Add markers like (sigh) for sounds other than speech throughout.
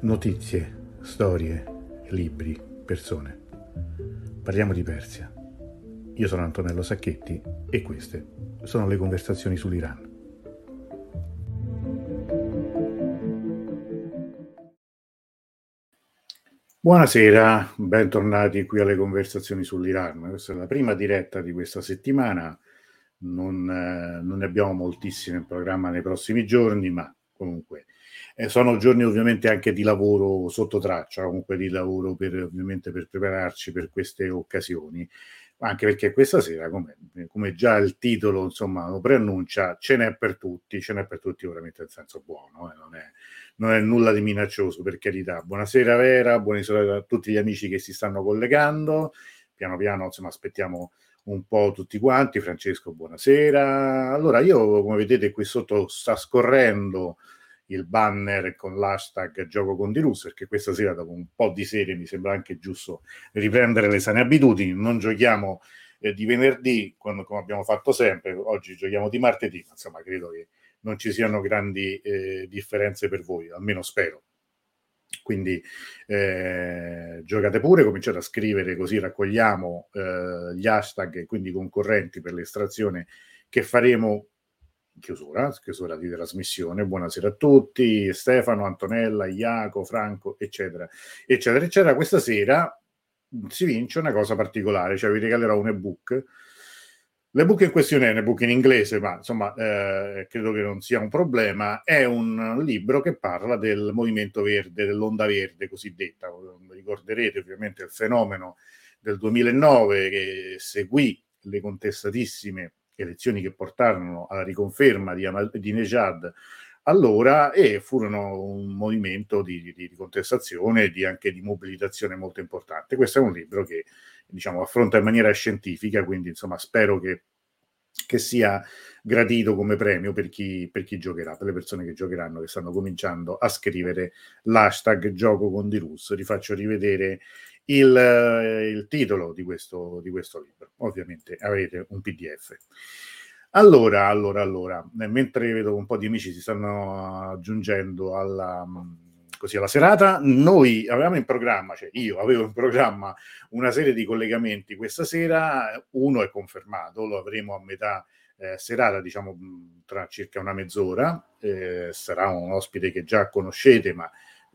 Notizie, storie, libri, persone. Parliamo di Persia. Io sono Antonello Sacchetti e queste sono le conversazioni sull'Iran. Buonasera, bentornati qui alle conversazioni sull'Iran. Questa è la prima diretta di questa settimana. Non, eh, non ne abbiamo moltissime in programma nei prossimi giorni, ma comunque eh, sono giorni ovviamente anche di lavoro sotto traccia, comunque di lavoro per, ovviamente per prepararci per queste occasioni, anche perché questa sera, come, come già il titolo insomma lo preannuncia, ce n'è per tutti, ce n'è per tutti ovviamente in senso buono, eh, non, è, non, è, nulla di minaccioso per carità. Buonasera Vera, buonasera a tutti gli amici che si stanno collegando, piano piano insomma aspettiamo un po' tutti quanti. Francesco, buonasera. Allora, io come vedete qui sotto sta scorrendo il banner con l'hashtag gioco con di Rus, perché questa sera dopo un po' di serie mi sembra anche giusto riprendere le sane abitudini, non giochiamo eh, di venerdì quando, come abbiamo fatto sempre, oggi giochiamo di martedì, ma insomma credo che non ci siano grandi eh, differenze per voi, almeno spero. Quindi eh, giocate pure, cominciate a scrivere così raccogliamo eh, gli hashtag e quindi concorrenti per l'estrazione che faremo chiusura, chiusura di trasmissione. Buonasera a tutti, Stefano, Antonella, Iaco, Franco, eccetera, eccetera, eccetera. Questa sera si vince una cosa particolare, cioè vi regalerò un ebook. L'ebook in questione è un ebook in inglese, ma insomma eh, credo che non sia un problema. È un libro che parla del movimento verde, dell'onda verde cosiddetta. Ricorderete ovviamente il fenomeno del 2009 che seguì le contestatissime elezioni che portarono alla riconferma di, di Nejad allora e furono un movimento di, di, di contestazione e di, anche di mobilitazione molto importante. Questo è un libro che diciamo, affronta in maniera scientifica, quindi insomma spero che, che sia gradito come premio per chi, per chi, giocherà, per le persone che giocheranno, che stanno cominciando a scrivere l'hashtag gioco con Dirus. Vi faccio rivedere il, eh, il titolo di questo, di questo libro. Ovviamente avrete un PDF. Allora, allora, allora, mentre vedo un po' di amici si stanno aggiungendo alla, così, alla serata, noi avevamo in programma, cioè io avevo in programma una serie di collegamenti questa sera, uno è confermato, lo avremo a metà eh, serata, diciamo tra circa una mezz'ora, eh, sarà un ospite che già conoscete, ma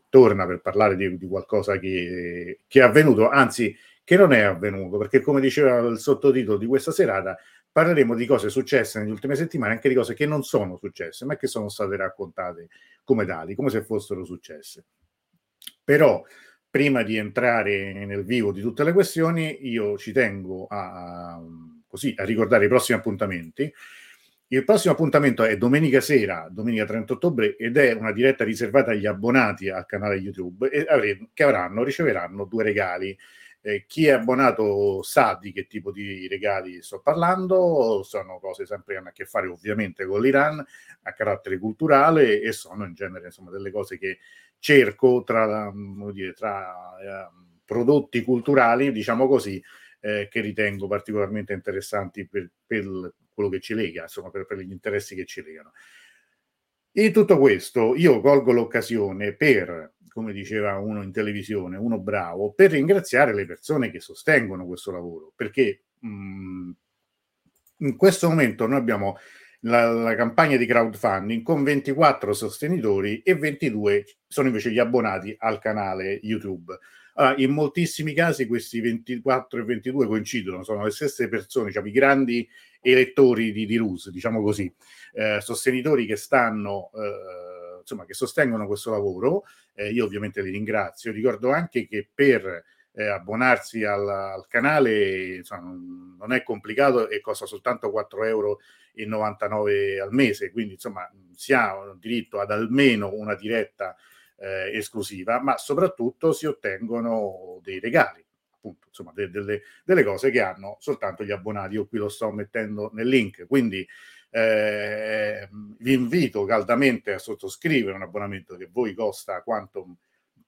torna per parlare di, di qualcosa che, che, è avvenuto, anzi che non è avvenuto, perché come diceva il sottotitolo di questa serata, parleremo di cose successe nelle ultime settimane, anche di cose che non sono successe, ma che sono state raccontate come tali, come se fossero successe. Però, prima di entrare nel vivo di tutte le questioni, io ci tengo a, così, a ricordare i prossimi appuntamenti. Il prossimo appuntamento è domenica sera, domenica 30 ottobre, ed è una diretta riservata agli abbonati al canale YouTube e avre- che avranno, riceveranno due regali. Eh, chi è abbonato sa di che tipo di regali sto parlando, sono cose sempre che hanno a che fare ovviamente con l'Iran, a carattere culturale e sono in genere insomma, delle cose che cerco tra, dire, tra eh, prodotti culturali, diciamo così, eh, che ritengo particolarmente interessanti per, per quello che ci lega, insomma, per, per gli interessi che ci legano. In tutto questo io colgo l'occasione per, come diceva uno in televisione, uno bravo, per ringraziare le persone che sostengono questo lavoro, perché mh, in questo momento noi abbiamo la, la, campagna di crowdfunding con 24 sostenitori e 22 sono invece gli abbonati al canale YouTube. Uh, in moltissimi casi questi 24 e 22 coincidono, sono le stesse persone, cioè i grandi elettori di, di Rus, diciamo così, eh, sostenitori che stanno, eh, insomma, che sostengono questo lavoro. Eh, io ovviamente li ringrazio. Ricordo anche che per eh, abbonarsi al, al canale insomma, non è complicato e costa soltanto 4,99 euro al mese, quindi insomma si ha diritto ad almeno una diretta eh, esclusiva, ma soprattutto si ottengono dei regali, appunto, insomma, de- delle, delle, cose che hanno soltanto gli abbonati. Io qui lo sto mettendo nel link, quindi eh, vi invito caldamente a sottoscrivere un abbonamento che voi costa quanto un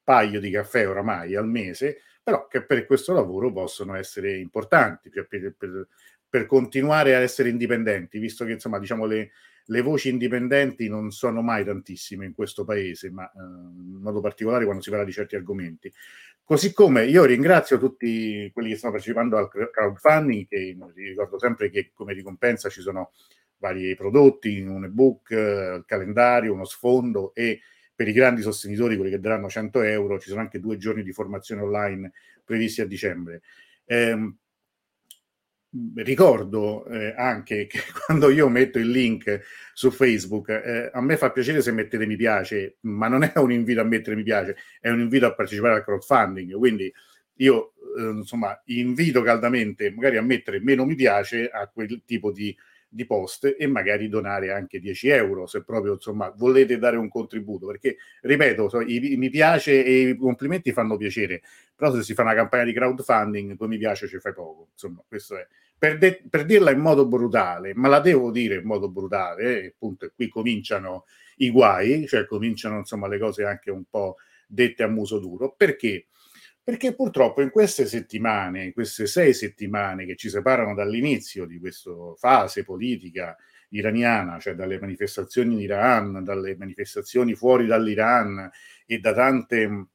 paio di caffè oramai al mese, però che per questo lavoro possono essere importanti, cioè per, per, per continuare a essere indipendenti, visto che insomma diciamo le, le voci indipendenti non sono mai tantissime in questo paese, ma eh, in modo particolare quando si parla di certi argomenti. Così come io ringrazio tutti quelli che stanno partecipando al crowdfunding, che ricordo sempre che come ricompensa ci sono vari prodotti, un ebook, il calendario, uno sfondo e per i grandi sostenitori, quelli che daranno 100 euro, ci sono anche due giorni di formazione online previsti a dicembre. Eh, ricordo eh, anche (laughs) che quando io metto il link su Facebook, eh, a me fa piacere se mettete mi piace, ma non è un invito a mettere mi piace, è un invito a partecipare al crowdfunding. Quindi io eh, insomma invito caldamente magari a mettere meno mi piace a quel tipo di di post e magari donare anche 10 euro se proprio insomma volete dare un contributo perché ripeto so, i, mi piace e i complimenti fanno piacere però se si fa una campagna di crowdfunding poi mi piace ci fai poco insomma questo è. Per, de- per dirla in modo brutale ma la devo dire in modo brutale eh, appunto qui cominciano i guai cioè cominciano insomma le cose anche un po' dette a muso duro perché perché purtroppo in queste settimane, in queste sei settimane che ci separano dall'inizio di questa fase politica iraniana, cioè dalle manifestazioni in Iran, dalle manifestazioni fuori dall'Iran e da tante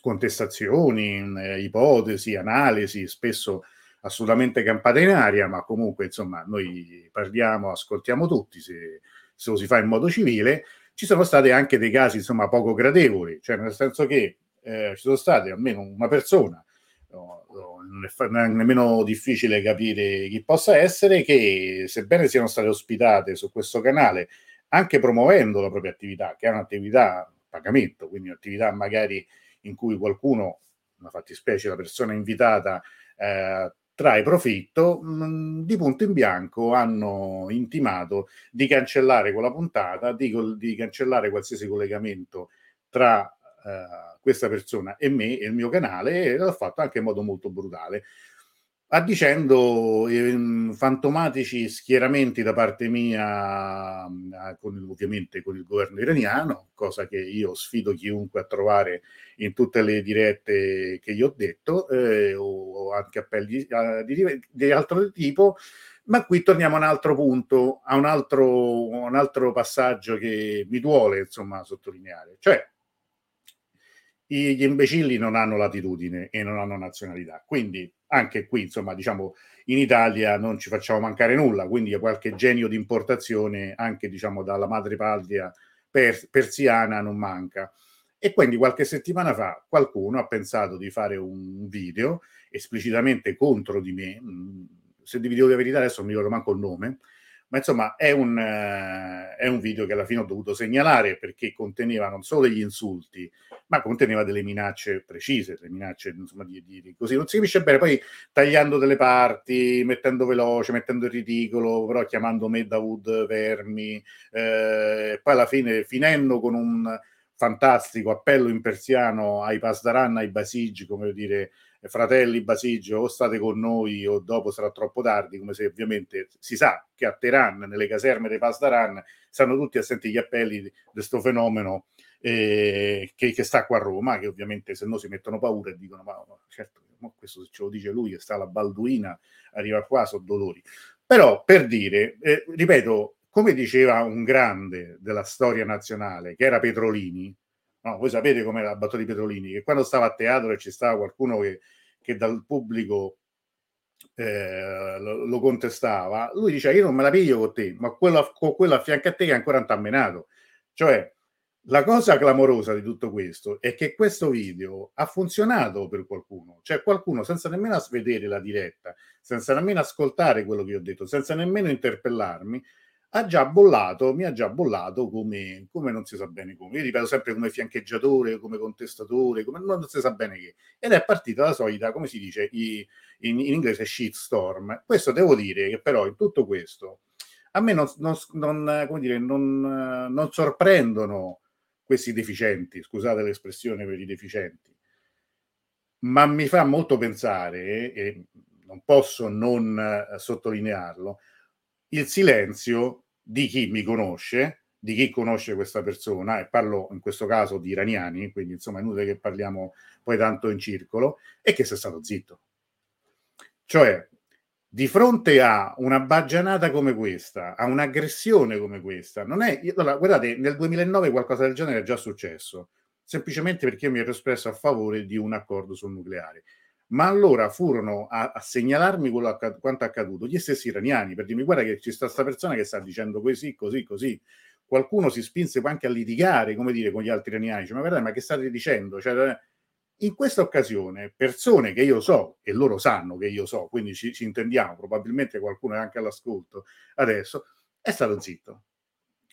contestazioni, eh, ipotesi, analisi, spesso assolutamente campate in aria, ma comunque insomma noi parliamo, ascoltiamo tutti se, se lo si fa in modo civile, ci sono stati anche dei casi insomma poco gradevoli, cioè nel senso che eh, ci sono stati almeno una persona, no, no, non, è, nemmeno difficile capire chi possa essere, che sebbene siano state ospitate su questo canale, anche promuovendo la propria attività, che è un'attività a pagamento, quindi un'attività magari in cui qualcuno, una fattispecie, la persona invitata, eh, trae profitto, mm, di punto in bianco hanno intimato di cancellare quella puntata, di, di cancellare qualsiasi collegamento tra eh, questa persona e me e il mio canale e l'ho fatto anche in modo molto brutale addicendo eh, fantomatici schieramenti da parte mia, eh, con, ovviamente con il governo iraniano, cosa che io sfido chiunque a trovare in tutte le dirette che gli ho detto, eh, o, anche appelli uh, di, di, altro tipo. Ma qui torniamo a un altro punto, a un altro, un altro passaggio che mi duole insomma sottolineare, cioè gli imbecilli non hanno latitudine e non hanno nazionalità. Quindi anche qui, insomma, diciamo, in Italia non ci facciamo mancare nulla, quindi qualche genio di importazione anche, diciamo, dalla madrepatria per, persiana non manca. E quindi qualche settimana fa qualcuno ha pensato di fare un video esplicitamente contro di me, mm, se vi dico la verità adesso non mi ricordo manco il nome, ma insomma è un, uh, è un, video che alla fine ho dovuto segnalare perché conteneva non solo degli insulti, ma conteneva delle minacce precise, delle minacce insomma di, di, di, così. Non si capisce bene, poi tagliando delle parti, mettendo veloce, mettendo il ridicolo, però chiamando me Dawood Vermi, eh, poi alla fine finendo con un fantastico appello in persiano ai Pasdaran, ai Basigi, come dire fratelli Basigio o state con noi o dopo sarà troppo tardi, come se ovviamente si sa che a Teheran, nelle caserme dei Pasdaran, stanno tutti a sentire gli appelli di questo fenomeno eh, che, che, sta qua a Roma, che ovviamente se no si mettono paura e dicono ma, certo, questo ce lo dice lui che sta alla Balduina, arriva qua, sono dolori. Però per dire, eh, ripeto, come diceva un grande della storia nazionale, che era Petrolini, No, voi sapete com'era la battuta di Petrolini, che quando stava a teatro e ci stava qualcuno che, che dal pubblico eh, lo, lo, contestava, lui diceva io non me la piglio con te, ma quello, con quello a fianco a te che ancora non ti ha menato. Cioè, la cosa clamorosa di tutto questo è che questo video ha funzionato per qualcuno, cioè qualcuno senza nemmeno vedere la diretta, senza nemmeno ascoltare quello che ho detto, senza nemmeno interpellarmi, ha già bollato, mi ha già bollato come, come, non si sa bene come. Io ripeto sempre come fiancheggiatore, come contestatore, come non si sa bene che. Ed è partita la solita, come si dice in, in inglese, shitstorm. Questo devo dire che però in tutto questo a me non, non, non, dire, non sorprendono questi deficienti, scusate l'espressione per i deficienti, ma mi fa molto pensare, e non posso non eh, sottolinearlo, il silenzio di chi mi conosce, di chi conosce questa persona, e parlo in questo caso di iraniani, quindi insomma è inutile che parliamo poi tanto in circolo, e che sia stato zitto. Cioè, di fronte a una baggianata come questa, a un'aggressione come questa, non è. Allora, guardate, nel 2009 qualcosa del genere è già successo, semplicemente perché io mi ero espresso a favore di un accordo sul nucleare. Ma allora furono a, a segnalarmi quello acc- quanto accaduto gli stessi iraniani per dirmi: guarda, che ci sta questa persona che sta dicendo così, così, così. Qualcuno si spinse anche a litigare, come dire, con gli altri iraniani. Dice, ma guarda, ma che state dicendo? Cioè, in questa occasione, persone che io so e loro sanno che io so, quindi ci, ci intendiamo, probabilmente qualcuno è anche all'ascolto adesso, è stato zitto.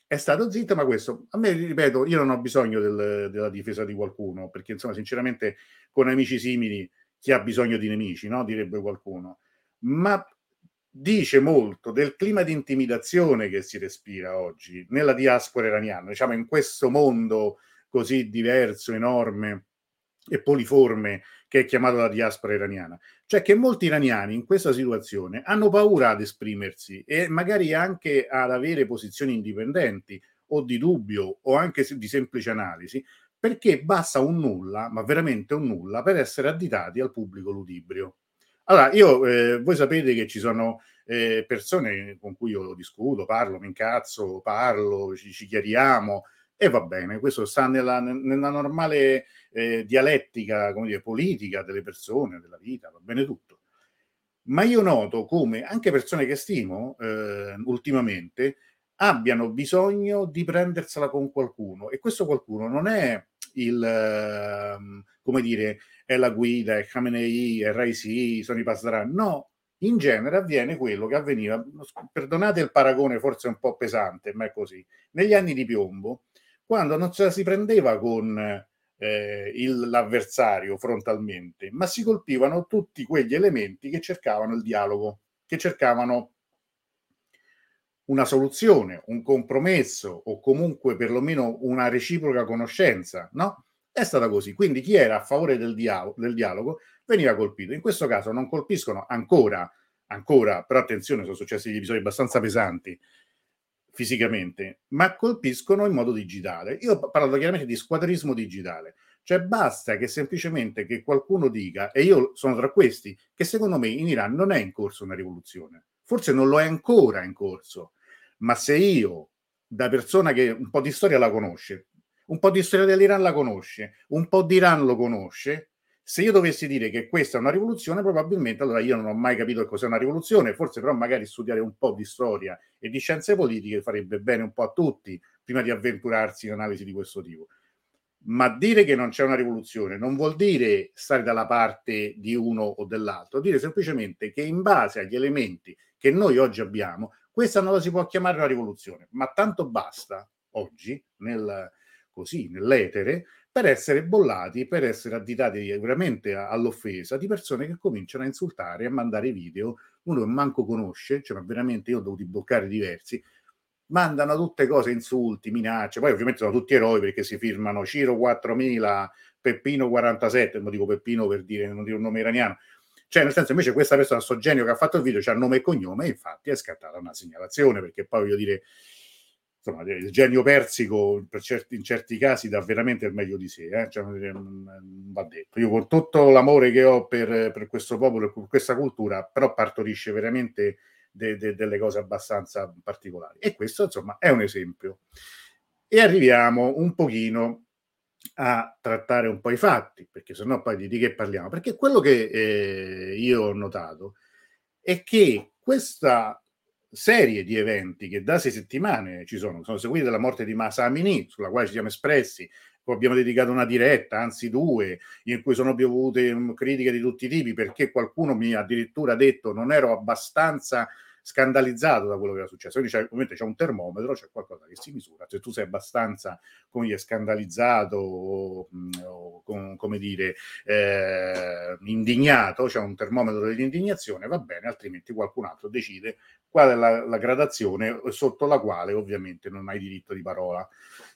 È stato zitto, ma questo, a me, ripeto, io non ho bisogno del, della difesa di qualcuno, perché insomma, sinceramente, con amici simili, chi ha bisogno di nemici, no? Direbbe qualcuno. Ma dice molto del clima di intimidazione che si respira oggi nella diaspora iraniana, diciamo in questo mondo così diverso, enorme, e poliforme che è chiamato la diaspora iraniana. Cioè che molti iraniani in questa situazione hanno paura ad esprimersi e magari anche ad avere posizioni indipendenti o di dubbio o anche di semplice analisi, perché basta un nulla, ma veramente un nulla, per essere additati al pubblico ludibrio. Allora, io, eh, voi sapete che ci sono eh, persone con cui io discuto, parlo, mi incazzo, parlo, ci, ci chiariamo, e va bene, questo sta nella, nella normale eh, dialettica come dire, politica delle persone, della vita, va bene tutto. Ma io noto come anche persone che stimo eh, ultimamente abbiano bisogno di prendersela con qualcuno. E questo qualcuno non è il, eh, come dire, è la guida, è Khamenei, è Raisi, sono i Pasdaran, no, in genere avviene quello che avveniva, perdonate il paragone forse un po' pesante, ma è così, negli anni di piombo, quando non ce la si prendeva con eh, il, l'avversario frontalmente, ma si colpivano tutti quegli elementi che cercavano il dialogo, che cercavano una soluzione, un compromesso o comunque perlomeno una reciproca conoscenza, no? È stata così. Quindi chi era a favore del dialogo, del dialogo veniva colpito. In questo caso non colpiscono ancora, ancora, però attenzione, sono successi degli episodi abbastanza pesanti, fisicamente, ma colpiscono in modo digitale. Io ho parlato chiaramente di squadrismo digitale, cioè basta che semplicemente che qualcuno dica, e io sono tra questi, che secondo me in Iran non è in corso una rivoluzione, forse non lo è ancora in corso, ma se io, da persona che un po' di storia la conosce, un po' di storia dell'Iran la conosce, un po' di Iran lo conosce, se io dovessi dire che questa è una rivoluzione, probabilmente allora io non ho mai capito che cos'è una rivoluzione, forse però magari studiare un po' di storia e di scienze politiche farebbe bene un po' a tutti prima di avventurarsi in analisi di questo tipo. Ma dire che non c'è una rivoluzione non vuol dire stare dalla parte di uno o dell'altro, dire semplicemente che in base agli elementi che noi oggi abbiamo, questa non la si può chiamare una rivoluzione, ma tanto basta oggi nel, così nell'etere per essere bollati, per essere additati veramente all'offesa di persone che cominciano a insultare, a mandare video, uno che manco conosce, cioè ma veramente io ho dovuto bloccare diversi, mandano tutte cose, insulti, minacce, poi ovviamente sono tutti eroi perché si firmano Ciro 4000, Peppino 47, lo dico Peppino per dire, non dire un nome iraniano, cioè nel senso invece questa persona, sto genio che ha fatto il video, c'ha nome e cognome e infatti è scattata una segnalazione perché poi voglio dire insomma, il genio persico certi, in certi casi dà veramente il meglio di sé, eh? cioè, va detto. Io con tutto l'amore che ho per, per questo popolo e per questa cultura, però partorisce veramente de, de, delle cose abbastanza particolari. E questo, insomma, è un esempio. E arriviamo un pochino a trattare un po' i fatti, perché sennò poi di, che parliamo? Perché quello che eh, io ho notato è che questa serie di eventi che da sei settimane ci sono, sono seguiti dalla morte di Masa Amini, sulla quale ci siamo espressi, poi abbiamo dedicato una diretta, anzi due, in cui sono piovute um, critiche di tutti i tipi, perché qualcuno mi ha addirittura detto non ero abbastanza scandalizzato da quello che era successo. Quindi c'è, ovviamente c'è un termometro, c'è qualcosa che si misura. Se tu sei abbastanza come dire, scandalizzato o, o com, come dire eh, indignato, c'è un termometro dell'indignazione, va bene, altrimenti qualcun altro decide qual è la, la gradazione sotto la quale ovviamente non hai diritto di parola.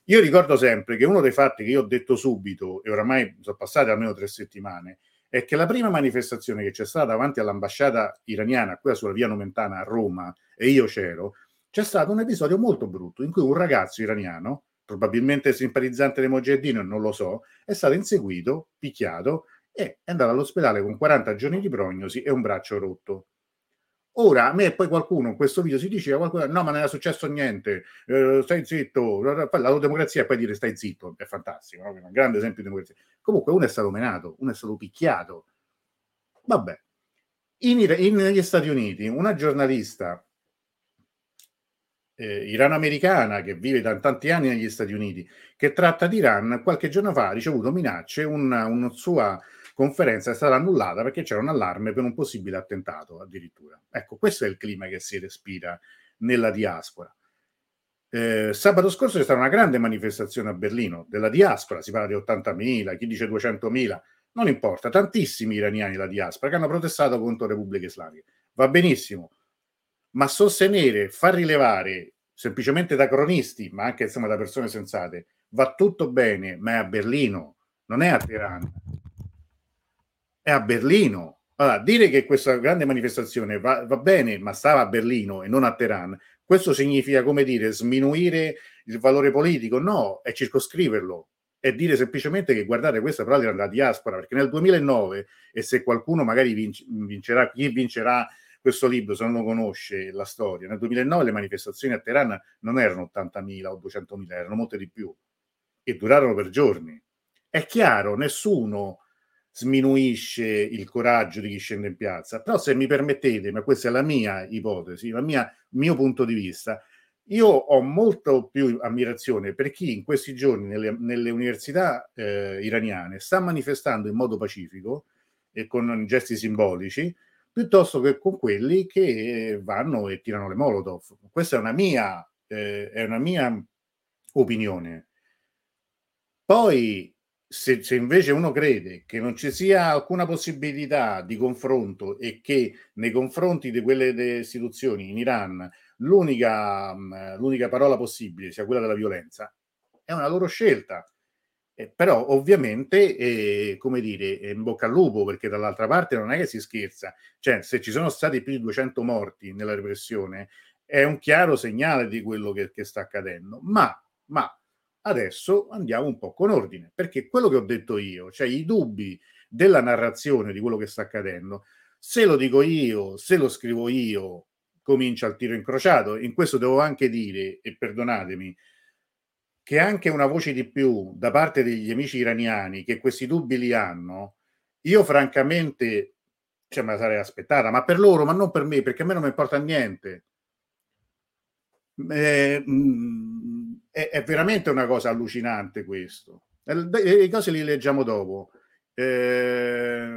Io ricordo sempre che uno dei fatti che io ho detto subito, e oramai sono passate almeno tre settimane, è che la prima manifestazione che c'è stata davanti all'ambasciata iraniana, qui sulla via Nomentana a Roma, e io c'ero, c'è stato un episodio molto brutto in cui un ragazzo iraniano, probabilmente simpatizzante dei Mojahedin, non lo so, è stato inseguito, picchiato e è andato all'ospedale con 40 giorni di prognosi e un braccio rotto. Ora, a me poi qualcuno in questo video si diceva qualcuno, no, ma non era successo niente, eh, stai zitto, la democrazia e poi dire stai zitto, è fantastico, no? un grande esempio di democrazia. Comunque uno è stato menato, uno è stato picchiato. Vabbè. In, in, negli Stati Uniti una giornalista eh, irano-americana che vive da tanti anni negli Stati Uniti, che tratta di Iran, qualche giorno fa ha ricevuto minacce, una, una sua conferenza è stata annullata perché c'era un allarme per un possibile attentato addirittura. Ecco, questo è il clima che si respira nella diaspora. Eh, sabato scorso c'è stata una grande manifestazione a Berlino della diaspora, si parla di 80.000, chi dice 200.000, non importa, tantissimi iraniani della diaspora che hanno protestato contro repubbliche islamiche. Va benissimo, ma sostenere, far rilevare semplicemente da cronisti, ma anche insomma da persone sensate, va tutto bene, ma è a Berlino, non è a Teheran è a Berlino. Allora, dire che questa grande manifestazione va, va, bene, ma stava a Berlino e non a Teheran, questo significa, come dire, sminuire il valore politico? No, è circoscriverlo. È dire semplicemente che guardate, questa però è la diaspora, perché nel 2009, e se qualcuno magari vinc- vincerà, chi vincerà questo libro, se non lo conosce la storia, nel 2009 le manifestazioni a Teheran non erano 80.000 o 200.000, erano molte di più e durarono per giorni. È chiaro, nessuno sminuisce il coraggio di chi scende in piazza. Però se mi permettete, ma questa è la mia ipotesi, il mio punto di vista, io ho molto più ammirazione per chi in questi giorni nelle, nelle università eh, iraniane sta manifestando in modo pacifico e con gesti simbolici, piuttosto che con quelli che vanno e tirano le molotov. Questa è una mia, eh, è una mia opinione. Poi se, se, invece uno crede che non ci sia alcuna possibilità di confronto e che nei confronti di quelle istituzioni in Iran l'unica, mm, l'unica parola possibile sia quella della violenza, è una loro scelta. Eh, però ovviamente, eh, come dire, in bocca al lupo, perché dall'altra parte non è che si scherza. Cioè, se ci sono stati più di 200 morti nella repressione, è un chiaro segnale di quello che, che sta accadendo. Ma, ma Adesso andiamo un po' con ordine, perché quello che ho detto io, cioè i dubbi della narrazione di quello che sta accadendo, se lo dico io, se lo scrivo io, comincia il tiro incrociato. In questo devo anche dire, e perdonatemi, che anche una voce di più da parte degli amici iraniani che questi dubbi li hanno, io francamente cioè, me la sarei aspettata, ma per loro, ma non per me, perché a me non mi importa niente. Eh, mm, è, è veramente una cosa allucinante questo. Le cose le leggiamo dopo. Eh,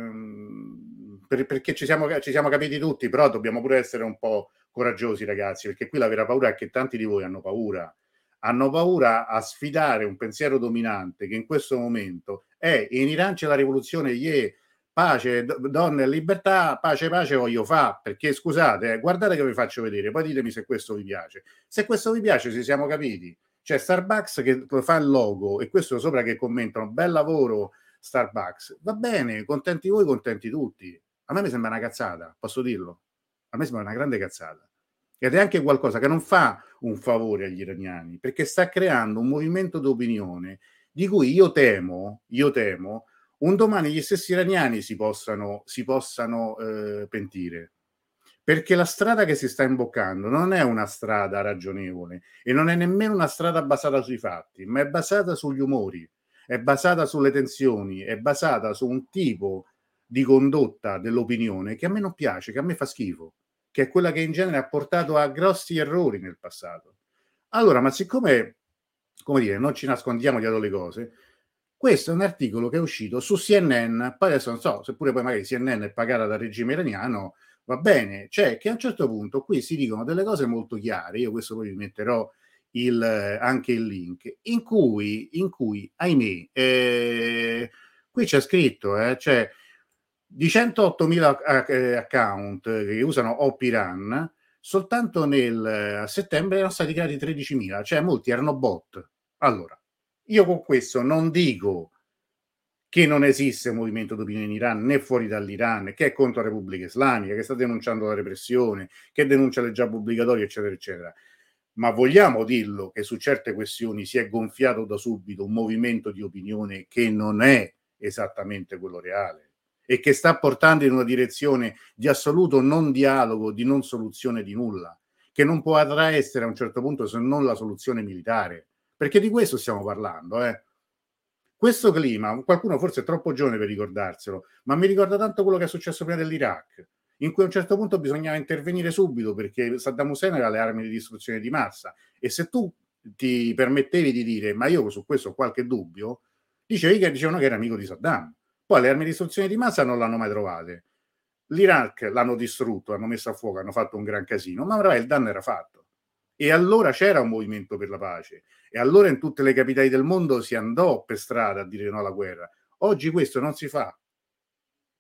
per, perché ci siamo, ci siamo capiti tutti, però dobbiamo pure essere un po' coraggiosi, ragazzi, perché qui la vera paura è che tanti di voi hanno paura. Hanno paura a sfidare un pensiero dominante che in questo momento è in Iran c'è la rivoluzione, yeah, pace, donne e libertà, pace, pace voglio fa, perché scusate, eh, guardate che vi faccio vedere, poi ditemi se questo vi piace. Se questo vi piace, ci siamo capiti. C'è Starbucks che fa il logo e questo sopra che commentano, bel lavoro Starbucks. Va bene, contenti voi, contenti tutti. A me mi sembra una cazzata, posso dirlo. A me sembra una grande cazzata. Ed è anche qualcosa che non fa un favore agli iraniani, perché sta creando un movimento d'opinione di cui io temo, io temo, un domani gli stessi iraniani si possano, si possano eh, pentire perché la strada che si sta imboccando non è una strada ragionevole e non è nemmeno una strada basata sui fatti, ma è basata sugli umori, è basata sulle tensioni, è basata su un tipo di condotta dell'opinione che a me non piace, che a me fa schifo, che è quella che in genere ha portato a grossi errori nel passato. Allora, ma siccome, come dire, non ci nascondiamo dietro le cose, questo è un articolo che è uscito su CNN, poi adesso non so, seppure poi magari CNN è pagata dal regime iraniano, va bene, cioè che a un certo punto qui si dicono delle cose molto chiare, io questo poi vi metterò il, anche il link, in cui, in cui ahimè, eh, qui c'è scritto, eh, cioè di 108.000 eh, account che usano Opiran, soltanto nel a settembre erano stati creati 13.000, cioè molti erano bot. Allora, io con questo non dico che non esiste un movimento d'opinione in Iran né fuori dall'Iran, che è contro la Repubblica Islamica, che sta denunciando la repressione, che denuncia le job obbligatorie, eccetera, eccetera. Ma vogliamo dirlo che su certe questioni si è gonfiato da subito un movimento di opinione che non è esattamente quello reale. e che sta portando in una direzione di assoluto non dialogo, di non soluzione di nulla, che non potrà essere a un certo punto se non la soluzione militare, perché di questo stiamo parlando. Eh. Questo clima, qualcuno forse è troppo giovane per ricordarselo, ma mi ricorda tanto quello che è successo prima dell'Iraq, in cui a un certo punto bisognava intervenire subito perché Saddam Hussein aveva le armi di distruzione di massa e se tu ti permettevi di dire ma io su questo ho qualche dubbio, dicevi che dicevano che era amico di Saddam. Poi le armi di distruzione di massa non l'hanno mai trovate. L'Iraq l'hanno distrutto, hanno messo a fuoco, hanno fatto un gran casino, ma il danno era fatto. E allora c'era un movimento per la pace. E allora in tutte le capitali del mondo si andò per strada a dire no alla guerra. Oggi questo non si fa.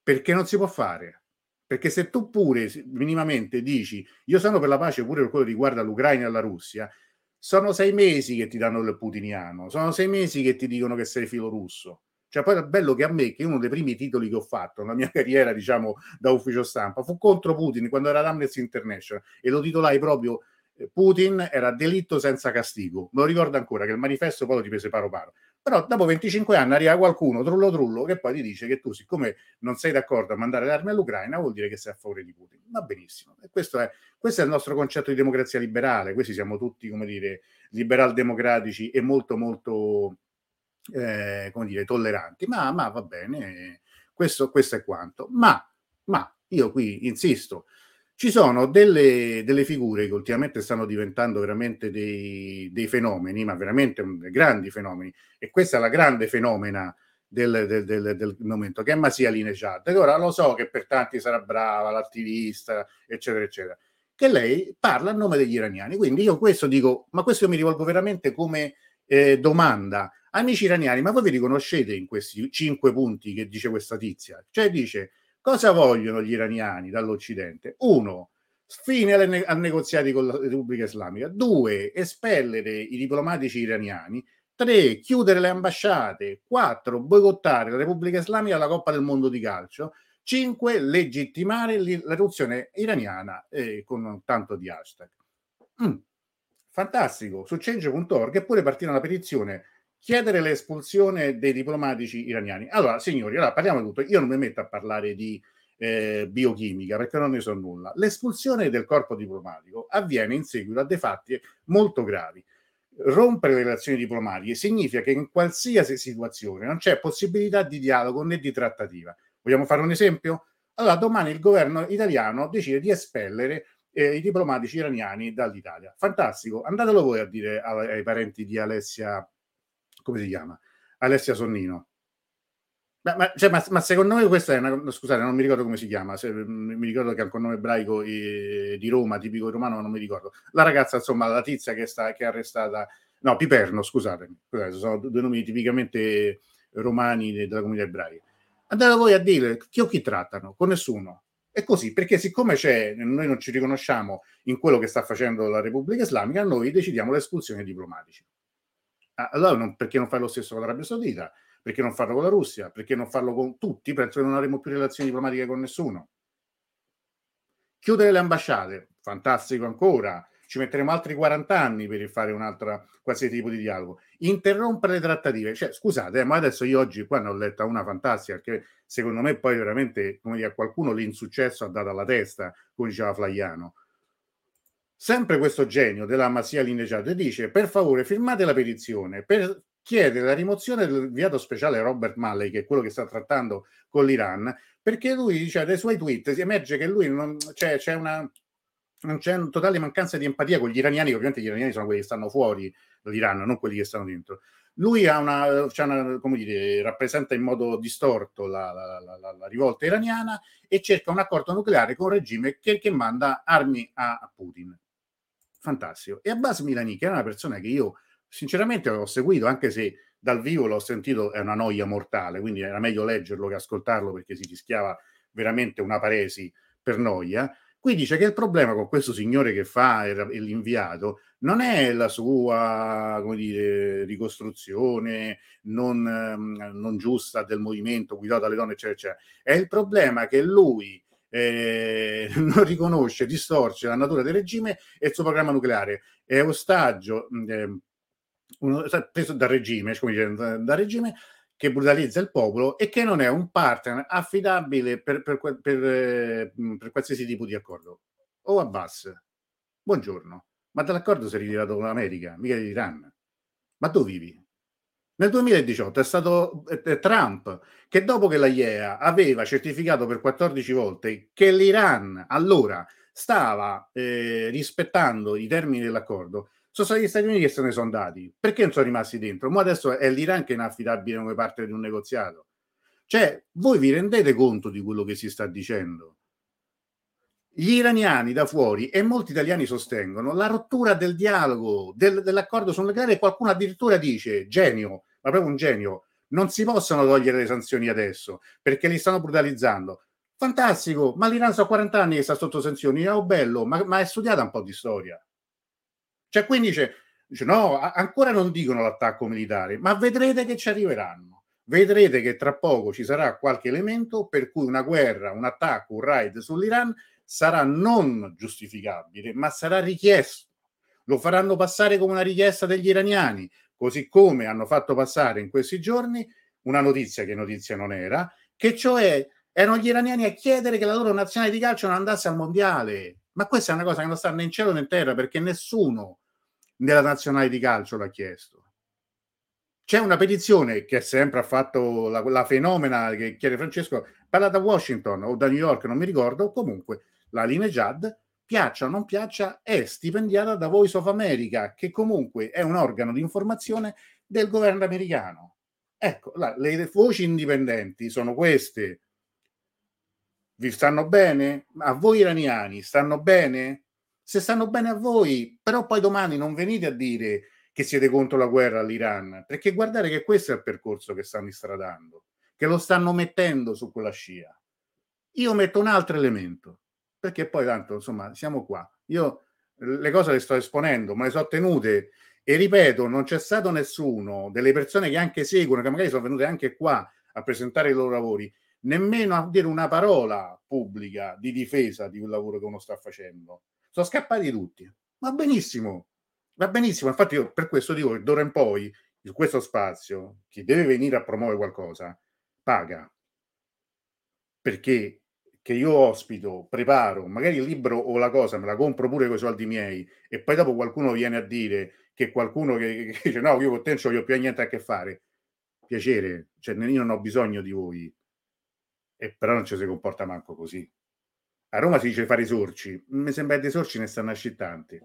Perché non si può fare? Perché se tu pure minimamente dici io sono per la pace pure per quello che riguarda l'Ucraina e la Russia, sono sei mesi che ti danno il putiniano, sono sei mesi che ti dicono che sei filo russo. Cioè, poi è bello che a me, che uno dei primi titoli che ho fatto nella mia (laughs) carriera, diciamo, da ufficio stampa, fu contro Putin quando era l'Amnesty International e lo titolai proprio Putin era delitto senza castigo. Me lo ricordo ancora che il manifesto poi lo riprese paro paro. Però dopo 25 anni arriva qualcuno, trullo trullo, che poi ti dice che tu, siccome non sei d'accordo a mandare le armi all'Ucraina, vuol dire che sei a favore di Putin. Va benissimo. E questo è, questo è il nostro concetto di democrazia liberale. Questi siamo tutti, come dire, liberal democratici e molto, molto eh, come dire, tolleranti, ma, ma va bene, questo, questo, è quanto. Ma, ma io qui insisto, ci sono delle, delle, figure che ultimamente stanno diventando veramente dei, dei, fenomeni, ma veramente grandi fenomeni, e questa è la grande fenomena del, del, del, del momento, che è Masia Linejad. ora lo so che per tanti sarà brava, l'attivista, eccetera, eccetera, che lei parla a nome degli iraniani. Quindi io questo dico, ma questo mi rivolgo veramente come eh, domanda Amici iraniani, ma voi vi riconoscete in questi cinque punti che dice questa tizia? Cioè dice, cosa vogliono gli iraniani dall'Occidente? Uno, fine ai negoziati con la Repubblica Islamica. Due, espellere i diplomatici iraniani. Tre, chiudere le ambasciate. Quattro, boicottare la Repubblica Islamica alla Coppa del Mondo di calcio. Cinque, legittimare l'eruzione iraniana eh, con tanto di hashtag. Mm, fantastico. Su change.org è pure partita una petizione chiedere l'espulsione dei diplomatici iraniani. Allora, signori, allora parliamo di tutto. Io non mi metto a parlare di eh, biochimica perché non ne so nulla. L'espulsione del corpo diplomatico avviene in seguito a dei fatti molto gravi. Rompere le relazioni diplomatiche significa che in qualsiasi situazione non c'è possibilità di dialogo né di trattativa. Vogliamo fare un esempio? Allora, domani il governo italiano decide di espellere eh, i diplomatici iraniani dall'Italia. Fantastico, andatelo voi a dire ai, ai parenti di Alessia come si chiama? Alessia Sonnino. Ma, ma, cioè, ma, ma, secondo me questa è una. Scusate, non mi ricordo come si chiama. Se, mi ricordo che ha un nome ebraico eh, di Roma, tipico romano, ma non mi ricordo. La ragazza, insomma, la tizia che, sta, che è arrestata. No, Piperno, scusatemi. Scusate, sono due nomi tipicamente romani della comunità ebraica. Andate voi a dire chi o chi trattano? Con nessuno. È così, perché siccome c'è, noi non ci riconosciamo in quello che sta facendo la Repubblica Islamica, noi decidiamo l'espulsione dei diplomatici. Allora non, perché non fare lo stesso con l'Arabia Saudita? Perché non farlo con la Russia? Perché non farlo con tutti? Penso che non avremo più relazioni diplomatiche con nessuno. Chiudere le ambasciate, fantastico ancora. Ci metteremo altri 40 anni per fare un'altra qualsiasi tipo di dialogo. Interrompere le trattative. Cioè, scusate, eh, ma adesso io oggi qua ne ho letta una fantastica, che secondo me poi veramente, come dire, a qualcuno l'insuccesso ha dato alla testa, come diceva Flaiano sempre questo genio della Masia Lineggiato dice per favore firmate la petizione per chiedere la rimozione del inviato speciale Robert Malley, che è quello che sta trattando con l'Iran, perché lui dice dai suoi tweet si emerge che lui non cioè, c'è una non c'è una totale mancanza di empatia con gli iraniani, ovviamente gli iraniani sono quelli che stanno fuori dall'Iran, non quelli che stanno dentro. Lui ha una, una come dire, rappresenta in modo distorto la, la, la, la, rivolta iraniana e cerca un accordo nucleare con un regime che, che manda armi a Putin fantastico. E Abbas Milani, che era una persona che io sinceramente ho seguito, anche se dal vivo l'ho sentito, è una noia mortale, quindi era meglio leggerlo che ascoltarlo perché si rischiava veramente una paresi per noia. Qui dice che il problema con questo signore che fa l'inviato non è la sua dire, ricostruzione non, ehm, non giusta del movimento guidato dalle donne, eccetera, eccetera. È il problema che lui eh, (laughs) non riconosce, distorce la natura del regime e il suo programma nucleare. È ostaggio eh, uno, preso dal regime, come dire, dal regime che brutalizza il popolo e che non è un partner affidabile per, per, per, per eh, qualsiasi tipo di accordo. O Abbas, buongiorno, ma dall'accordo si è ritirato l'America, mica l'Iran. Ma dove vivi? Nel 2018 è stato Trump che dopo che la IEA aveva certificato per 14 volte che l'Iran allora stava eh, rispettando i termini dell'accordo, sono stati gli Stati Uniti che se ne sono andati. Perché non sono rimasti dentro? Ma adesso è l'Iran che è inaffidabile come parte di un negoziato. Cioè, voi vi rendete conto di quello che si sta dicendo? Gli iraniani da fuori e molti italiani sostengono la rottura del dialogo, del, dell'accordo sul nucleare qualcuno addirittura dice, genio, ma proprio un genio, non si possono togliere le sanzioni adesso perché li stanno brutalizzando. Fantastico, ma l'Iran sono 40 anni che sta sotto sanzioni, oh bello, ma, ma è studiata un po' di storia. Cioè, quindi dice, dice no, ancora non dicono l'attacco militare, ma vedrete che ci arriveranno. Vedrete che tra poco ci sarà qualche elemento per cui una guerra, un attacco, un raid sull'Iran sarà non giustificabile, ma sarà richiesto. Lo faranno passare come una richiesta degli iraniani, così come hanno fatto passare in questi giorni una notizia che notizia non era, che cioè erano gli iraniani a chiedere che la loro nazionale di calcio non andasse al mondiale. Ma questa è una cosa che non sta né in cielo né in terra perché nessuno nella nazionale di calcio l'ha chiesto. C'è una petizione che sempre ha fatto la, la fenomena che chiede Francesco, parla da Washington o da New York, non mi ricordo, comunque la linea JAD, piaccia o non piaccia, è stipendiata da Voice of America, che comunque è un organo di informazione del governo americano. Ecco, la, le voci indipendenti sono queste. Vi stanno bene? A voi iraniani stanno bene? Se stanno bene a voi, però poi domani non venite a dire che siete contro la guerra all'Iran, perché guardate che questo è il percorso che stanno istradando, che lo stanno mettendo su quella scia. Io metto un altro elemento perché poi tanto insomma siamo qua. Io le cose le sto esponendo, ma le so tenute e ripeto, non c'è stato nessuno delle persone che anche seguono, che magari sono venute anche qua a presentare i loro lavori, nemmeno a dire una parola pubblica di difesa di quel lavoro che uno sta facendo. Sono scappati tutti. Va benissimo, va benissimo. Infatti, io per questo dico che d'ora in poi, in questo spazio, chi deve venire a promuovere qualcosa paga. Perché che io ospito, preparo, magari il libro o la cosa me la compro pure con i soldi miei e poi dopo qualcuno viene a dire che qualcuno che, che dice no, io con te non voglio più niente a che fare. Piacere, cioè io non ho bisogno di voi. E però non ci si comporta manco così. A Roma si dice fare i sorci, mi sembra che dei sorci ne stanno tanti.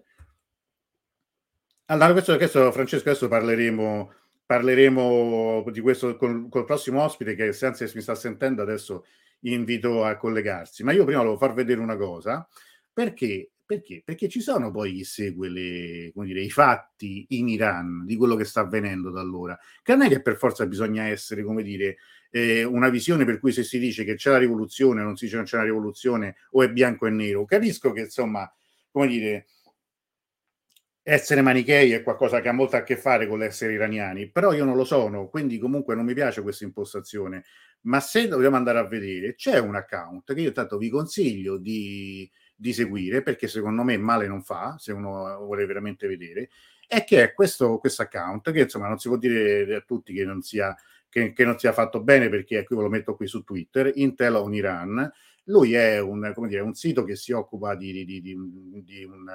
Allora, questo, questo Francesco, adesso parleremo, parleremo di questo con, col prossimo ospite che se mi sta sentendo adesso invito a collegarsi. Ma io prima volevo far vedere una cosa, perché, perché? Perché ci sono poi chi segue le, dire, i fatti in Iran di quello che sta avvenendo da allora, che non è che per forza bisogna essere, come dire, eh, una visione per cui se si dice che c'è la rivoluzione, non si dice che non c'è una rivoluzione, o è bianco e nero. Capisco che, insomma, come dire, essere manichei è qualcosa che ha molto a che fare con l'essere iraniani, però io non lo sono, quindi comunque non mi piace questa impostazione. Ma se dobbiamo andare a vedere, c'è un account che io tanto vi consiglio di, di seguire, perché secondo me male non fa, se uno vuole veramente vedere, è che è questo, questo account, che insomma non si può dire a tutti che non sia, che, che non sia fatto bene, perché qui ve lo metto qui su Twitter, Intel on Iran, lui è un, dire, un, sito che si occupa di, di, di, di un,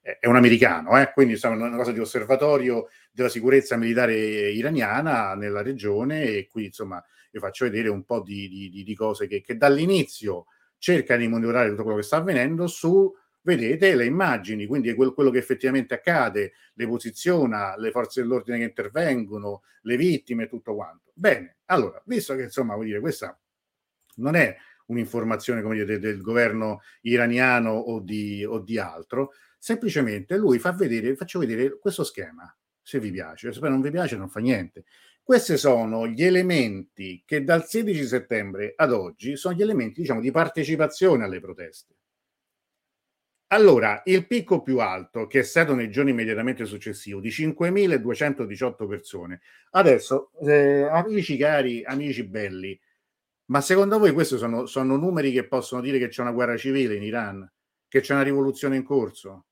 è un americano, eh? quindi è una cosa di osservatorio della sicurezza militare iraniana nella regione e qui insomma io faccio vedere un po' di, di, di cose che, che, dall'inizio cerca di monitorare tutto quello che sta avvenendo su, vedete, le immagini, quindi quello, quello che effettivamente accade, le posiziona, le forze dell'ordine che intervengono, le vittime e tutto quanto. Bene, allora, visto che insomma, vuol dire, questa non è un'informazione come dire, del governo iraniano o di, o di altro, semplicemente lui fa vedere, faccio vedere questo schema, se vi piace, se non vi piace non fa niente. Questi sono gli elementi che dal 16 settembre ad oggi sono gli elementi, diciamo, di partecipazione alle proteste. Allora, il picco più alto, che è stato nei giorni immediatamente successivi, di 5.218 persone. Adesso, eh, amici cari, amici belli, ma secondo voi questi sono, sono numeri che possono dire che c'è una guerra civile in Iran? Che c'è una rivoluzione in corso?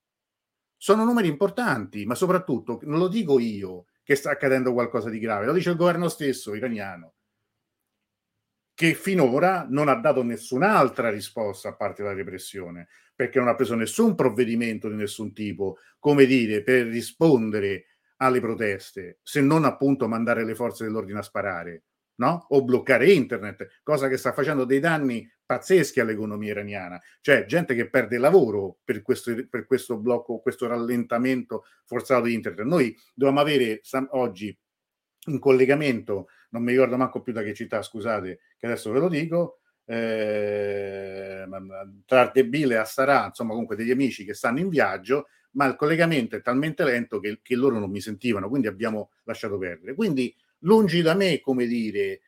Sono numeri importanti, ma soprattutto, non lo dico io che sta accadendo qualcosa di grave, lo dice il governo stesso iraniano. che finora non ha dato nessun'altra risposta a parte la repressione, perché non ha preso nessun provvedimento di nessun tipo, come dire, per rispondere alle proteste, se non appunto mandare le forze dell'ordine a sparare, no? O bloccare internet, cosa che sta facendo dei danni pazzeschi all'economia iraniana. Cioè, gente che perde lavoro per questo, per questo blocco, questo rallentamento forzato di internet. Noi dobbiamo avere oggi in collegamento, non mi ricordo manco più da che città, scusate, che adesso ve lo dico, eh, tra Ardebile e Assarà, insomma comunque degli amici che stanno in viaggio, ma il collegamento è talmente lento che, che loro non mi sentivano, quindi abbiamo lasciato perdere. Quindi lungi da me, come dire,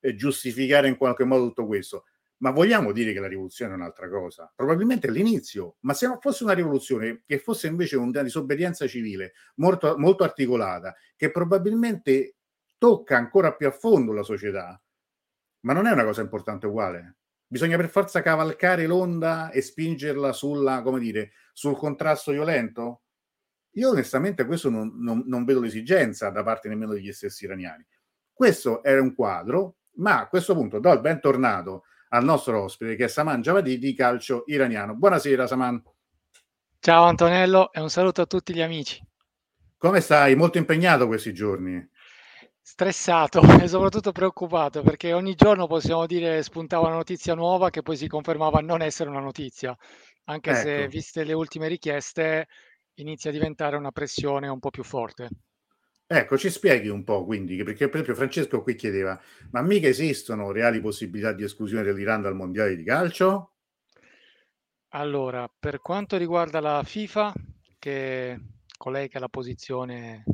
eh, giustificare in qualche modo tutto questo. Ma vogliamo dire che la rivoluzione è un'altra cosa? Probabilmente è l'inizio, ma se non fosse una rivoluzione, che fosse invece una disobbedienza civile molto, molto articolata, che probabilmente tocca ancora più a fondo la società, ma non è una cosa importante uguale. Bisogna per forza cavalcare l'onda e spingerla sulla, come dire, sul contrasto violento? Io onestamente questo non, non, non vedo l'esigenza da parte nemmeno degli stessi iraniani. Questo è un quadro, ma a questo punto do il bentornato al nostro ospite che è Saman Javadi di calcio iraniano. Buonasera Saman. Ciao Antonello e un saluto a tutti gli amici. Come stai? Molto impegnato questi giorni. Stressato (laughs) e soprattutto preoccupato perché ogni giorno possiamo dire spuntava una notizia nuova che poi si confermava non essere una notizia, anche ecco. se viste le ultime richieste inizia a diventare una pressione un po' più forte. Ecco, ci spieghi un po' quindi, perché per esempio Francesco qui chiedeva, ma mica esistono reali possibilità di esclusione dell'Iran dal mondiale di calcio? Allora, per quanto riguarda la FIFA, che collega la posizione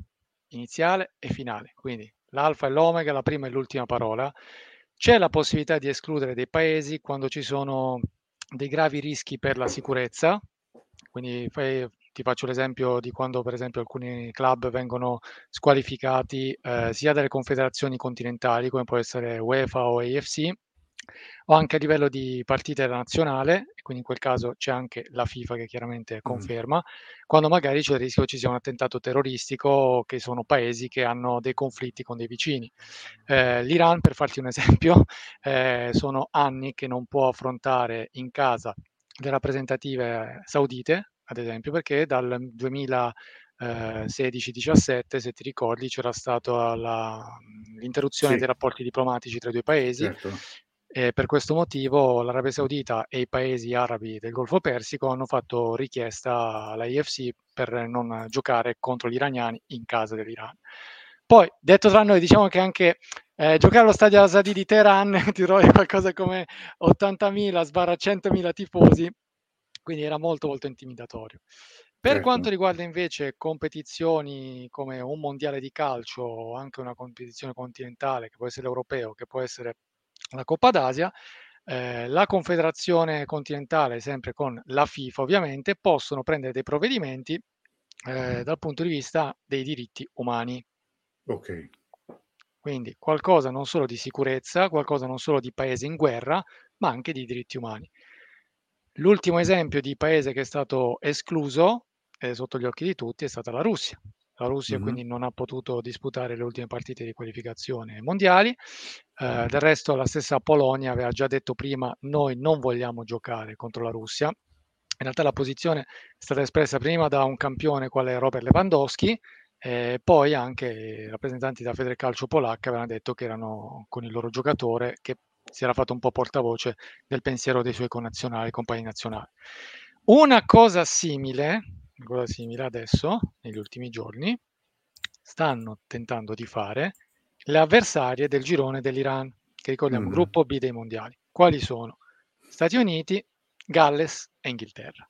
iniziale e finale, quindi l'alfa e l'omega, la prima e l'ultima parola, c'è la possibilità di escludere dei paesi quando ci sono dei gravi rischi per la sicurezza, quindi fai, ti faccio l'esempio di quando per esempio alcuni club vengono squalificati eh, sia dalle confederazioni continentali come può essere UEFA o AFC o anche a livello di partita nazionale, quindi in quel caso c'è anche la FIFA che chiaramente conferma, mm. quando magari c'è il rischio che ci sia un attentato terroristico, che sono paesi che hanno dei conflitti con dei vicini. Eh, L'Iran, per farti un esempio, (laughs) eh, sono anni che non può affrontare in casa le rappresentative saudite, ad esempio, perché dal 2016-17, se ti ricordi, c'era stata l'interruzione sì. dei rapporti diplomatici tra i due paesi. Certo. E per questo motivo l'Arabia Saudita e i paesi arabi del Golfo Persico hanno fatto richiesta alla IFC per non giocare contro gli iraniani in casa dell'Iran. Poi, detto tra noi, diciamo che anche eh, giocare allo stadio Asadi di Teheran (laughs) ti trovi qualcosa come 80.000-100.000 tifosi, quindi era molto molto intimidatorio. Per certo. quanto riguarda invece competizioni come un mondiale di calcio o anche una competizione continentale, che può essere l'europeo, che può essere la Coppa d'Asia, eh, la Confederazione continentale, sempre con la FIFA ovviamente, possono prendere dei provvedimenti eh, dal punto di vista dei diritti umani. Ok. Quindi qualcosa non solo di sicurezza, qualcosa non solo di paese in guerra, ma anche di diritti umani. L'ultimo esempio di paese che è stato escluso eh, sotto gli occhi di tutti è stata la Russia. La Russia mm-hmm. quindi non ha potuto disputare le ultime partite di qualificazione mondiali. Eh, del resto la stessa Polonia aveva già detto prima noi non vogliamo giocare contro la Russia. In realtà la posizione è stata espressa prima da un campione quale Robert Lewandowski, e poi anche i rappresentanti della Federcalcio polacca avevano detto che erano con il loro giocatore che si era fatto un po' portavoce del pensiero dei suoi connazionali, compagni nazionali. Una cosa simile, una cosa simile adesso, negli ultimi giorni, stanno tentando di fare le avversarie del girone dell'Iran, che ricordiamo, mm. gruppo B dei mondiali. Quali sono? Stati Uniti, Galles e Inghilterra.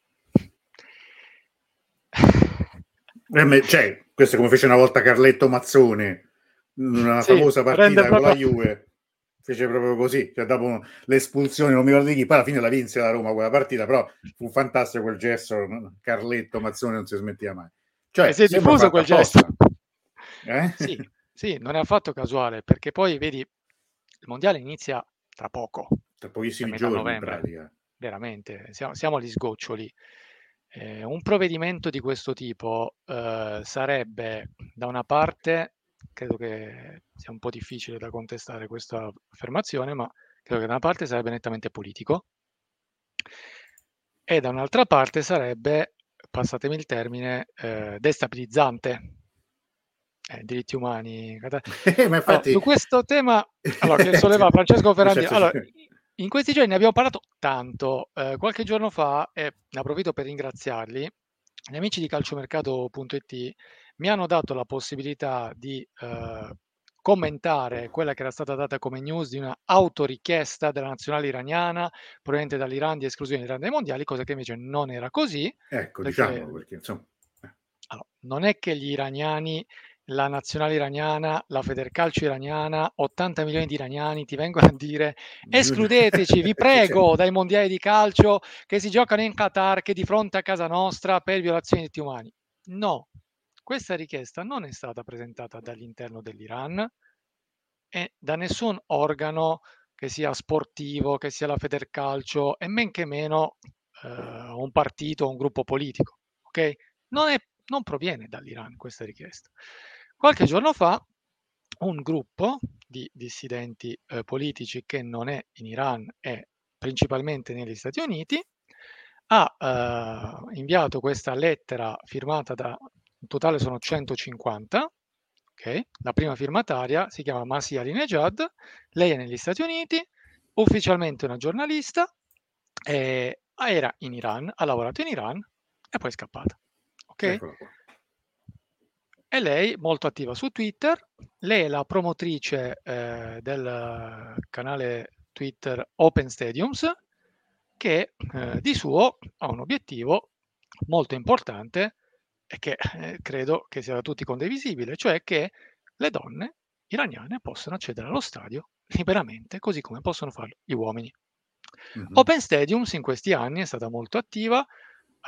Eh, cioè, questo è come fece una volta Carletto Mazzone, una sì, famosa partita con la Juve fece proprio così, cioè dopo l'espulsione, non mi ricordo di chi, poi alla fine la vinse la Roma quella partita, però fu fantastico quel gesto, Carletto, Mazzone non si smetteva mai. Cioè, si è diffuso quel gesto. Eh? (laughs) Sì, sì, non è affatto casuale, perché poi vedi, il mondiale inizia tra poco. Tra pochissimi giorni novembre. in pratica. Veramente, siamo, siamo agli sgoccioli. Eh, un provvedimento di questo tipo eh, sarebbe da una parte credo che sia un po' difficile da contestare questa affermazione, ma credo che da una parte sarebbe nettamente politico e da un'altra parte sarebbe, passatemi il termine, eh, destabilizzante. Eh, diritti umani. (laughs) Ma infatti... allora, su questo tema allora, che (laughs) solleva Francesco Ferrandi, allora, in questi giorni ne abbiamo parlato tanto. Eh, qualche giorno fa, e ne approfitto per ringraziarli, gli amici di calciomercato.it mi hanno dato la possibilità di eh, commentare quella che era stata data come news di una autorichiesta della nazionale iraniana proveniente dall'Iran di esclusione dell'Iran dai mondiali, cosa che invece non era così. Ecco, perché, diciamo perché insomma. Eh. Allora, non è che gli iraniani la nazionale iraniana, la Federcalcio iraniana, 80 milioni di iraniani ti vengono a dire escludeteci, vi (laughs) prego, dai mondiali di calcio che si giocano in Qatar, che di fronte a casa nostra per violazioni di diritti umani. No, questa richiesta non è stata presentata dall'interno dell'Iran e da nessun organo che sia sportivo, che sia la Federcalcio e men che meno eh, un partito un gruppo politico. Ok? Non, è, non proviene dall'Iran questa richiesta. Qualche giorno fa un gruppo di dissidenti eh, politici che non è in Iran e principalmente negli Stati Uniti ha eh, inviato questa lettera firmata da, in totale sono 150, okay? la prima firmataria si chiama Masi Alinejad, lei è negli Stati Uniti, ufficialmente una giornalista, eh, era in Iran, ha lavorato in Iran e poi è scappata. Ok? E lei molto attiva su Twitter, lei è la promotrice eh, del canale Twitter Open Stadiums, che eh, di suo ha un obiettivo molto importante e che eh, credo che sia da tutti condivisibile, cioè che le donne iraniane possano accedere allo stadio liberamente, così come possono farlo gli uomini. Mm-hmm. Open Stadiums in questi anni è stata molto attiva,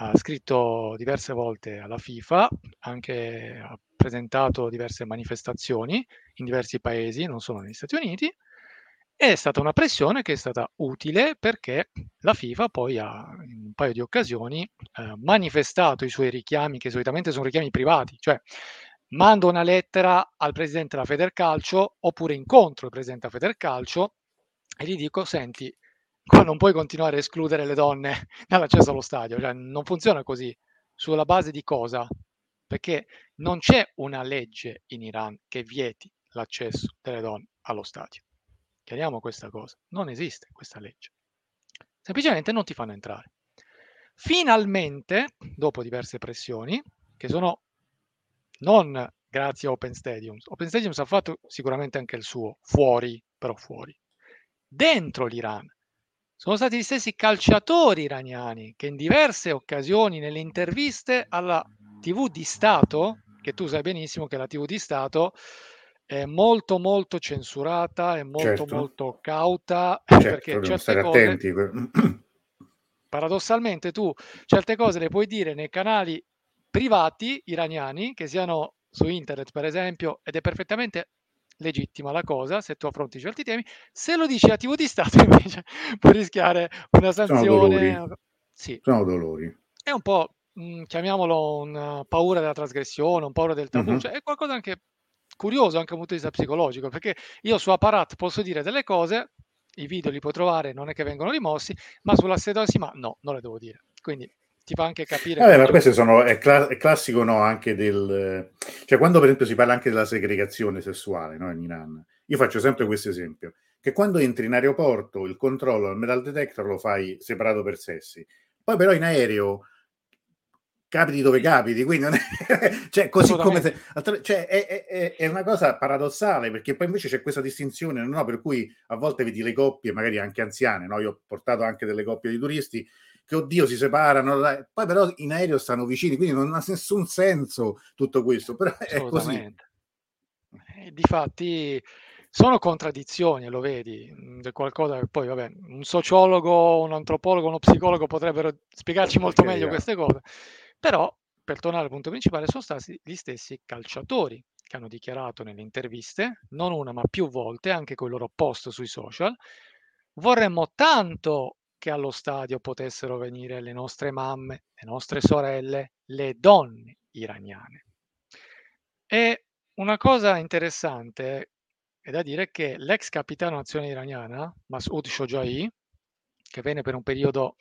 ha scritto diverse volte alla FIFA, anche ha presentato diverse manifestazioni in diversi paesi, non solo negli Stati Uniti, è stata una pressione che è stata utile perché la FIFA poi ha in un paio di occasioni eh, manifestato i suoi richiami, che solitamente sono richiami privati, cioè mando una lettera al presidente della Federcalcio oppure incontro il presidente della Federcalcio e gli dico, senti, qua non puoi continuare a escludere le donne (laughs) dall'accesso allo stadio, cioè non funziona così. Sulla base di cosa? Perché non c'è una legge in Iran che vieti l'accesso delle donne allo stadio. Chiariamo questa cosa. Non esiste questa legge. Semplicemente non ti fanno entrare. Finalmente, dopo diverse pressioni, che sono non grazie a Open Stadiums, Open Stadiums ha fatto sicuramente anche il suo, fuori, però fuori. Dentro l'Iran sono stati gli stessi calciatori iraniani che in diverse occasioni nelle interviste alla TV di Stato, che tu sai benissimo che la TV di Stato è molto molto censurata, è molto certo. molto cauta, (laughs) certo, perché certe cose, attenti. (clears throat) paradossalmente tu certe cose le puoi dire nei canali privati iraniani, che siano su internet per esempio, ed è perfettamente legittima la cosa se tu affronti certi temi, se lo dici a TV di Stato (laughs) invece puoi rischiare una sanzione. Sono dolori. Sì. Sono dolori. È un po', mm, chiamiamolo, una paura della trasgressione, un paura del tabù, uh-huh. cioè è qualcosa anche curioso anche dal punto di vista psicologico, perché io su Apparat posso dire delle cose, i video li puoi trovare, non è che vengono rimossi, ma sulla sedosima no, non le devo dire. Quindi ti fa anche capire. Vabbè, ma questo sono, è, cla- è, classico no, anche del... Cioè quando per esempio si parla anche della segregazione sessuale no, in Iran, io faccio sempre questo esempio, che quando entri in aeroporto il controllo al metal detector lo fai separato per sessi, poi però in aereo capiti dove capiti, quindi non è, (laughs) cioè, così come se, cioè, è, è, è, una cosa paradossale perché poi invece c'è questa distinzione, no? per cui a volte vedi le coppie, magari anche anziane, no? io ho portato anche delle coppie di turisti che oddio si separano, poi però in aereo stanno vicini, quindi non ha nessun senso tutto questo, però è così. Eh, difatti sono contraddizioni, lo vedi, mm, qualcosa che poi, vabbè, un sociologo, un antropologo, uno psicologo potrebbero spiegarci molto meglio queste cose, però per tornare al punto principale sono stati gli stessi calciatori che hanno dichiarato nelle interviste, non una ma più volte, anche con il loro post sui social, vorremmo tanto che allo stadio potessero venire le nostre mamme, le nostre sorelle, le donne iraniane. E una cosa interessante, è da dire che l'ex capitano nazionale iraniana, Masoud Shojaei, che venne per un periodo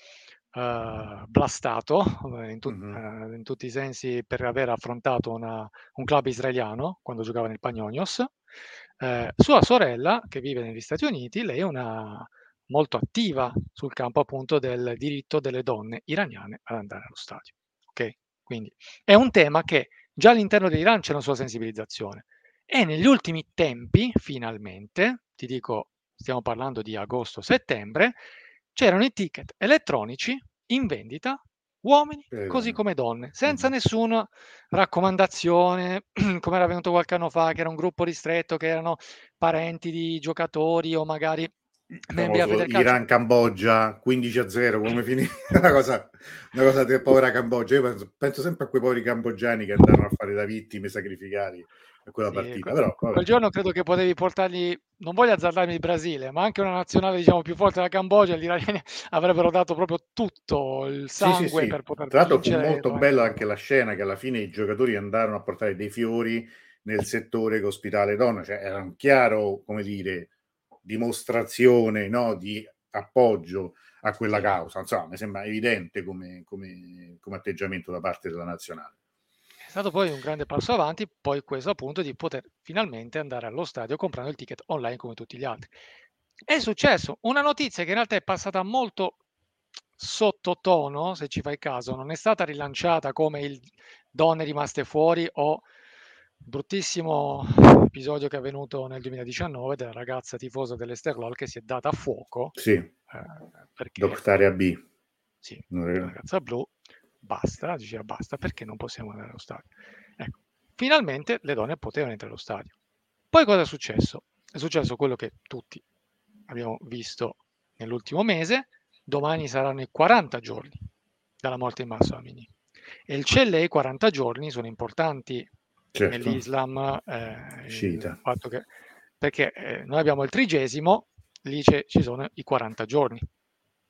uh, blastato in, tu- mm-hmm. uh, in, tutti i sensi per aver affrontato una, un club israeliano quando giocava nel Pagnonios, uh, sua sorella, che vive negli Stati Uniti, lei è una molto attiva sul campo appunto del diritto delle donne iraniane ad andare allo stadio. Ok? Quindi è un tema che già all'interno dell'Iran c'è una sua sensibilizzazione. E negli ultimi tempi, finalmente, ti dico, stiamo parlando di agosto-settembre, c'erano i ticket elettronici in vendita, uomini eh, così come donne, senza nessuna raccomandazione, (clears throat) come era venuto qualche anno fa, che era un gruppo ristretto, che erano parenti di giocatori o magari Iran-Cambogia 15 a 0 come finì (laughs) una cosa, una cosa del povera Cambogia. Io penso, penso, sempre a quei poveri cambogiani che andarono a fare da vittime sacrificati quella sì, partita quel, però, quel giorno credo che potevi portargli non voglio azzardarmi il Brasile ma anche una nazionale diciamo più forte della Cambogia gli iraniani (laughs) avrebbero dato proprio tutto il sangue sì, sì, per poter tra l'altro fu molto bella anche la scena che alla fine i giocatori andarono a portare dei fiori nel settore che ospitale donna cioè era un chiaro come dire dimostrazione no, di appoggio a quella causa. Insomma, mi sembra evidente come, come, come, atteggiamento da parte della nazionale. È stato poi un grande passo avanti, poi questo appunto di poter finalmente andare allo stadio comprando il ticket online come tutti gli altri. È successo una notizia che in realtà è passata molto sottotono, se ci fai caso, non è stata rilanciata come il donne rimaste fuori o bruttissimo episodio che è avvenuto nel 2019 della ragazza tifosa dell'Esterlol che si è data a fuoco. Sì, eh, perché, Doctaria B. Sì, la ragazza blu, basta, diceva basta perché non possiamo andare allo stadio. Ecco, finalmente le donne potevano entrare allo stadio. Poi cosa è successo? È successo quello che tutti abbiamo visto nell'ultimo mese, domani saranno i 40 giorni dalla morte di Massa Amini. E il CLE 40 giorni sono importanti certo. nell'Islam eh, fatto che, perché eh, noi abbiamo il trigesimo, lì ci sono i 40 giorni.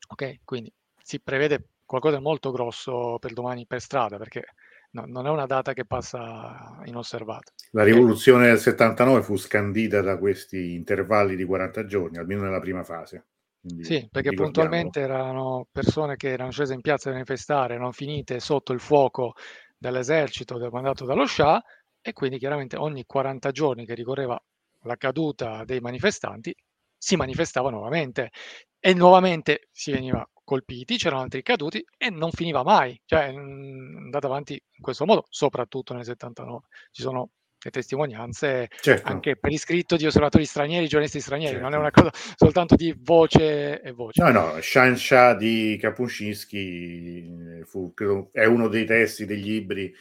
Ok? Quindi si prevede qualcosa di molto grosso per domani per strada, perché no, non è una data che passa inosservata. La rivoluzione del 79 fu scandita da questi intervalli di 40 giorni, almeno nella prima fase. Quindi sì, perché puntualmente erano persone che erano scese in piazza a manifestare, erano finite sotto il fuoco dell'esercito mandato dallo Shah e quindi chiaramente ogni 40 giorni che ricorreva la caduta dei manifestanti si manifestava nuovamente e nuovamente si veniva colpiti, c'erano altri caduti e non finiva mai, cioè è andata avanti in questo modo, soprattutto nel 79. Ci sono le testimonianze certo. anche per iscritto di osservatori stranieri, giornalisti stranieri, certo. non è una cosa soltanto di voce e voce. No, no, Shan Shah di Kapuscinski fu, credo, è uno dei testi degli libri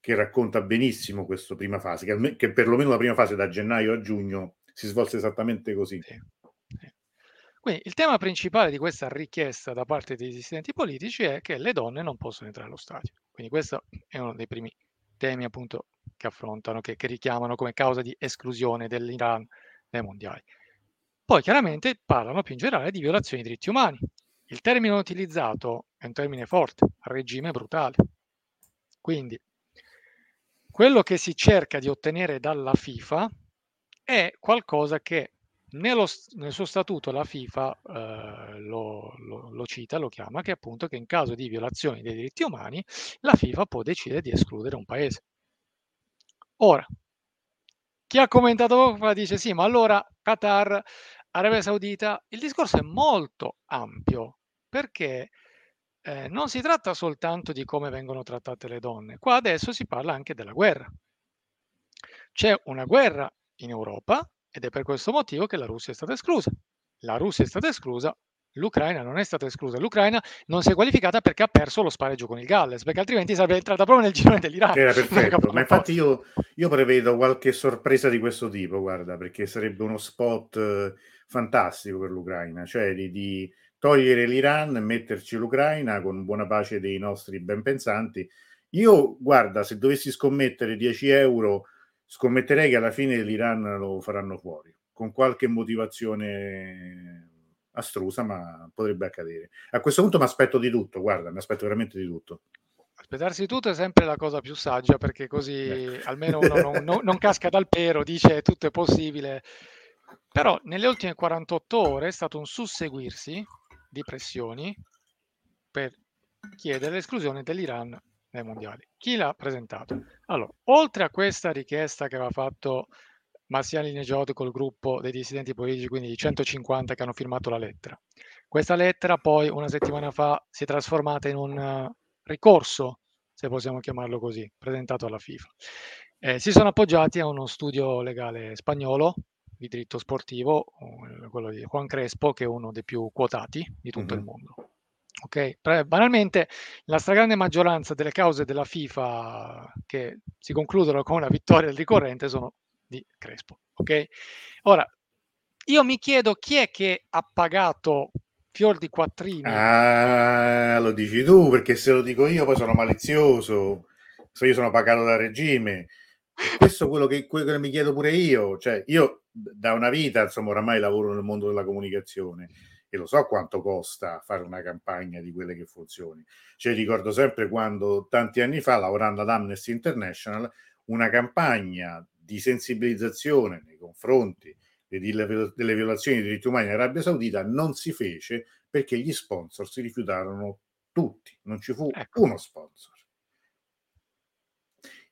che racconta benissimo questa prima fase, che, che perlomeno la prima fase da gennaio a giugno si svolse esattamente così. Sì. Quindi il tema principale di questa richiesta da parte dei dissidenti politici è che le donne non possono entrare allo stadio. Quindi questo è uno dei primi temi appunto che affrontano, che, che richiamano come causa di esclusione dell'Iran dai mondiali. Poi chiaramente parlano più in generale di violazioni dei diritti umani. Il termine utilizzato è un termine forte, regime brutale. Quindi quello che si cerca di ottenere dalla FIFA è qualcosa che nello, nel suo statuto la FIFA eh, lo, lo, lo, cita, lo chiama, che appunto che in caso di violazioni dei diritti umani la FIFA può decidere di escludere un paese. Ora, chi ha commentato dice sì, ma allora Qatar, Arabia Saudita, il discorso è molto ampio perché eh, non si tratta soltanto di come vengono trattate le donne, qua adesso si parla anche della guerra. C'è una guerra in Europa ed è per questo motivo che la Russia è stata esclusa. La Russia è stata esclusa, l'Ucraina non è stata esclusa. L'Ucraina non si è qualificata perché ha perso lo spareggio con il Galles, perché altrimenti sarebbe entrata proprio nel girone dell'Iran. Era (laughs) perfetto, ma infatti io, io, prevedo qualche sorpresa di questo tipo, guarda, perché sarebbe uno spot eh, fantastico per l'Ucraina, cioè di, di togliere l'Iran e metterci l'Ucraina con buona pace dei nostri ben pensanti. Io, guarda, se dovessi scommettere 10 euro, scommetterei che alla fine l'Iran lo faranno fuori, con qualche motivazione astrusa, ma potrebbe accadere. A questo punto mi aspetto di tutto, guarda, mi aspetto veramente di tutto. Aspettarsi tutto è sempre la cosa più saggia perché così ecco. almeno uno non, non, non casca dal pero, dice tutto è possibile Però nelle ultime 48 ore è stato un susseguirsi di pressioni per chiedere l'esclusione dell'Iran dai mondiali. Chi l'ha presentato? Allora, oltre a questa richiesta che aveva fatto Marziali Nejod col gruppo dei dissidenti politici, quindi di 150 che hanno firmato la lettera. Questa lettera poi una settimana fa si è trasformata in un uh, ricorso, se possiamo chiamarlo così, presentato alla FIFA. Eh, si sono appoggiati a uno studio legale spagnolo di diritto sportivo, quello di Juan Crespo, che è uno dei più quotati di tutto mm-hmm. il mondo. Ok, banalmente la stragrande maggioranza delle cause della FIFA che si concludono con una vittoria del ricorrente sono di Crespo. Ok, ora io mi chiedo chi è che ha pagato fior di quattrini. Ah, lo dici tu perché se lo dico io poi sono malizioso. Se io sono pagato dal regime, questo è quello che, quello che mi chiedo pure io. Cioè, io da una vita, insomma, oramai lavoro nel mondo della comunicazione e lo so quanto costa fare una campagna di quelle che funzioni. Cioè, ricordo sempre quando tanti anni fa, lavorando ad Amnesty International, una campagna di sensibilizzazione nei confronti delle, violazioni dei diritti umani in Arabia Saudita non si fece perché gli sponsor si rifiutarono tutti, non ci fu ecco. uno sponsor.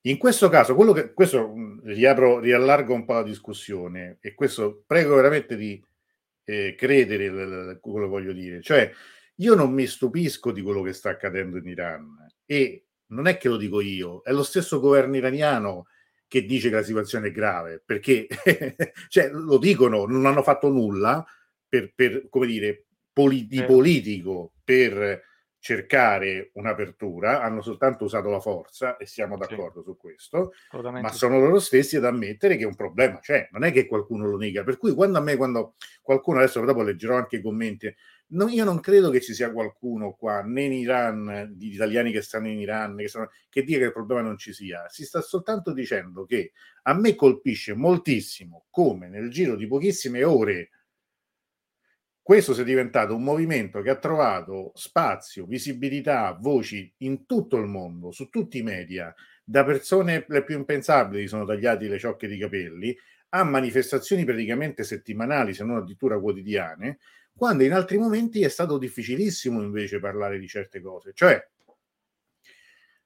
In questo caso, quello che, questo riapro, riallargo un po' la discussione e questo prego veramente di eh, credere quello che voglio dire. Cioè, io non mi stupisco di quello che sta accadendo in Iran e non è che lo dico io, è lo stesso governo iraniano che dice che la situazione è grave, perché (laughs) cioè, lo dicono, non hanno fatto nulla per, per come dire, poli- di politico per cercare un'apertura, hanno soltanto usato la forza e siamo d'accordo sì. su questo, ma sono loro stessi ad ammettere che un problema c'è, non è che qualcuno lo nega. Per cui quando a me, quando qualcuno, adesso dopo leggerò anche i commenti, no, io non credo che ci sia qualcuno qua, né in Iran, di italiani che stanno in Iran, che, stanno, che dica che il problema non ci sia. Si sta soltanto dicendo che a me colpisce moltissimo come nel giro di pochissime ore questo sia diventato un movimento che ha trovato spazio, visibilità, voci in tutto il mondo, su tutti i media, da persone le più impensabili sono tagliati le ciocche di capelli, a manifestazioni praticamente settimanali, se non addirittura quotidiane, quando in altri momenti è stato difficilissimo invece parlare di certe cose. Cioè,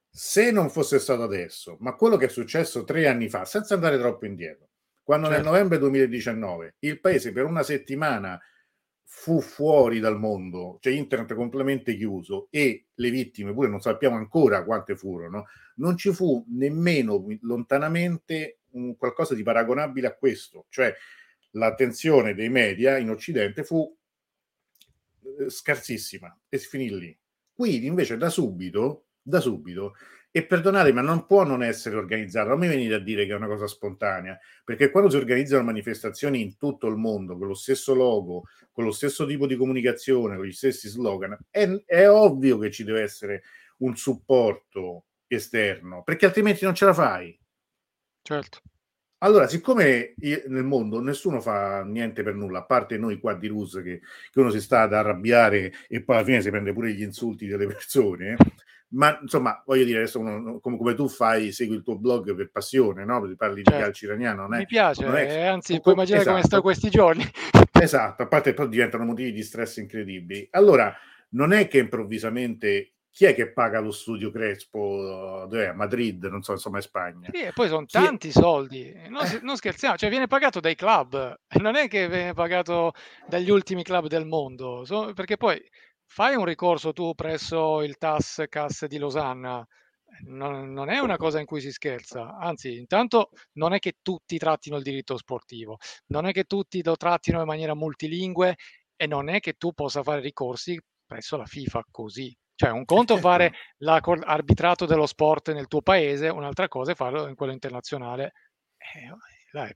se non fosse stato adesso, ma quello che è successo tre anni fa, senza andare troppo indietro, quando certo. nel novembre 2019 il paese per una settimana fu fuori dal mondo, cioè internet completamente chiuso e le vittime, pure non sappiamo ancora quante furono, non ci fu nemmeno lontanamente un qualcosa di paragonabile a questo, cioè l'attenzione dei media in Occidente fu eh, scarsissima e si finì lì. Qui invece da subito, da subito e perdonatemi, ma non può non essere organizzata. Non mi venite a dire che è una cosa spontanea, perché quando si organizzano manifestazioni in tutto il mondo con lo stesso logo, con lo stesso tipo di comunicazione, con gli stessi slogan, è, è ovvio che ci deve essere un supporto esterno, perché altrimenti non ce la fai. Certo. Allora, siccome nel mondo nessuno fa niente per nulla, a parte noi qua di Rus che, che, uno si sta ad arrabbiare e poi alla fine si prende pure gli insulti delle (laughs) persone, ma insomma, voglio dire, adesso uno, come, come, tu fai, segui il tuo blog per passione, no? Parli certo. di calcio iraniano, non è, Mi piace, è, eh, anzi, puoi immaginare esatto. come sto questi giorni. (laughs) esatto, a parte poi diventano motivi di stress incredibili. Allora, non è che improvvisamente chi è che paga lo studio Crespo dov'è? a Madrid, non so, insomma, in Spagna. Sì, e poi sono chi tanti è... soldi, non, eh. non, scherziamo, cioè viene pagato dai club, (laughs) non è che viene pagato dagli ultimi club del mondo, so, perché poi fai un ricorso tu presso il TAS CAS di Losanna, non, non, è una cosa in cui si scherza, anzi, intanto non è che tutti trattino il diritto sportivo, non è che tutti lo trattino in maniera multilingue e non è che tu possa fare ricorsi presso la FIFA così. Cioè, un conto fare l'arbitrato dello sport nel tuo paese, un'altra cosa è farlo in quello internazionale. Eh, dai,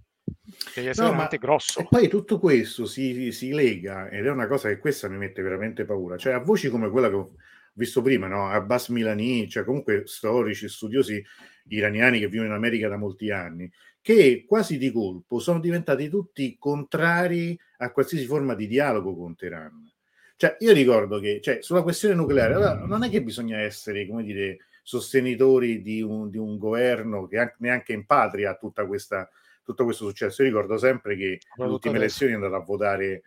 Devi essere no, veramente grosso. E poi tutto questo si, si, lega, ed è una cosa che questa mi mette veramente paura. Cioè, a voci come quella che ho visto prima, no? Abbas Milani, cioè comunque storici, studiosi iraniani che vivono in America da molti anni, che quasi di colpo sono diventati tutti contrari a qualsiasi forma di dialogo con Teheran. Cioè, io ricordo che cioè, sulla questione nucleare allora, non è che bisogna essere, come dire, sostenitori di un, di un governo che neanche in patria ha tutta questa tutto questo successo. Io ricordo sempre che alle ultime elezioni è andato a votare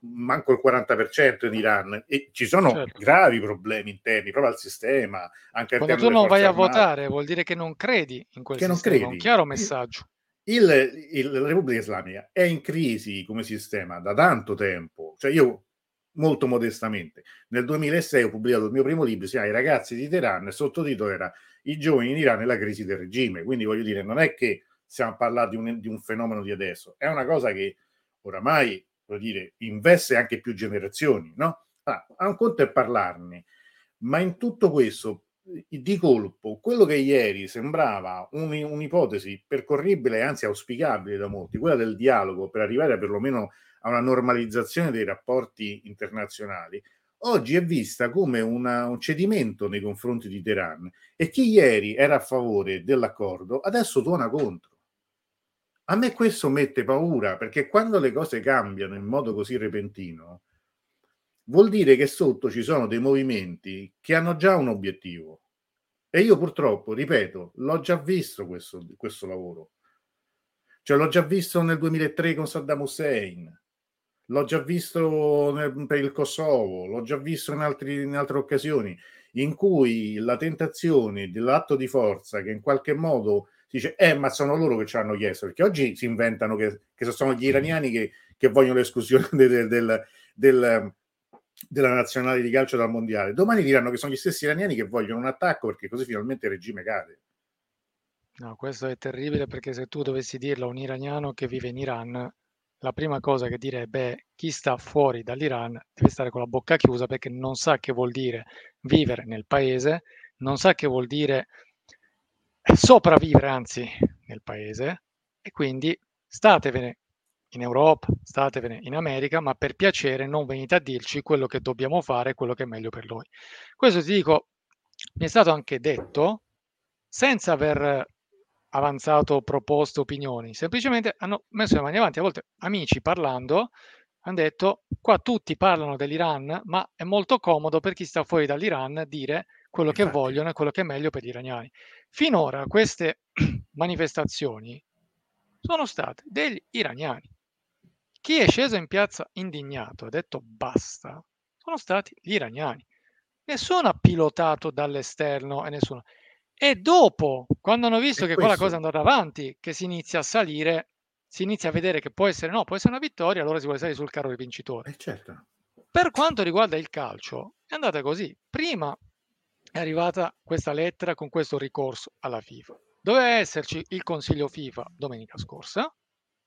manco il 40% in Iran e ci sono certo. gravi problemi interni proprio al sistema anche quando tu non vai armate. a votare vuol dire che non credi in quel che sistema non credi. un chiaro messaggio il, il, la Repubblica Islamica è in crisi come sistema da tanto tempo cioè io molto modestamente nel 2006 ho pubblicato il mio primo libro si chiama I ragazzi di Teheran e sottotitolo era I giovani in Iran e la crisi del regime quindi voglio dire non è che stiamo a parlare di un, di un fenomeno di adesso è una cosa che oramai dire, investe anche più generazioni, no? Ah, a un conto è parlarne, ma in tutto questo, di colpo, quello che ieri sembrava un, un'ipotesi percorribile e anzi auspicabile da molti, quella del dialogo per arrivare perlomeno a una normalizzazione dei rapporti internazionali, oggi è vista come una, un cedimento nei confronti di Teheran e chi ieri era a favore dell'accordo adesso tuona contro. A me questo mette paura perché quando le cose cambiano in modo così repentino, vuol dire che sotto ci sono dei movimenti che hanno già un obiettivo. E io purtroppo, ripeto, l'ho già visto questo, questo lavoro. Cioè l'ho già visto nel 2003 con Saddam Hussein, l'ho già visto nel, per il Kosovo, l'ho già visto in, altri, in altre occasioni, in cui la tentazione dell'atto di forza che in qualche modo dice, eh, ma sono loro che ci hanno chiesto, perché oggi si inventano che, che sono gli iraniani che, che vogliono l'esclusione (laughs) del, del, del, della nazionale di calcio dal mondiale. Domani diranno che sono gli stessi iraniani che vogliono un attacco perché così finalmente il regime cade. No, questo è terribile perché se tu dovessi dirlo a un iraniano che vive in Iran, la prima cosa che direbbe chi sta fuori dall'Iran deve stare con la bocca chiusa perché non sa che vuol dire vivere nel paese, non sa che vuol dire sopravvivere anzi nel paese e quindi statevene in Europa, statevene in America, ma per piacere non venite a dirci quello che dobbiamo fare, quello che è meglio per noi. Questo ti dico, mi è stato anche detto senza aver avanzato proposte, opinioni, semplicemente hanno messo le mani avanti, a volte amici parlando hanno detto qua tutti parlano dell'Iran, ma è molto comodo per chi sta fuori dall'Iran dire quello Infatti. che vogliono e quello che è meglio per gli iraniani. Finora queste (clears throat) manifestazioni sono state degli iraniani. Chi è sceso in piazza indignato e ha detto basta sono stati gli iraniani. Nessuno ha pilotato dall'esterno e nessuno. E dopo, quando hanno visto e che quella cosa è andata avanti, che si inizia a salire, si inizia a vedere che può essere no, può essere una vittoria, allora si vuole salire sul carro del vincitore. Eh certo. Per quanto riguarda il calcio, è andata così. Prima è arrivata questa lettera con questo ricorso alla FIFA. Doveva esserci il Consiglio FIFA domenica scorsa.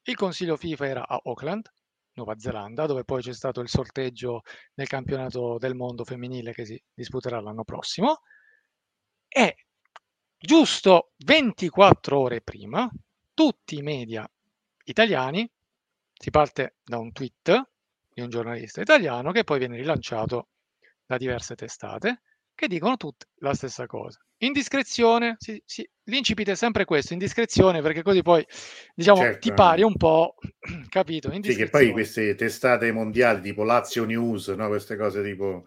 Il Consiglio FIFA era a Auckland, Nuova Zelanda, dove poi c'è stato il sorteggio nel campionato del mondo femminile che si disputerà l'anno prossimo. E giusto 24 ore prima, tutti i media italiani, si parte da un tweet di un giornalista italiano che poi viene rilanciato da diverse testate, che dicono tutte la stessa cosa. Indiscrezione, sì, sì, l'incipit è sempre questo, indiscrezione, perché così poi diciamo certo. ti pari un po', (clears throat) capito? Sì, che poi queste testate mondiali tipo Lazio News, no? queste cose tipo...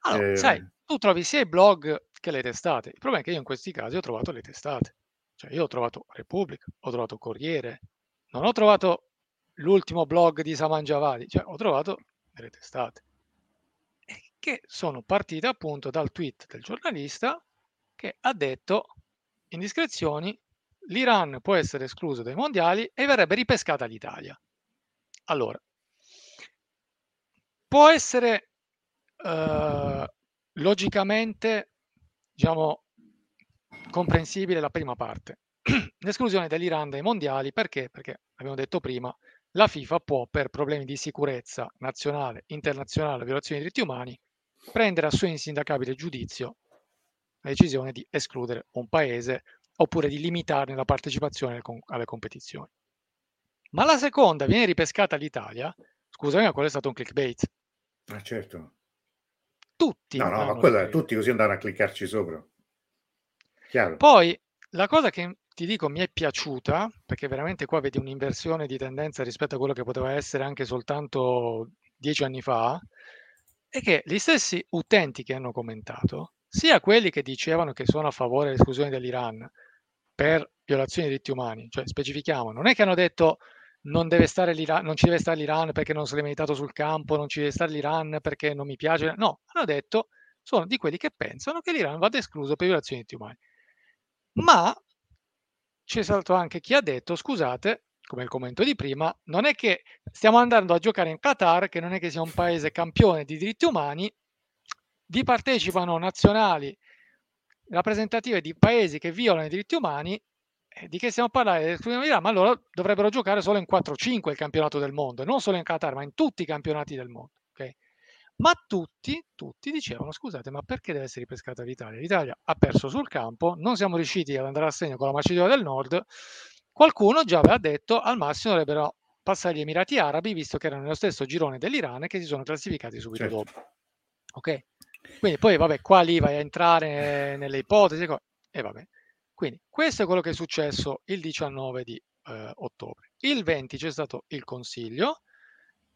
Allora, eh... sai, tu trovi sia i blog che le testate. Il problema è che io in questi casi ho trovato le testate. Cioè io ho trovato Repubblica, ho trovato Corriere, non ho trovato l'ultimo blog di Saman Javadi, cioè ho trovato delle testate che sono partite appunto dal tweet del giornalista che ha detto indiscrezioni l'Iran può essere escluso dai mondiali e verrebbe ripescata l'Italia. Allora, può essere eh, logicamente, diciamo, comprensibile la prima parte. (clears throat) L'esclusione dell'Iran dai mondiali perché? Perché abbiamo detto prima, la FIFA può per problemi di sicurezza nazionale, internazionale, violazioni dei diritti umani, prendere a suo insindacabile giudizio la decisione di escludere un paese oppure di limitarne la partecipazione alle competizioni. Ma la seconda viene ripescata l'Italia, scusami, ma quello è stato un clickbait. Ah, certo. Tutti. No, no, ma quello è tutti così andare a cliccarci sopra. Chiaro. Poi la cosa che ti dico mi è piaciuta, perché veramente qua vedi un'inversione di tendenza rispetto a quello che poteva essere anche soltanto dieci anni fa, è che gli stessi utenti che hanno commentato, sia quelli che dicevano che sono a favore dell'esclusione dell'Iran per violazioni dei diritti umani, cioè specifichiamo, non è che hanno detto non, deve stare non ci deve stare l'Iran perché non se l'è meritato sul campo, non ci deve stare l'Iran perché non mi piace, no, hanno detto sono di quelli che pensano che l'Iran vada escluso per violazioni dei diritti umani. Ma c'è stato anche chi ha detto, scusate, come il commento di prima, non è che stiamo andando a giocare in Qatar, che non è che sia un paese campione di diritti umani, vi partecipano nazionali rappresentative di paesi che violano i diritti umani, eh, di che stiamo a parlare? Ma allora dovrebbero giocare solo in 4-5 il campionato del mondo, non solo in Qatar, ma in tutti i campionati del mondo. Okay? Ma tutti, tutti dicevano, scusate, ma perché deve essere ripescata l'Italia? L'Italia ha perso sul campo, non siamo riusciti ad andare a segno con la Macedonia del Nord, qualcuno già aveva detto al massimo dovrebbero passare gli Emirati Arabi, visto che erano nello stesso girone dell'Iran e che si sono classificati subito certo. dopo. Ok? Quindi poi, vabbè, qua lì vai a entrare nelle ipotesi e vabbè. Quindi questo è quello che è successo il 19 di eh, ottobre. Il 20 c'è stato il consiglio,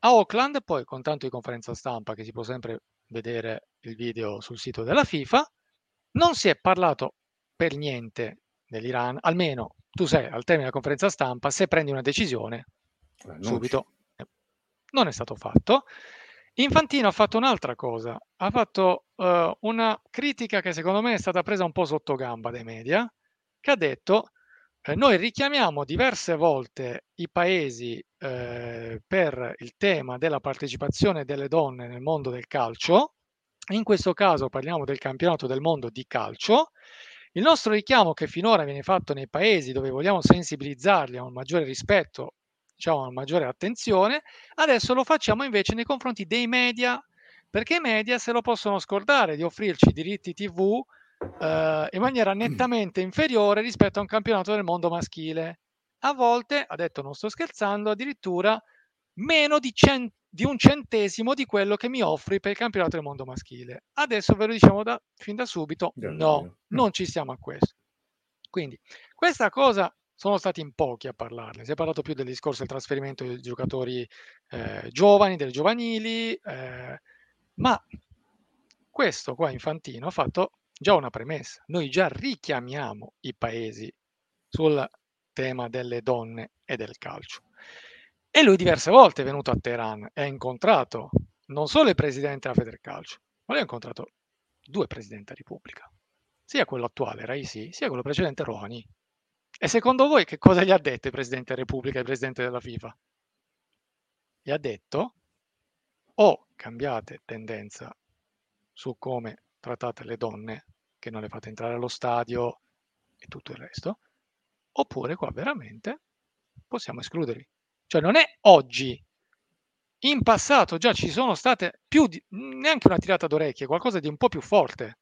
a Auckland, poi con tanto di conferenza stampa che si può sempre vedere il video sul sito della FIFA, non si è parlato per niente dell'Iran, almeno tu sai al termine della conferenza stampa, se prendi una decisione, eh, subito eh, non è stato fatto. Infantino ha fatto un'altra cosa, ha fatto uh, una critica che secondo me è stata presa un po' sotto gamba dai media, che ha detto eh, noi richiamiamo diverse volte i paesi eh, per il tema della partecipazione delle donne nel mondo del calcio, in questo caso parliamo del campionato del mondo di calcio. Il nostro richiamo che finora viene fatto nei paesi dove vogliamo sensibilizzarli a un maggiore rispetto, diciamo a una maggiore attenzione, adesso lo facciamo invece nei confronti dei media, perché i media se lo possono scordare di offrirci diritti TV eh, in maniera nettamente inferiore rispetto a un campionato del mondo maschile. A volte, ha detto non sto scherzando, addirittura meno di, cent- di, un centesimo di quello che mi offri per il campionato del mondo maschile. Adesso ve lo diciamo da, fin da subito, no, non ci siamo a questo. Quindi questa cosa sono stati in pochi a parlarne. Si è parlato più del discorso del trasferimento dei giocatori eh, giovani, delle giovanili, eh, ma questo qua Infantino ha fatto già una premessa. Noi già richiamiamo i paesi sul tema delle donne e del calcio. E lui diverse volte è venuto a Teheran e ha incontrato non solo il presidente della Federcalcio, ma lui ha incontrato due presidenti della Repubblica, sia quello attuale, Raisi, sia quello precedente, Rouhani. E secondo voi che cosa gli ha detto il presidente della Repubblica e il presidente della FIFA? Gli ha detto o cambiate tendenza su come trattate le donne che non le fate entrare allo stadio e tutto il resto, oppure qua veramente possiamo escludervi. Cioè non è oggi, in passato già ci sono state più di, neanche una tirata d'orecchie, qualcosa di un po' più forte.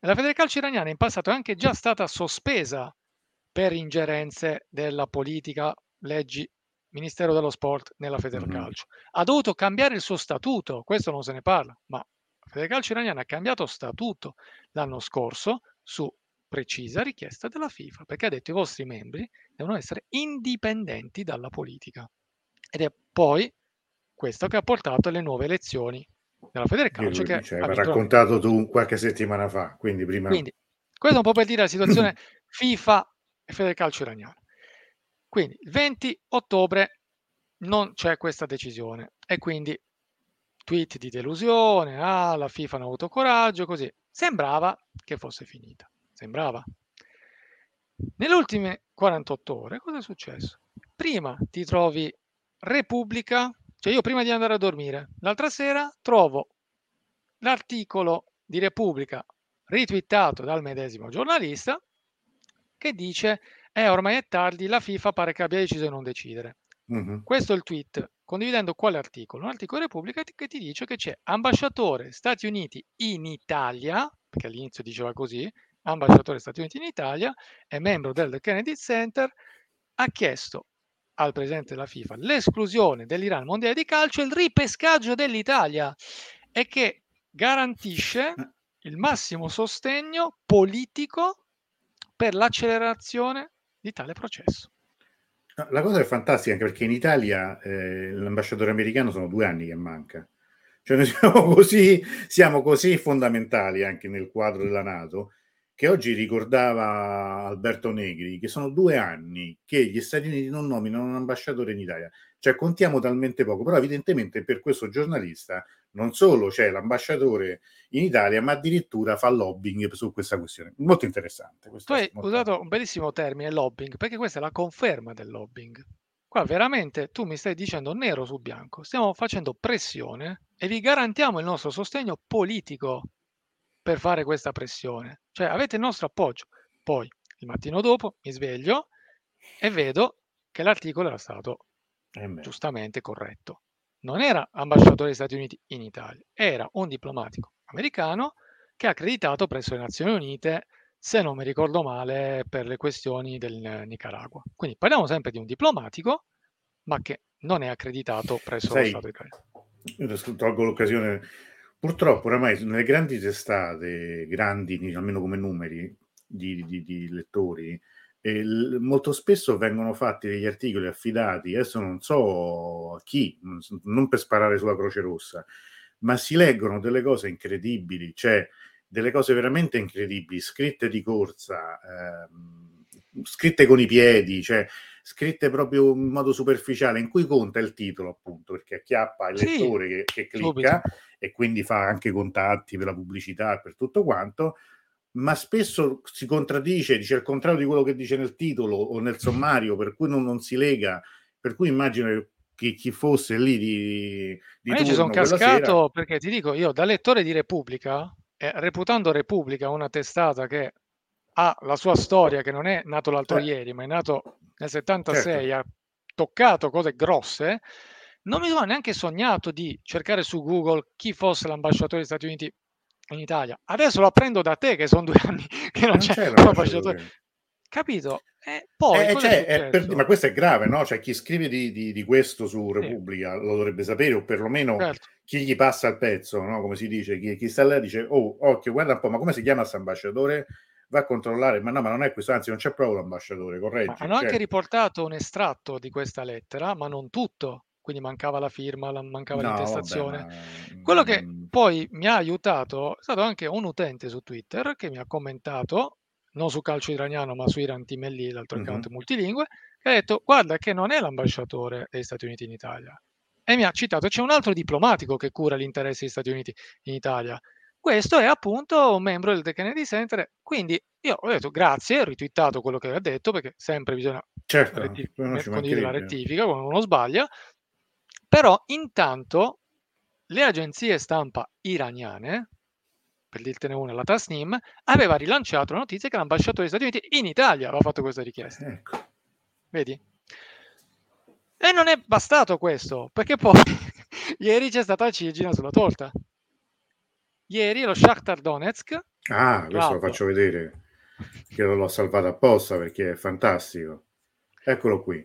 La Federcalcio iraniana in passato è anche già stata sospesa per ingerenze della politica, leggi, Ministero dello Sport nella Federcalcio. Mm-hmm. Ha dovuto cambiare il suo statuto, questo non se ne parla, ma Federcalcio iraniano ha cambiato statuto l'anno scorso su precisa richiesta della FIFA, perché ha detto i vostri membri devono essere indipendenti dalla politica. Ed è poi questo che ha portato alle nuove elezioni della Federcalcio. Che cioè, ha raccontato tu qualche settimana fa, quindi prima... Quindi, questo è un po' per dire la situazione (clears throat) FIFA e Federcalcio iraniano. Quindi il 20 ottobre non c'è questa decisione e quindi tweet di delusione, ah, la FIFA non ha avuto coraggio, così. Sembrava che fosse finita, sembrava. Nelle ultime 48 ore cosa è successo? Prima ti trovi Repubblica, cioè io prima di andare a dormire, l'altra sera trovo l'articolo di Repubblica ritwittato dal medesimo giornalista che dice eh, ormai è tardi, la FIFA pare che abbia deciso di non decidere. Uh-huh. Questo è il tweet condividendo quale articolo? Un articolo Repubblica che ti dice che c'è ambasciatore Stati Uniti in Italia, perché all'inizio diceva così, ambasciatore Stati Uniti in Italia, è membro del Kennedy Center, ha chiesto al presidente della FIFA l'esclusione dell'Iran mondiale di calcio e il ripescaggio dell'Italia e che garantisce il massimo sostegno politico per l'accelerazione di tale processo. La cosa è fantastica anche perché in Italia eh, l'ambasciatore americano sono due anni che manca. Cioè noi siamo (laughs) così, siamo così fondamentali anche nel quadro della Nato che oggi ricordava Alberto Negri, che sono due anni che gli Stati Uniti non nominano un ambasciatore in Italia. Cioè contiamo talmente poco, però evidentemente per questo giornalista non solo c'è l'ambasciatore in Italia, ma addirittura fa lobbying su questa questione. Molto interessante. Tu hai usato un bellissimo termine, lobbying, perché questa è la conferma del lobbying. Qua veramente tu mi stai dicendo nero su bianco, stiamo facendo pressione e vi garantiamo il nostro sostegno politico per fare questa pressione. Cioè avete il nostro appoggio. Poi il mattino dopo mi sveglio e vedo che l'articolo era stato eh giustamente corretto. Non era ambasciatore degli Stati Uniti in Italia, era un diplomatico americano che ha accreditato presso le Nazioni Unite, se non mi ricordo male, per le questioni del Nicaragua. Quindi parliamo sempre di un diplomatico, ma che non è accreditato presso Sai, lo Stato italiano. Io tolgo l'occasione Purtroppo oramai nelle grandi testate, grandi almeno come numeri di, di, di lettori, eh, molto spesso vengono fatti degli articoli affidati, adesso non so a chi, non per sparare sulla Croce Rossa, ma si leggono delle cose incredibili, cioè delle cose veramente incredibili, scritte di corsa, eh, scritte con i piedi, cioè scritte proprio in modo superficiale, in cui conta il titolo, appunto, perché acchiappa il lettore che, che clicca subito. e quindi fa anche contatti per la pubblicità e per tutto quanto, ma spesso si contraddice, dice il contrario di quello che dice nel titolo o nel sommario, per cui non, non si lega, per cui immagino che chi fosse lì di, di io ci sono cascato sera... perché ti dico io da lettore di Repubblica eh, reputando Repubblica una testata che ha la sua storia che non è nato l'altro eh. ieri ma è nato nel 76 certo. ha toccato cose grosse, non mi sono neanche sognato di cercare su Google chi fosse l'ambasciatore degli Stati Uniti in Italia. Adesso lo apprendo da te, che sono due (laughs) anni che non, non c'è un ambasciatore. Capito? E poi, eh, cioè, per, ma questo è grave, no? Cioè, chi scrive di, di, di questo su Repubblica sì. lo dovrebbe sapere, o perlomeno certo. chi gli passa il pezzo, no? Come si dice, chi, chi sta là dice, oh, occhio, guarda un po', ma come si chiama questo ambasciatore? Va a controllare, ma no, ma non è questo, anzi non c'è proprio l'ambasciatore, corretto. Hanno certo. anche riportato un estratto di questa lettera, ma non tutto, quindi mancava la firma, mancava no, l'intestazione. Vabbè, ma... Quello che mm. poi mi ha aiutato è stato anche un utente su Twitter che mi ha commentato, non su calcio iraniano, ma su Iran Team LI, l'altro mm-hmm. account multilingue, che ha detto guarda che non è l'ambasciatore degli Stati Uniti in Italia. E mi ha citato, c'è un altro diplomatico che cura gli interessi degli Stati Uniti in Italia, questo è appunto un membro del The Kennedy Center. Quindi io ho detto grazie, ho ritwittato quello che aveva detto, perché sempre bisogna certo, rettif- condividere la rettifica quando uno sbaglia. Però intanto le agenzie stampa iraniane, per dirtene una, la Tasnim, aveva rilanciato la notizia che l'ambasciatore degli Stati Uniti in Italia aveva fatto questa richiesta. Ecco. Vedi? E non è bastato questo, perché poi (laughs) ieri c'è stata la ciliegina sulla torta. Ieri lo Shakhtar Donetsk. Ah, questo lo faccio vedere, che l'ho salvato apposta perché è fantastico. Eccolo qui.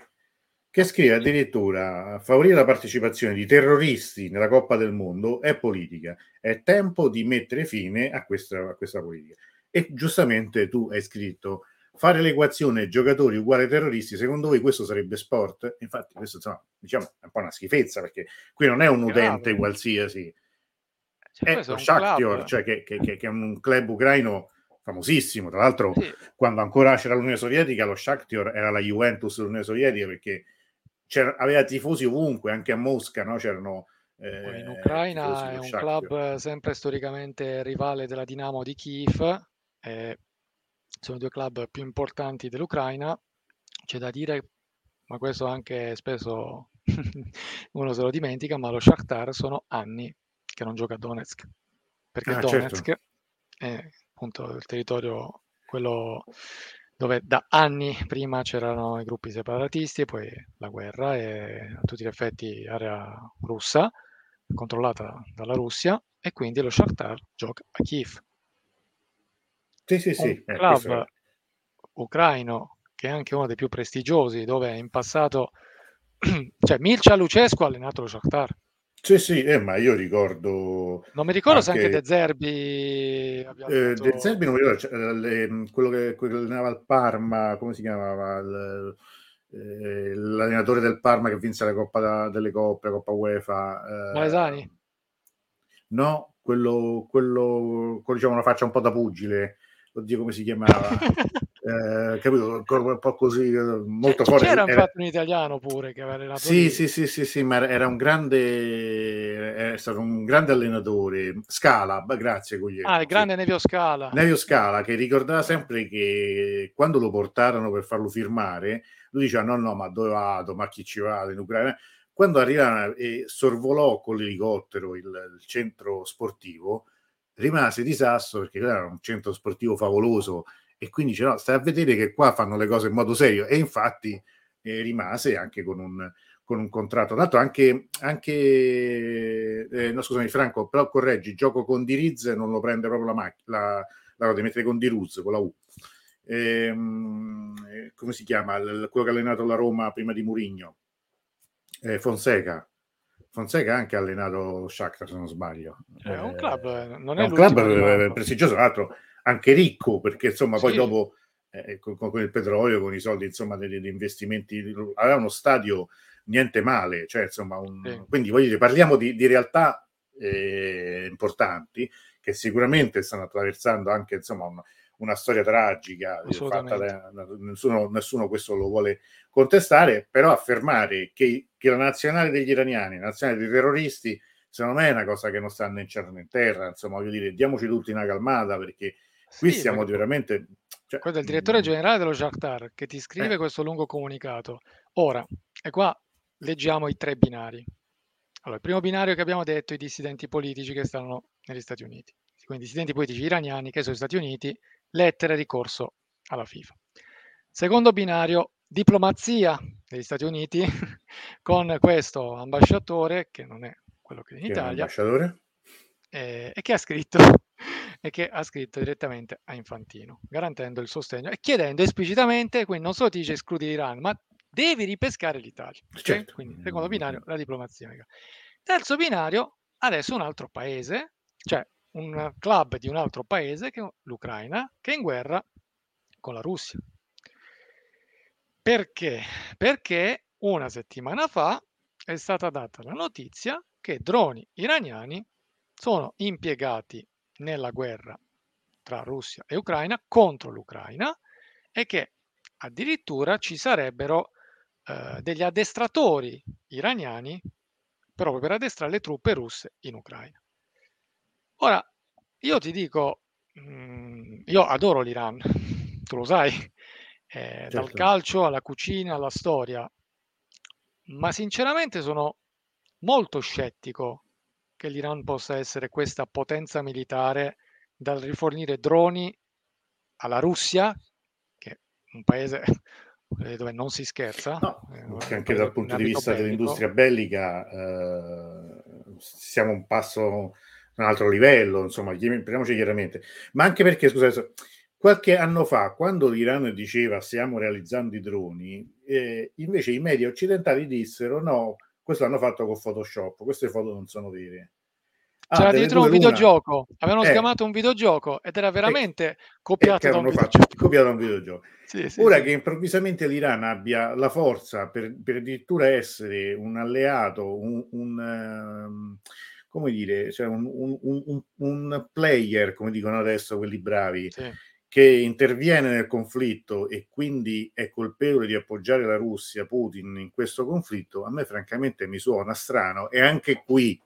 Che scrive addirittura favorire la partecipazione di terroristi nella Coppa del Mondo è politica. È tempo di mettere fine a questa, a questa politica. E giustamente tu hai scritto fare l'equazione giocatori uguali terroristi, secondo voi questo sarebbe sport? Infatti, questo insomma, diciamo, è un po' una schifezza perché qui non è un utente Grave. qualsiasi, cioè, è lo Shakhtar, cioè che, che, che, è un club ucraino famosissimo. Tra l'altro, sì. quando ancora c'era l'Unione Sovietica, lo Shakhtar era la Juventus dell'Unione Sovietica perché aveva tifosi ovunque, anche a Mosca, no? c'erano. Eh, in Ucraina è un Shakhtar. club sempre storicamente rivale della Dinamo di Kiev. Eh, sono due club più importanti dell'Ucraina. C'è da dire, ma questo anche spesso (laughs) uno se lo dimentica, ma lo Shakhtar sono anni che non gioca a Donetsk, perché ah, Donetsk certo. è appunto il territorio, quello dove da anni prima c'erano i gruppi separatisti e poi la guerra e a tutti gli effetti area russa, controllata dalla Russia, e quindi lo Shakhtar gioca a Kiev. Sì, sì, sì. Un eh, club è... ucraino che è anche uno dei più prestigiosi, dove in passato, (clears throat) cioè Mircea Lucescu ha allenato lo Shakhtar. Sì, sì, eh, ma io ricordo. Non mi ricordo anche, se anche De Zerbi. Eh, De Zerbi non mi ricordo, cioè, le, quello che quello allenava al Parma, come si chiamava? Il, eh, l'allenatore del Parma che vinse la Coppa delle Coppe, la Coppa UEFA. Eh, Malesani? No, quello, quello con diciamo, una faccia un po' da pugile, oddio come si chiamava, (laughs) eh, capito? Un po' così, eh, molto fuori. C'era era... infatti un italiano pure che aveva allenato. Sì, sì, sì, sì, sì, ma era un grande, è stato un grande allenatore. Scala, grazie Guglielmo. Ah, il grande sì. Nevio Scala. Nevio Scala che ricordava sempre che quando lo portarono per farlo firmare, lui diceva no, no, ma dove vado, ma chi ci vado in Ucraina? Quando arriva e sorvolò con l'elicottero il, il centro sportivo, rimase di sasso perché era un centro sportivo favoloso e quindi dice no, stai a vedere che qua fanno le cose in modo serio e infatti eh, rimase anche con un, con un contratto. Tra anche, anche eh, no scusami Franco, però correggi, gioco con Diriz non lo prende proprio la macchina, la, la devi mettere con Diruz, con la U. Ehm, eh, come si chiama? L- quello che ha allenato la Roma prima di Murigno? Eh, Fonseca. Fonseca ha anche allenato Shakhtar se non sbaglio. È un club, eh, non è, è un club prestigioso, tra l'altro anche ricco, perché insomma poi sì. dopo eh, con, con, il petrolio, con i soldi insomma degli, investimenti, aveva uno stadio niente male, cioè insomma un, sì. quindi voglio dire, parliamo di, di realtà eh, importanti che sicuramente stanno attraversando anche insomma una, una storia tragica, da, nessuno, nessuno, questo lo vuole contestare, però affermare che, che la nazionale degli iraniani, la nazionale dei terroristi, secondo me è una cosa che non sta né in cielo né in terra, insomma voglio dire, diamoci tutti una calmata perché Qui sì, siamo veramente... Cioè, questo è il direttore mm. generale dello Shakhtar che ti scrive eh. questo lungo comunicato. Ora, e qua leggiamo i tre binari. Allora, il primo binario che abbiamo detto, i dissidenti politici che stanno negli Stati Uniti. Quindi dissidenti politici iraniani che sono negli Stati Uniti, lettere ricorso alla FIFA. Secondo binario, diplomazia degli Stati Uniti (laughs) con questo ambasciatore, che non è quello che è in che Italia, eh, e che ha scritto (laughs) e che ha scritto direttamente a Infantino, garantendo il sostegno e chiedendo esplicitamente, quindi non solo ti dice escludi l'Iran, ma devi ripescare l'Italia. Certo. Quindi, secondo binario, la diplomazia. Terzo binario, adesso un altro paese, cioè un club di un altro paese, che l'Ucraina, che è in guerra con la Russia. Perché? Perché una settimana fa è stata data la notizia che droni iraniani sono impiegati nella guerra tra Russia e Ucraina contro l'Ucraina e che addirittura ci sarebbero eh, degli addestratori iraniani proprio per addestrare le truppe russe in Ucraina. Ora, io ti dico, mh, mm, io adoro l'Iran, (laughs) tu lo sai, eh, certo. dal calcio alla cucina alla storia, ma sinceramente sono molto scettico che l'Iran possa essere questa potenza militare dal rifornire droni alla Russia, che è un paese (laughs) dove non si scherza. No, eh, anche dal punto di vista bellico. dell'industria bellica eh, siamo un passo un altro livello, insomma, parliamoci chiaramente. Ma anche perché, scusate, qualche anno fa, quando l'Iran diceva stiamo realizzando i droni, eh, invece i media occidentali dissero no, questo l'hanno fatto con Photoshop, queste foto non sono vere. Ah, C'era dietro un videogioco, avevano eh. sgamato un videogioco ed era eh, veramente eh, copiato, da un fatto, copiato da un videogioco. Sì, sì, Ora sì. che improvvisamente l'Iran abbia la forza per, per addirittura essere un alleato, un, un um, come dire, cioè un, un, un, player, come dicono adesso quelli bravi, che interviene nel conflitto e quindi è colpevole di appoggiare la Russia, Putin, in questo conflitto, a me francamente mi suona strano e anche qui,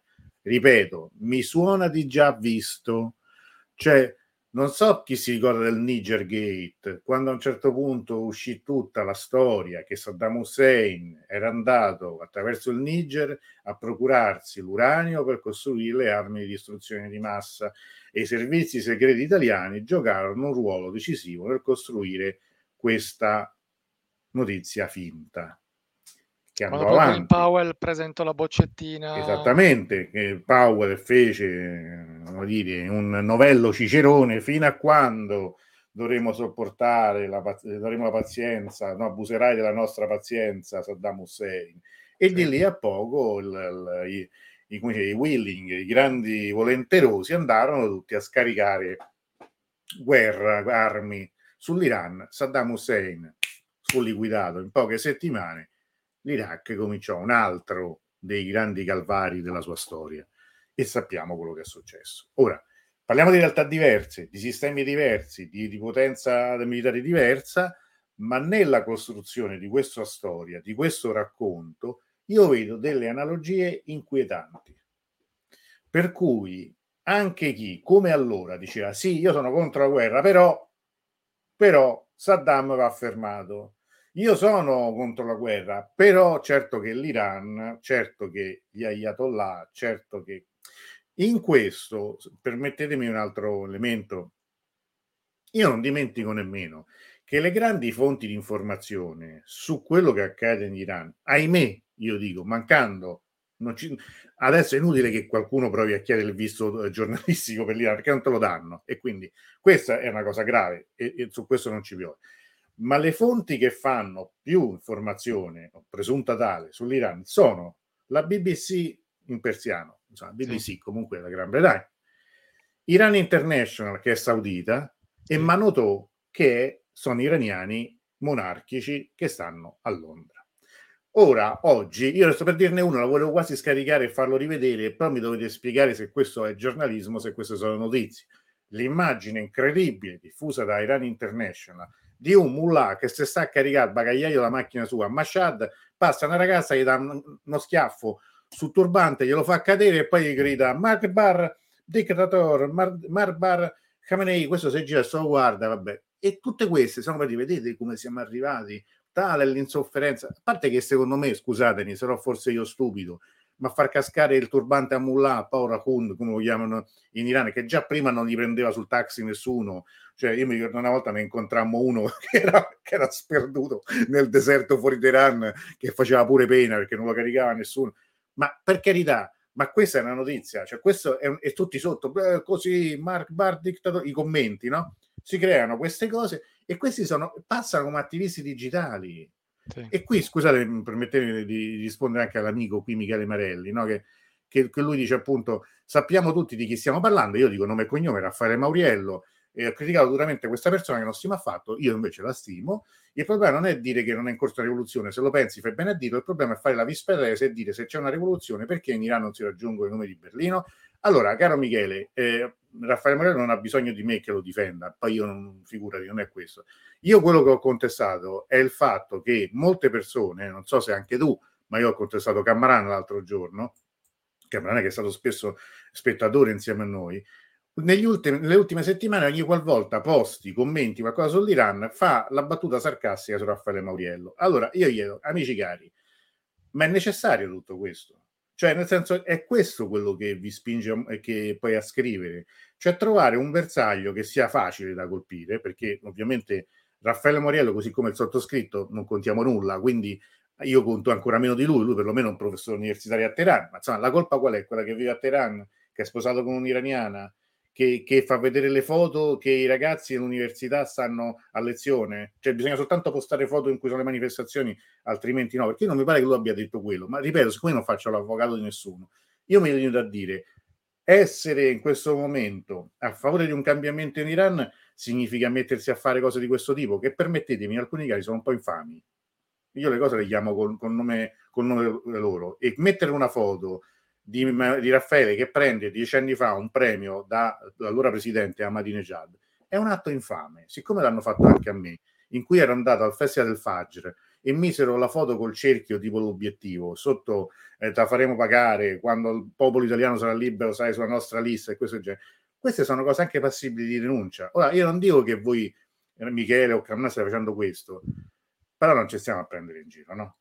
ripeto, mi suona di già visto. Cioè, non so chi si ricorda del Niger Gate, quando a un certo punto uscì tutta la storia che Saddam Hussein era andato attraverso il Niger a procurarsi l'uranio per costruire le armi di distruzione di massa e i servizi segreti italiani giocarono un ruolo decisivo nel costruire questa notizia finta. Che andò Quando avanti. Powell presentò la boccettina. Esattamente, che Powell fece dire, un novello cicerone fino a quando dovremo sopportare la, dovremo la pazienza, no, abuserai della nostra pazienza Saddam Hussein. E sì. di lì a poco il, il, i, i, i willing, i grandi volenterosi andarono tutti a scaricare guerra, armi sull'Iran. Saddam Hussein fu liquidato in poche settimane. L'Iraq cominciò un altro dei grandi calvari della sua storia e sappiamo quello che è successo. Ora, Parliamo di realtà diverse, di sistemi diversi, di, di potenza militare diversa, ma nella costruzione di questa storia, di questo racconto, io vedo delle analogie inquietanti. Per cui anche chi, come allora, diceva sì, io sono contro la guerra, però, però Saddam va fermato. Io sono contro la guerra, però certo che l'Iran, certo che gli Ayatollah, certo che in questo, permettetemi un altro elemento, io non dimentico nemmeno che le grandi fonti di informazione su quello che accade in Iran, ahimè, io dico, mancando, ci, adesso è inutile che qualcuno provi a chiedere il visto eh, giornalistico per l'Iran perché non te lo danno e quindi questa è una cosa grave e, e su questo non ci piove. Ma le fonti che fanno più informazione, presunta tale, sull'Iran sono la BBC in persiano, insomma, BBC sì. comunque della Gran Bretagna, Iran International che è saudita e Manoto che sono iraniani monarchici che stanno a Londra. Ora, oggi, io sto per dirne uno, la volevo quasi scaricare e farlo rivedere, però mi dovete spiegare se questo è giornalismo, se queste sono notizie. L'immagine incredibile diffusa da Iran International di un mullah che se sta a caricare il bagagliaio della macchina sua a Mashhad, passa una ragazza, gli dà uno schiaffo sul turbante, glielo fa cadere e poi gli grida Marbar, dictator, Mar, Marbar Khamenei, questo se gira solo guarda, vabbè. E tutte queste sono per vedete come siamo arrivati, tale l'insofferenza, a parte che secondo me, scusatemi, sarò forse io stupido, ma far cascare il turbante a Mullah, Paura Kund, come lo chiamano in Iran, che già prima non gli prendeva sul taxi nessuno. Cioè, io mi ricordo una volta ne incontrammo uno (laughs) che era, che era sperduto nel deserto fuori Teheran, che faceva pure pena perché non lo caricava nessuno. Ma per carità, ma questa è una notizia, cioè questo è, è tutti sotto, beh, così Mark Bar dictator, i commenti, no? Si creano queste cose e questi sono, passano come attivisti digitali. E qui, scusate, permettetemi di rispondere anche all'amico qui Michele Marelli, no? che, che, che, lui dice appunto, sappiamo tutti di chi stiamo parlando, io dico nome e cognome, Raffaele Mauriello, e ho criticato duramente questa persona che non stima affatto, io invece la stimo. Il problema non è dire che non è in corso una rivoluzione, se lo pensi fai bene a dirlo, il problema è fare la visperese e dire se c'è una rivoluzione perché in Iran non si raggiungono i numeri di Berlino. Allora, caro Michele, eh, Raffaele Morello non ha bisogno di me che lo difenda, poi io non figurati, non è questo. Io quello che ho contestato è il fatto che molte persone, non so se anche tu, ma io ho contestato Camarano l'altro giorno, Camarano che è stato spesso spettatore insieme a noi, ultimi, nelle ultime settimane, ogni qualvolta posti, commenti qualcosa sull'Iran, fa la battuta sarcastica su Raffaele Mauriello. Allora, io chiedo, amici cari, ma è necessario tutto questo? Cioè, nel senso, è questo quello che vi spinge che poi a scrivere, cioè trovare un bersaglio che sia facile da colpire, perché ovviamente Raffaele Mauriello, così come il sottoscritto, non contiamo nulla, quindi io conto ancora meno di lui, lui perlomeno è un professore universitario a Teheran, ma insomma, la colpa qual è? Quella che vive a Teheran, che è sposato con un'iraniana, che, che, fa vedere le foto che i ragazzi all'università stanno a lezione. Cioè, bisogna soltanto postare foto in cui sono le manifestazioni, altrimenti no. Perché non mi pare che lui abbia detto quello. Ma ripeto, siccome non faccio l'avvocato di nessuno, io mi viene da dire essere in questo momento a favore di un cambiamento in Iran significa mettersi a fare cose di questo tipo, che permettetemi, in alcuni casi sono un po' infami. Io le cose le chiamo con, con nome, con nome loro. E mettere una foto di, di, Raffaele che prende dieci anni fa un premio da, dall'allora presidente Ahmadinejad è un atto infame, siccome l'hanno fatto anche a me, in cui ero andato al Festival del Fajr e misero la foto col cerchio tipo l'obiettivo, sotto eh, te faremo pagare quando il popolo italiano sarà libero, sai, sulla nostra lista e questo genere. Queste sono cose anche passibili di denuncia. Ora, io non dico che voi, Michele o Carmona, state facendo questo, però non ci stiamo a prendere in giro, no?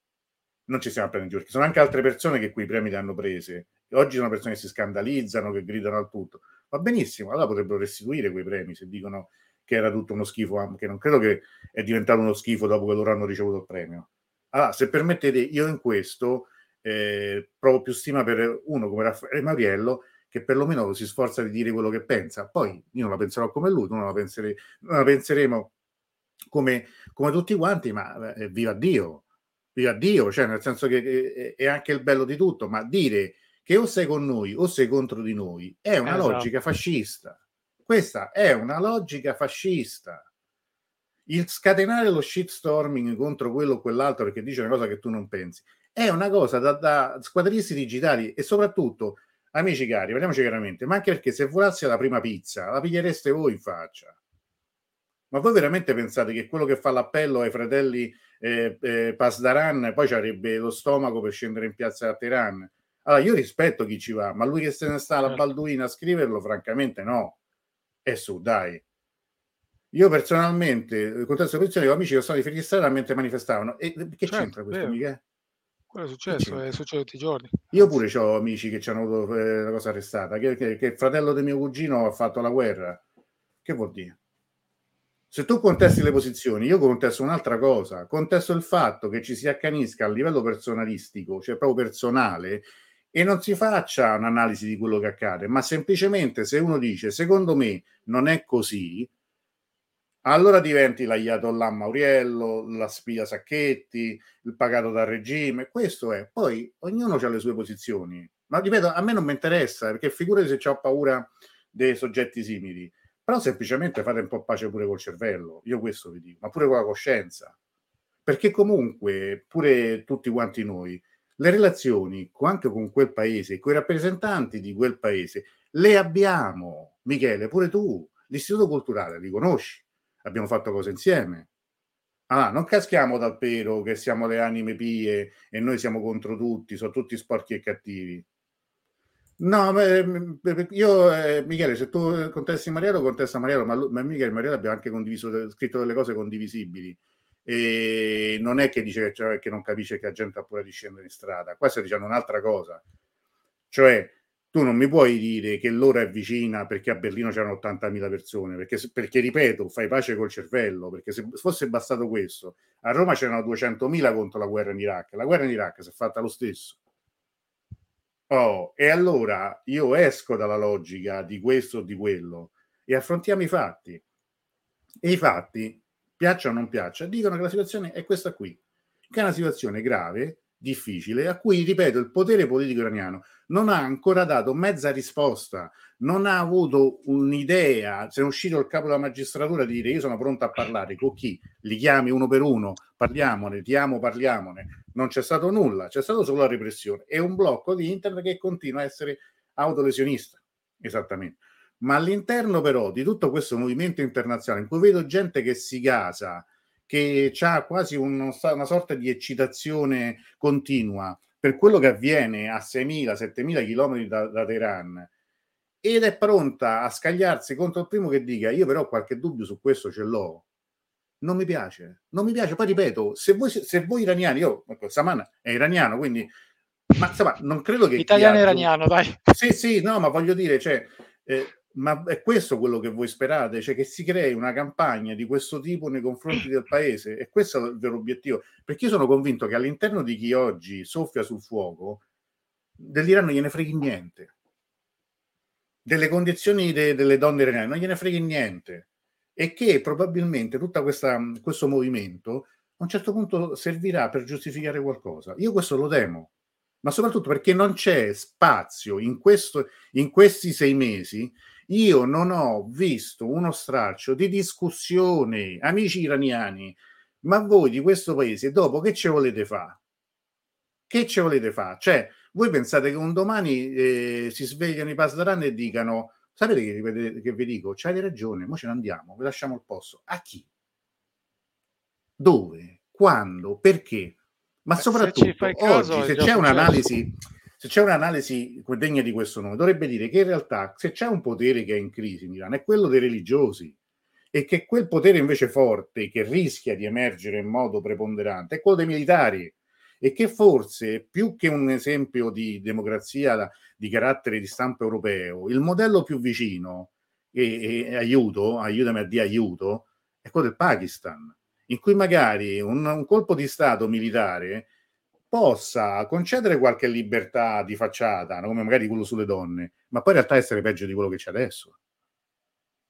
Non ci stiamo a prendere in giro, perché sono anche altre persone che quei premi li hanno prese Oggi sono persone che si scandalizzano, che gridano al tutto. Va benissimo, allora potrebbero restituire quei premi se dicono che era tutto uno schifo, che non credo che è diventato uno schifo dopo che loro hanno ricevuto il premio. Allora, se permettete, io in questo eh, provo più stima per uno come Raffaele Mariello, che perlomeno si sforza di dire quello che pensa. Poi io non la penserò come lui, non la, pensere, non la penseremo come, come, tutti quanti, ma eh, viva Dio, viva Dio, cioè nel senso che eh, è anche il bello di tutto, ma dire che o sei con noi o sei contro di noi è una esatto. logica fascista. Questa è una logica fascista. Il scatenare lo shitstorming contro quello o quell'altro perché dice una cosa che tu non pensi è una cosa da, da squadristi digitali e soprattutto amici cari, parliamoci chiaramente, ma anche perché se volasse la prima pizza, la pigliereste voi in faccia. Ma voi veramente pensate che quello che fa l'appello ai fratelli eh, eh, Pasdaran poi avrebbe lo stomaco per scendere in piazza a Teheran? Allora, io rispetto chi ci va, ma lui che se ne sta alla certo. Balduina a scriverlo, francamente no. E su, dai. Io personalmente, con questa posizione, ho amici che sono di Filistrada mentre manifestavano. E che certo, c'entra questo, Michele? Quello è successo, è successo tutti i giorni. Io pure ho amici che ci hanno avuto eh, la cosa arrestata, che, che, che il fratello del mio cugino ha fatto la guerra. Che vuol dire? Se tu contesti le posizioni, io contesto un'altra cosa, contesto il fatto che ci si accanisca a livello personalistico, cioè proprio personale, e non si faccia un'analisi di quello che accade, ma semplicemente se uno dice secondo me non è così, allora diventi l'Ayatollah Mauriello, la spia Sacchetti, il pagato dal regime, questo è. Poi ognuno ha le sue posizioni, ma ripeto, a me non mi interessa, perché figurati se ho paura dei soggetti simili, però semplicemente fate un po' pace pure col cervello, io questo vi dico, ma pure con la coscienza, perché comunque pure tutti quanti noi le relazioni anche con quel paese, con i rappresentanti di quel paese, le abbiamo. Michele, pure tu, l'istituto culturale li conosci, abbiamo fatto cose insieme. Allora, non caschiamo dal pero che siamo le anime pie e noi siamo contro tutti, sono tutti sporchi e cattivi. No, beh, io, eh, Michele, se tu contesti Mariano, contesta Mariano, ma, ma Michele e Mariano abbiamo anche condiviso, scritto delle cose condivisibili. E non è che dice cioè, che non capisce che la gente ha paura di scendere in strada, qua sta dicendo un'altra cosa, cioè tu non mi puoi dire che l'ora è vicina perché a Berlino c'erano 80.000 persone, perché, perché ripeto, fai pace col cervello, perché se fosse bastato questo, a Roma c'erano 200.000 contro la guerra in Iraq, la guerra in Iraq si è fatta lo stesso. Oh, e allora io esco dalla logica di questo o di quello e affrontiamo i fatti. E i fatti piaccia o non piaccia, dicono che la situazione è questa qui, che è una situazione grave, difficile, a cui, ripeto, il potere politico iraniano non ha ancora dato mezza risposta, non ha avuto un'idea, se è uscito il capo della magistratura di dire io sono pronto a parlare con chi, li chiami uno per uno, parliamone, ti amo, parliamone, non c'è stato nulla, c'è stato solo la repressione. E un blocco di internet che continua a essere autolesionista, esattamente. Ma all'interno però di tutto questo movimento internazionale in cui vedo gente che si gasa, che ha quasi uno, una sorta di eccitazione continua per quello che avviene a 6.000-7.000 km da, da Teheran ed è pronta a scagliarsi contro il primo che dica io però qualche dubbio su questo ce l'ho. Non mi piace non mi piace. Poi ripeto se voi, se voi iraniani io ecco, Saman è iraniano quindi ma insomma non credo che italiano iraniano dai. Sì sì no ma voglio dire cioè eh, ma è questo quello che voi sperate? Cioè che si crei una campagna di questo tipo nei confronti del paese? E questo è il vero obiettivo. Perché io sono convinto che all'interno di chi oggi soffia sul fuoco, dell'Iran non gliene freghi niente. Delle condizioni de- delle donne iraniane non gliene freghi niente. E che probabilmente tutto questo movimento a un certo punto servirà per giustificare qualcosa. Io questo lo temo ma soprattutto perché non c'è spazio in, questo, in questi sei mesi io non ho visto uno straccio di discussione, amici iraniani, ma voi di questo paese dopo che ci volete fare? Che ci volete fare? Cioè, voi pensate che un domani eh, si svegliano i pasdaran e dicano sapete che, che vi dico? C'hai ragione, ora ce ne andiamo, vi lasciamo il posto. A chi? Dove? Quando? Perché? Ma soprattutto oggi, se c'è un'analisi se c'è un'analisi degna di questo nome, dovrebbe dire che in realtà se c'è un potere che è in crisi in Iran è quello dei religiosi. E che quel potere invece forte che rischia di emergere in modo preponderante è quello dei militari. E che forse più che un esempio di democrazia di carattere di stampo europeo, il modello più vicino e, e aiuto, aiutami a dire aiuto, è quello del Pakistan, in cui magari un, un colpo di Stato militare possa concedere qualche libertà di facciata, come magari quello sulle donne, ma poi in realtà essere peggio di quello che c'è adesso.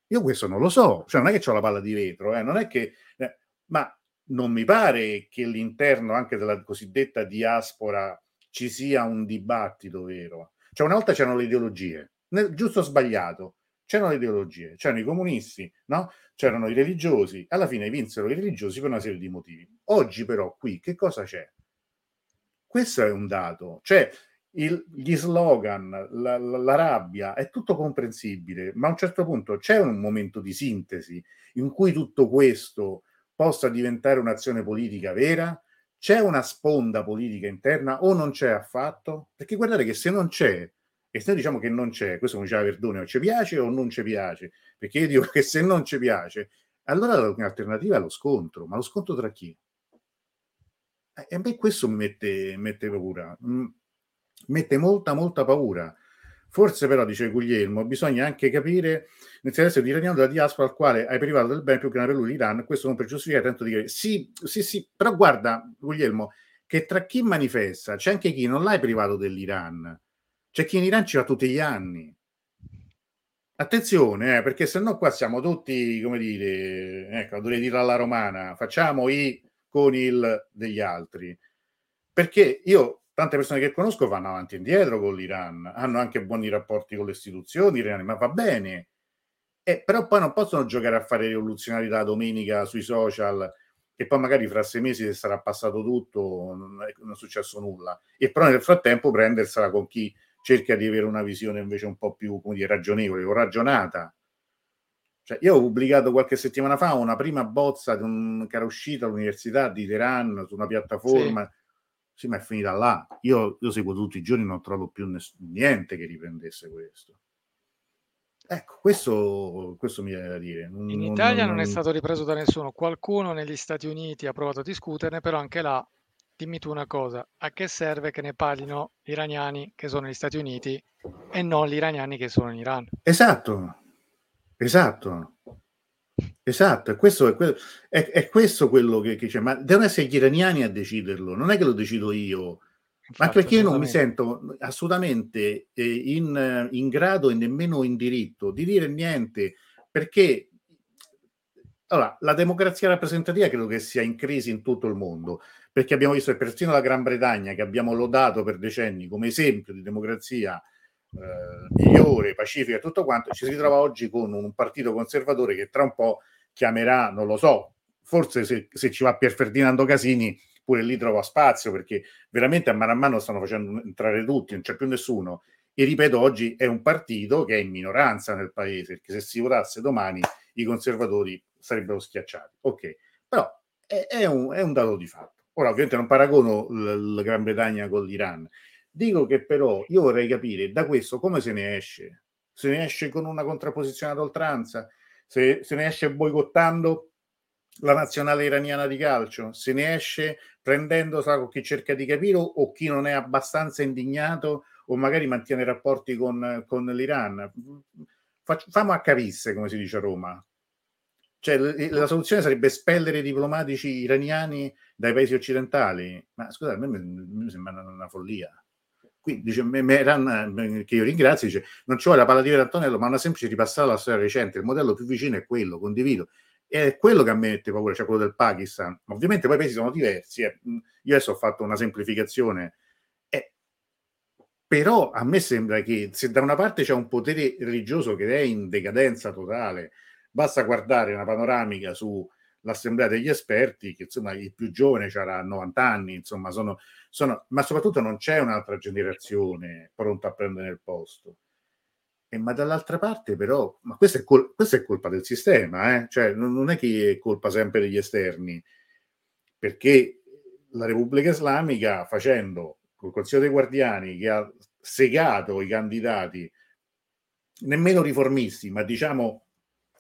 Io questo non lo so, cioè non è che ho la palla di vetro, eh? non è che... Eh, ma non mi pare che all'interno anche della cosiddetta diaspora ci sia un dibattito vero. Cioè una volta c'erano le ideologie, giusto o sbagliato, c'erano le ideologie, c'erano i comunisti, no? c'erano i religiosi, alla fine vinsero i religiosi per una serie di motivi. Oggi però qui che cosa c'è? Questo è un dato. Cioè, il, gli slogan, la, la, la, rabbia, è tutto comprensibile, ma a un certo punto c'è un momento di sintesi in cui tutto questo possa diventare un'azione politica vera? C'è una sponda politica interna o non c'è affatto? Perché guardate che se non c'è, e se noi diciamo che non c'è, questo come diceva Verdone, o ci piace o non ci piace, perché io dico (laughs) che se non ci piace, allora l'alternativa è lo scontro, ma lo scontro tra chi? E a me questo mi mette, mette paura, mm, mette molta, molta paura. Forse però, dice Guglielmo, bisogna anche capire l'interesse di iraniano della diaspora al quale hai privato del bene più che per lui l'Iran, questo non per giustificare, tento di dire sì, sì, sì, però guarda Guglielmo, che tra chi manifesta c'è anche chi non l'hai privato dell'Iran, c'è chi in Iran ci va tutti gli anni. Attenzione, eh, perché se no qua siamo tutti, come dire, ecco, dovrei dire alla romana, facciamo i con il degli altri. Perché io, tante persone che conosco vanno avanti e indietro con l'Iran, hanno anche buoni rapporti con le istituzioni iraniane, ma va bene. Eh, però poi non possono giocare a fare rivoluzionari la domenica sui social e poi magari fra sei mesi sarà passato tutto, non è, non è successo nulla. E però nel frattempo prendersela con chi cerca di avere una visione invece un po' più dire, ragionevole o ragionata cioè, io ho pubblicato qualche settimana fa una prima bozza un, che era uscita all'università di Teheran su una piattaforma. Sì. sì ma è finita là. Io, io seguo tutti i giorni, non trovo più ness- niente che riprendesse questo. Ecco, questo, questo mi viene da dire. Non, In Italia non, non, è stato ripreso da nessuno. Qualcuno negli Stati Uniti ha provato a discuterne, però anche là, dimmi tu una cosa, a che serve che ne parlino gli iraniani che sono negli Stati Uniti e non gli iraniani che sono in Iran? Esatto, Esatto, esatto, è questo, è, que- è, è questo quello che, che, c'è, ma devono essere gli iraniani a deciderlo, non è che lo decido io, ma perché io non mi sento assolutamente eh, in, in, grado e nemmeno in diritto di dire niente, perché allora, la democrazia rappresentativa credo che sia in crisi in tutto il mondo, perché abbiamo visto che persino la Gran Bretagna, che abbiamo lodato per decenni come esempio di democrazia, eh, migliore, pacifica e tutto quanto, ci si ritrova oggi con un partito conservatore che tra un po' chiamerà, non lo so, forse se, se ci va Pier Ferdinando Casini pure lì trova spazio perché veramente a mano a mano stanno facendo entrare tutti, non c'è più nessuno. E ripeto, oggi è un partito che è in minoranza nel paese, perché se si votasse domani i conservatori sarebbero schiacciati. Ok, però è, è, un, è un, dato di fatto. Ora, ovviamente non paragono la Gran Bretagna con l'Iran, Dico che però io vorrei capire da questo come se ne esce. Se ne esce con una contrapposizione ad oltranza, se, se ne esce boicottando la nazionale iraniana di calcio, se ne esce prendendo sa, con chi cerca di capire o chi non è abbastanza indignato o magari mantiene rapporti con, con l'Iran. Famo a cavisse, come si dice a Roma. Cioè, la soluzione sarebbe espellere i diplomatici iraniani dai paesi occidentali. Ma scusate, a me mi sembra una follia. Qui dice Meran, che io ringrazio, dice non ci vuole la palla di Antonello, ma una semplice ripassata alla storia recente. Il modello più vicino è quello, condivido. È quello che a me mette paura, cioè quello del Pakistan. Ovviamente poi i paesi sono diversi. Eh. Io adesso ho fatto una semplificazione. Eh, però a me sembra che se da una parte c'è un potere religioso che è in decadenza totale, basta guardare una panoramica su l'assemblea degli esperti, che insomma il più giovane sarà 90 anni, insomma, sono, sono, ma soprattutto non c'è un'altra generazione pronta a prendere il posto. E, ma dall'altra parte, però, ma questa è, col- questa è colpa del sistema, eh? cioè non, non è che è colpa sempre degli esterni, perché la Repubblica Islamica, facendo col Consiglio dei Guardiani, che ha segato i candidati nemmeno riformisti, ma diciamo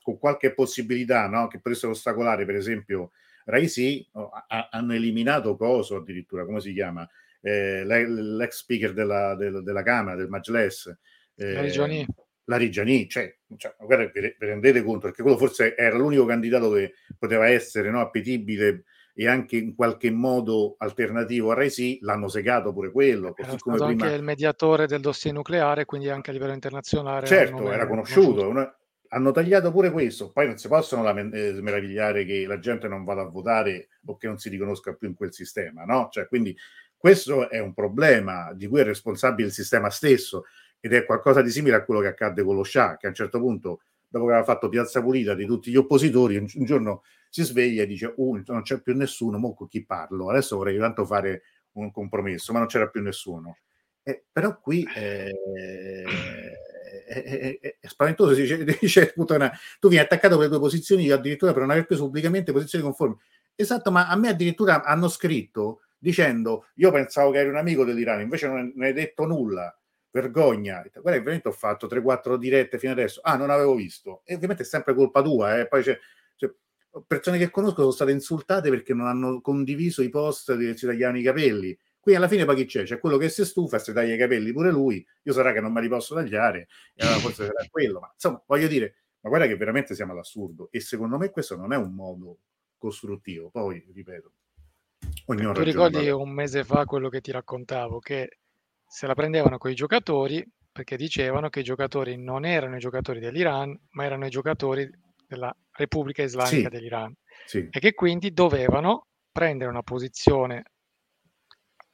con qualche possibilità no? che potessero ostacolare, per esempio, Raisi, oh, hanno eliminato Coso addirittura, come si chiama? Eh, l'ex speaker della, della, della, Camera, del Majles. Eh, la Rigiani. La Rigiani, cioè, cioè guarda, vi, vi, rendete conto, perché quello forse era l'unico candidato che poteva essere no, appetibile e anche in qualche modo alternativo a Raisi, l'hanno segato pure quello. Così era come prima... anche il mediatore del dossier nucleare, quindi anche a livello internazionale. Certo, era conosciuto, una, hanno tagliato pure questo, poi non si possono eh, meravigliare che la gente non vada a votare o che non si riconosca più in quel sistema, no? Cioè, quindi questo è un problema di cui è responsabile il sistema stesso ed è qualcosa di simile a quello che accadde con lo Scià, che a un certo punto, dopo che aveva fatto piazza pulita di tutti gli oppositori, un, giorno si sveglia e dice, oh, non c'è più nessuno, mo con chi parlo? Adesso vorrei tanto fare un compromesso, ma non c'era più nessuno. Eh, però qui eh, è, è, è, è, spaventoso, dice, (laughs) dice Putana, tu vieni attaccato per le tue posizioni, addirittura per non aver preso pubblicamente posizioni conformi. Esatto, ma a me addirittura hanno scritto dicendo io pensavo che eri un amico dell'Iran, invece non hai detto nulla, vergogna. Guarda, veramente ho fatto 3-4 dirette fino adesso, ah non avevo visto, e ovviamente è sempre colpa tua, eh. poi c'è, cioè, persone che conosco sono state insultate perché non hanno condiviso i post di si tagliavano i capelli. Qui alla fine poi chi c'è? C'è quello che si stufa e si taglia i capelli pure lui, io sarà che non me li posso tagliare, e allora forse sarà (laughs) quello, ma insomma voglio dire, ma guarda che veramente siamo all'assurdo e secondo me questo non è un modo costruttivo, poi ripeto. Ognuno tu ricordi un mese fa quello che ti raccontavo, che se la prendevano con i giocatori perché dicevano che i giocatori non erano i giocatori dell'Iran, ma erano i giocatori della Repubblica Islamica sì, dell'Iran sì. e che quindi dovevano prendere una posizione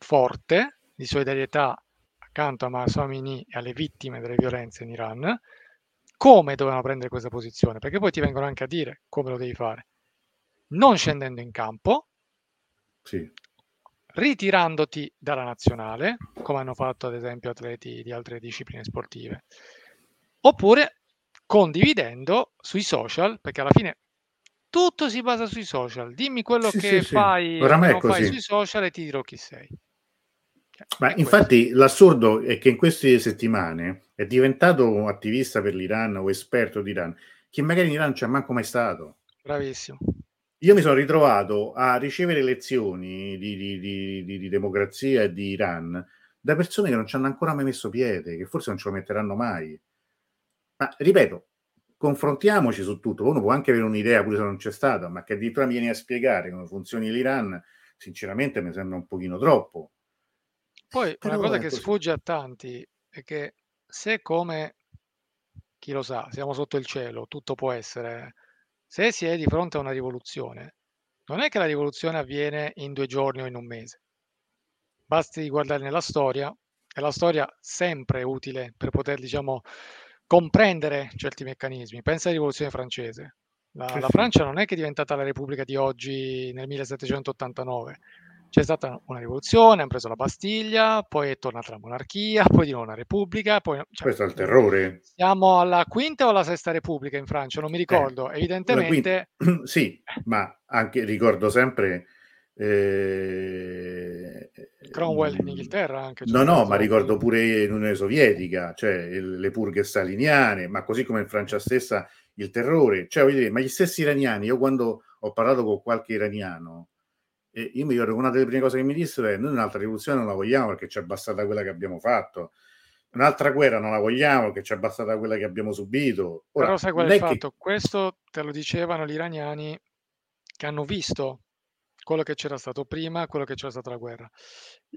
forte di solidarietà accanto a Mahsa Amini e alle vittime delle violenze in Iran. Come dovevano prendere questa posizione? Perché poi ti vengono anche a dire come lo devi fare. Non scendendo in campo, sì. ritirandoti dalla nazionale, come hanno fatto ad esempio atleti di altre discipline sportive, oppure condividendo sui social, perché alla fine tutto si basa sui social. Dimmi quello sì, che sì, fai, sì. non fai sui social e ti dirò chi sei. Ma infatti l'assurdo è che in queste settimane è diventato attivista per l'Iran o esperto d'Iran, che magari in Iran non c'è manco mai stato. Bravissimo. Io mi sono ritrovato a ricevere lezioni di, di, di, di democrazia e di Iran da persone che non ci hanno ancora mai messo piede, che forse non ce lo metteranno mai. Ma ripeto, confrontiamoci su tutto. Uno può anche avere un'idea, pure se non c'è stata, ma che addirittura mi vieni a spiegare come funzioni l'Iran, sinceramente mi sembra un pochino troppo. Poi una cosa che così. sfugge a tanti è che se come, chi lo sa, siamo sotto il cielo, tutto può essere, se si è di fronte a una rivoluzione, non è che la rivoluzione avviene in due giorni o in un mese. Basti guardare nella storia, e la storia sempre è utile per poter, diciamo, comprendere certi meccanismi. Pensa alla rivoluzione francese. La, la Francia non è che è diventata la Repubblica di oggi nel 1789. C'è stata una rivoluzione, hanno preso la Bastiglia, poi è tornata la monarchia, (laughs) poi di nuovo una repubblica. Poi, cioè, Questo è il terrore. Siamo alla quinta o alla sesta repubblica in Francia? Non mi ricordo. Eh, Evidentemente. (clears throat) Sì, ma anche ricordo sempre eh, Cromwell in Inghilterra anche. No, no, ma ricordo pure l'Unione Sovietica, cioè le purghe staliniane, ma così come in Francia stessa il terrore. Cioè, dire, ma gli stessi iraniani, io quando ho parlato con qualche iraniano, eh, io mi ricordo una delle prime cose che mi dissero è noi un'altra rivoluzione non la vogliamo perché ci è bastata quella che abbiamo fatto. Un'altra guerra non la vogliamo perché ci è bastata quella che abbiamo subito. Ora, Però sai qual è il fatto? Che... Questo te lo dicevano gli iraniani che hanno visto quello che c'era stato prima, quello che c'era stata la guerra.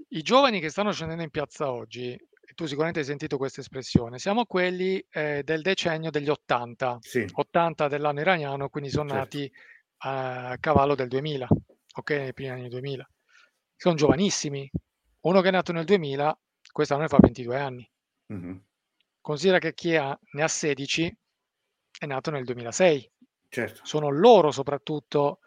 I giovani che stanno scendendo in piazza oggi, e tu sicuramente hai sentito questa espressione, siamo quelli eh, del decennio degli 80, sì. 80 dell'anno iraniano, quindi sono certo. nati a cavallo del 2000, ok, nei primi anni 2000. Sono giovanissimi. Uno che è nato nel 2000, quest'anno ne fa 22 anni. Mm-hmm. Considera che chi ha, ne ha 16 è nato nel 2006. Certo. Sono loro soprattutto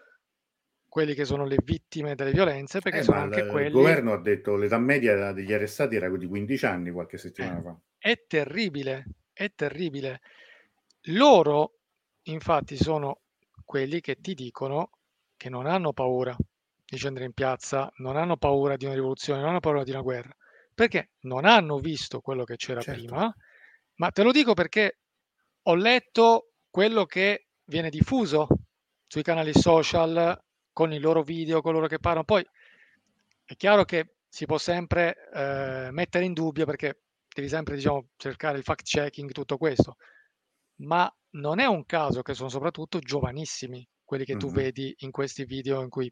quelli che sono le vittime delle violenze, perché eh, sono anche il, quelli... Il governo ha detto l'età media degli arrestati era di 15 anni qualche settimana eh, fa. È terribile, è terribile. Loro, infatti, sono quelli che ti dicono che non hanno paura di scendere in piazza, non hanno paura di una rivoluzione, non hanno paura di una guerra, perché non hanno visto quello che c'era certo. prima, ma te lo dico perché ho letto quello che viene diffuso sui canali social con i loro video, coloro che parlano. Poi è chiaro che si può sempre eh, mettere in dubbio perché devi sempre diciamo, cercare il fact checking, tutto questo, ma non è un caso che sono soprattutto giovanissimi quelli che mm-hmm. tu vedi in questi video in cui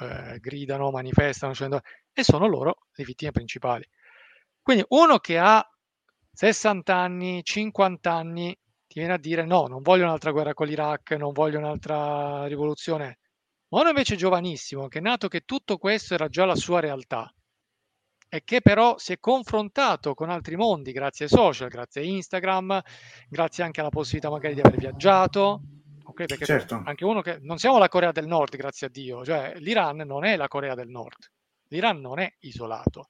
eh, gridano, manifestano, scendo, e sono loro le vittime principali. Quindi uno che ha 60 anni, 50 anni, ti viene a dire no, non voglio un'altra guerra con l'Iraq, non voglio un'altra rivoluzione, ma uno invece giovanissimo, che è nato che tutto questo era già la sua realtà e che però si è confrontato con altri mondi grazie ai social, grazie a Instagram, grazie anche alla possibilità magari di aver viaggiato. Okay, perché certo. anche uno che non siamo la Corea del Nord, grazie a Dio, cioè l'Iran non è la Corea del Nord. l'Iran non è isolato.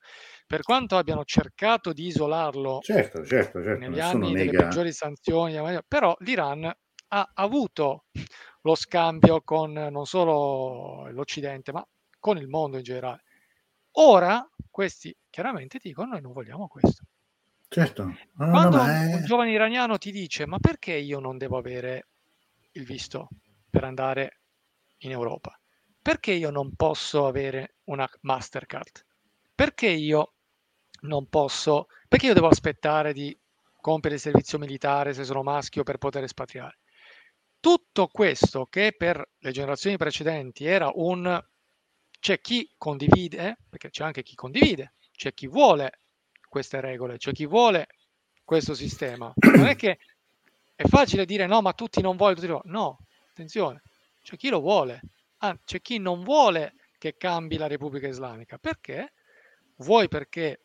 Per quanto abbiano cercato di isolarlo certo, certo, certo, negli anni nega. delle peggiori sanzioni, però l'Iran ha avuto lo scambio con non solo l'Occidente, ma con il mondo in generale. Ora questi chiaramente dicono noi non vogliamo questo. Certo. No, Quando no, è... un giovane iraniano ti dice ma perché io non devo avere il visto per andare in Europa? Perché io non posso avere una Mastercard? Perché io non posso, perché io devo aspettare di compiere il servizio militare se sono maschio per poter espatriare? Tutto questo che per le generazioni precedenti era un c'è chi condivide, perché c'è anche chi condivide, c'è chi vuole queste regole, c'è chi vuole questo sistema. Non è che è facile dire no, ma tutti non vogliono, tutti vogliono. No, attenzione, c'è chi lo vuole, ah, c'è chi non vuole che cambi la Repubblica Islamica. Perché? Vuoi perché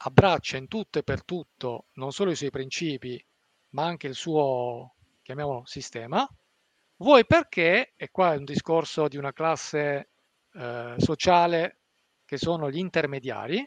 abbraccia in tutto e per tutto non solo i suoi principi, ma anche il suo, chiamiamolo, sistema. Vuoi perché, e qua è un discorso di una classe eh, sociale che sono gli intermediari,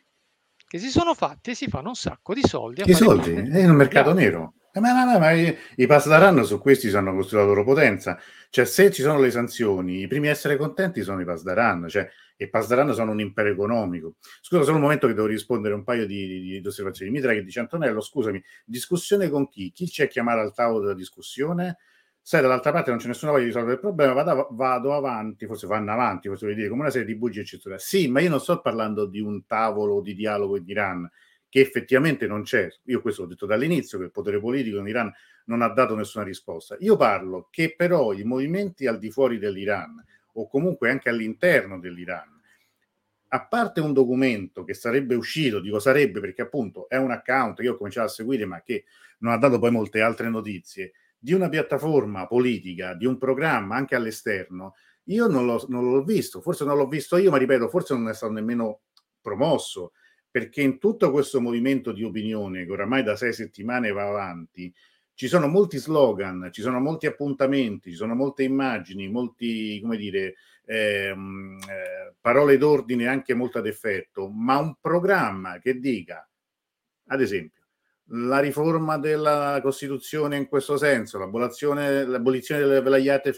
che si sono fatti e si fanno un sacco di soldi. Che soldi? È un mercato nero. Eh, ma, ma, ma, ma i, i Pasdaran su questi hanno costruito la loro potenza. Cioè, se ci sono le sanzioni, i primi a essere contenti sono i Pasdaran. Cioè, e Pasdaran sono un impero economico. Scusa, solo un momento che devo rispondere un paio di, di, di osservazioni. Mitra che dice Antonello, scusami, discussione con chi? Chi c'è a chiamare al tavolo della discussione? sai dall'altra parte non c'è nessuna voglia di risolvere il problema, vado, vado avanti, forse vanno avanti, forse vuol dire come una serie di bugie eccetera. Sì, ma io non sto parlando di un tavolo di dialogo in Iran che effettivamente non c'è. Io questo l'ho detto dall'inizio, che il potere politico in Iran non ha dato nessuna risposta. Io parlo che però i movimenti al di fuori dell'Iran o comunque anche all'interno dell'Iran, a parte un documento che sarebbe uscito, dico sarebbe perché appunto è un account che io ho cominciato a seguire ma che non ha dato poi molte altre notizie, di una piattaforma politica, di un programma anche all'esterno, io non l'ho, non l'ho visto, forse non l'ho visto io, ma ripeto, forse non è stato nemmeno promosso, perché in tutto questo movimento di opinione che oramai da sei settimane va avanti, ci sono molti slogan, ci sono molti appuntamenti, ci sono molte immagini, molti, come dire, ehm, eh, parole d'ordine anche molto ad effetto, ma un programma che dica, ad esempio, la riforma della Costituzione in questo senso, l'abolizione, l'abolizione delle velayate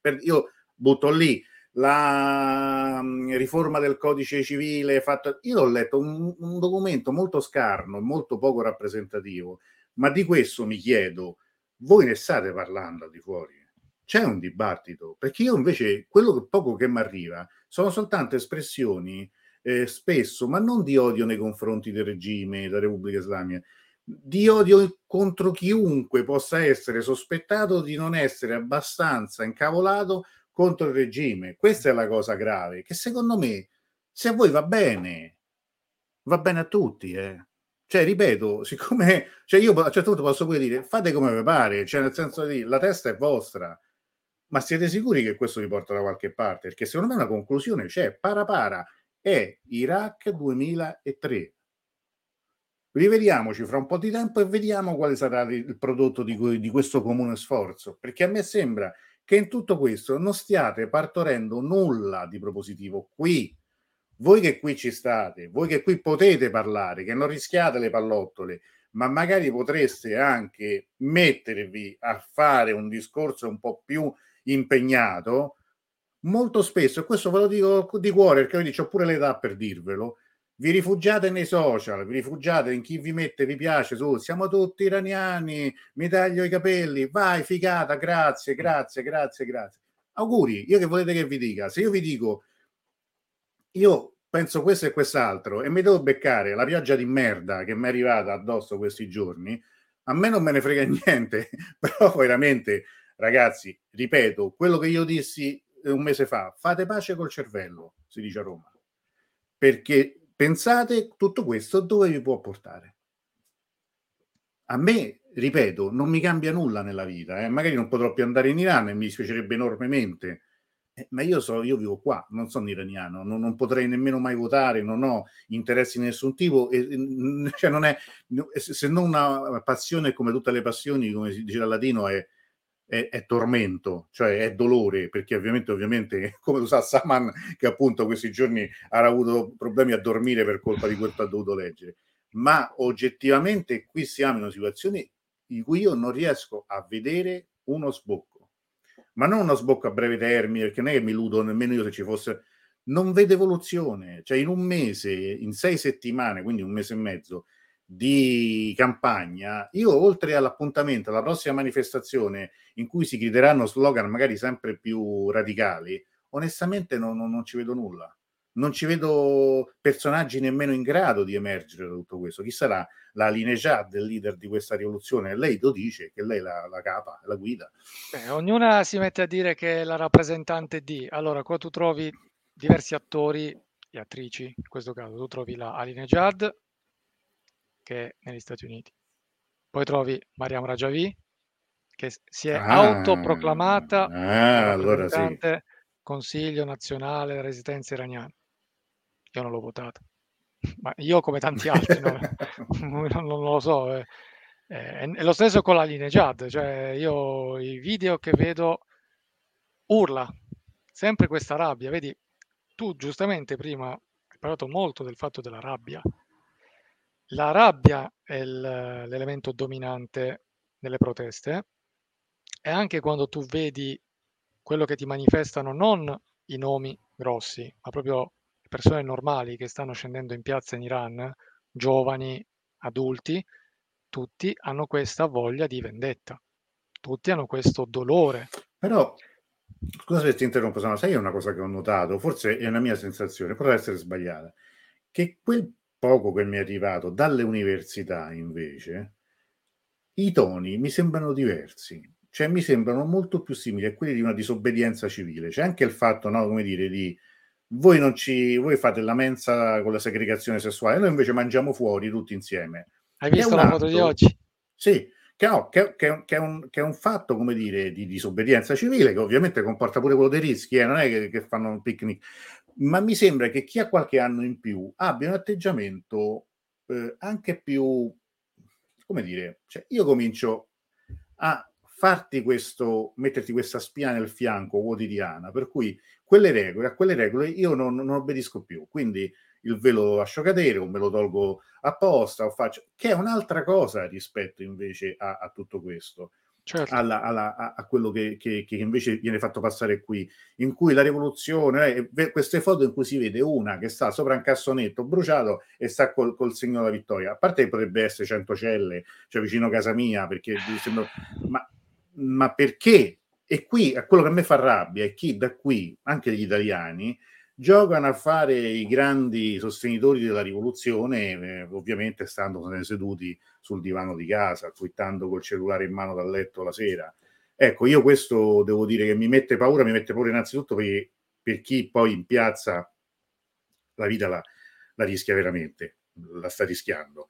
per, io butto lì la um, riforma del codice civile fatta, io ho letto un, un documento molto scarno, molto poco rappresentativo, ma di questo mi chiedo, voi ne state parlando di fuori? C'è un dibattito? Perché io invece quello che poco che mi arriva sono soltanto espressioni eh, spesso, ma non di odio nei confronti del regime, della Repubblica Islamica, di odio contro chiunque possa essere sospettato di non essere abbastanza incavolato contro il regime. Questa è la cosa grave, che secondo me, se a voi va bene, va bene a tutti. Eh. Cioè, ripeto, (laughs) siccome cioè io a un certo punto posso pure dire fate come vi pare, cioè nel senso di la testa è vostra, ma siete sicuri che questo vi porta da qualche parte? Perché secondo me una conclusione c'è, para para, è Iraq 2003 rivediamoci fra un po' di tempo e vediamo quale sarà il prodotto di, di, questo comune sforzo, perché a me sembra che in tutto questo non stiate partorendo nulla di propositivo qui. Voi che qui ci state, voi che qui potete parlare, che non rischiate le pallottole, ma magari potreste anche mettervi a fare un discorso un po' più impegnato, molto spesso, e questo ve lo dico di cuore perché io ho pure l'età per dirvelo, vi rifugiate nei social, vi rifugiate in chi vi mette vi piace su siamo tutti iraniani, mi taglio i capelli, vai figata, grazie, grazie, grazie, grazie. Auguri, io che volete che vi dica? Se io vi dico io penso questo e quest'altro e mi devo beccare la pioggia di merda che mi è arrivata addosso questi giorni, a me non me ne frega (laughs) niente, però veramente ragazzi, ripeto, quello che io dissi un mese fa, fate pace col cervello, si dice a Roma. Perché Pensate tutto questo dove vi può portare. A me, ripeto, non mi cambia nulla nella vita, eh. magari non potrò più andare in Iran e mi dispiacerebbe enormemente, eh, ma io, so, io vivo qua, non sono iraniano, non, non, potrei nemmeno mai votare, non ho interessi di nessun tipo, e, cioè non è, se non una passione come tutte le passioni, come si dice dal latino, è è, è, tormento, cioè è dolore, perché ovviamente, ovviamente, (laughs) come lo sa Saman, che appunto questi giorni ha avuto problemi a dormire per colpa di quello che ha dovuto leggere, ma oggettivamente qui siamo in una situazione in cui io non riesco a vedere uno sbocco, ma non uno sbocco a breve termine, perché non è che mi illudo nemmeno io se ci fosse, non vedo evoluzione, cioè in un mese, in sei settimane, quindi un mese e mezzo, di campagna, io oltre all'appuntamento, alla prossima manifestazione in cui si chiederanno slogan magari sempre più radicali, onestamente non, non, non, ci vedo nulla. Non ci vedo personaggi nemmeno in grado di emergere da tutto questo. Chi sarà la lineage del leader di questa rivoluzione? Lei lo dice, che lei è la, la capa, la guida. Beh, ognuna si mette a dire che è la rappresentante di. Allora, qua tu trovi diversi attori e attrici, in questo caso tu trovi la Aline Jad, che negli Stati Uniti. Poi trovi Mariam Rajavi, che si è ah, autoproclamata ah, allora sì. Consiglio nazionale resistenza iraniana. Io non l'ho votata, (laughs) ma io come tanti altri non, (laughs) (laughs) non, non lo so. Eh. È, è lo stesso con la Linejad, cioè io i video che vedo urla sempre questa rabbia. Vedi, tu giustamente prima hai parlato molto del fatto della rabbia la rabbia è l'elemento dominante nelle proteste e anche quando tu vedi quello che ti manifestano non i nomi grossi, ma proprio persone normali che stanno scendendo in piazza in Iran, giovani, adulti, tutti hanno questa voglia di vendetta, tutti hanno questo dolore. Però, scusa se ti interrompo, ma sai una cosa che ho notato, forse è una mia sensazione, può essere sbagliata, che quel poco che mi è arrivato dalle università invece, i toni mi sembrano diversi, cioè mi sembrano molto più simili a quelli di una disobbedienza civile. C'è anche il fatto, no, come dire, di voi non ci voi fate la mensa con la segregazione sessuale, noi invece mangiamo fuori tutti insieme. Hai visto la foto di oggi? Sì, che, no, che, che, che, è un, che, è un, fatto, come dire, di disobbedienza civile, che ovviamente comporta pure quello dei rischi, eh, non è che, che fanno un picnic ma mi sembra che chi ha qualche anno in più abbia un atteggiamento eh, anche più, come dire, cioè io comincio a farti questo, metterti questa spina nel fianco quotidiana, per cui quelle regole, a quelle regole io non, non obbedisco più, quindi il velo lo lascio cadere o me lo tolgo apposta o faccio, che è un'altra cosa rispetto invece a, a tutto questo certo. alla, alla, a, a, quello che, che, che, invece viene fatto passare qui, in cui la rivoluzione, eh, queste foto in cui si vede una che sta sopra un cassonetto bruciato e sta col, col segno della vittoria, a parte che potrebbe essere Centocelle, cioè vicino a casa mia, perché sembra, ma, ma perché? E qui, quello che a me fa rabbia è chi da qui, anche gli italiani, giocano a fare i grandi sostenitori della rivoluzione, eh, ovviamente stando seduti sul divano di casa, twittando col cellulare in mano dal letto la sera. Ecco, io questo devo dire che mi mette paura, mi mette paura innanzitutto per, per chi poi in piazza la vita la, la rischia veramente, la sta rischiando.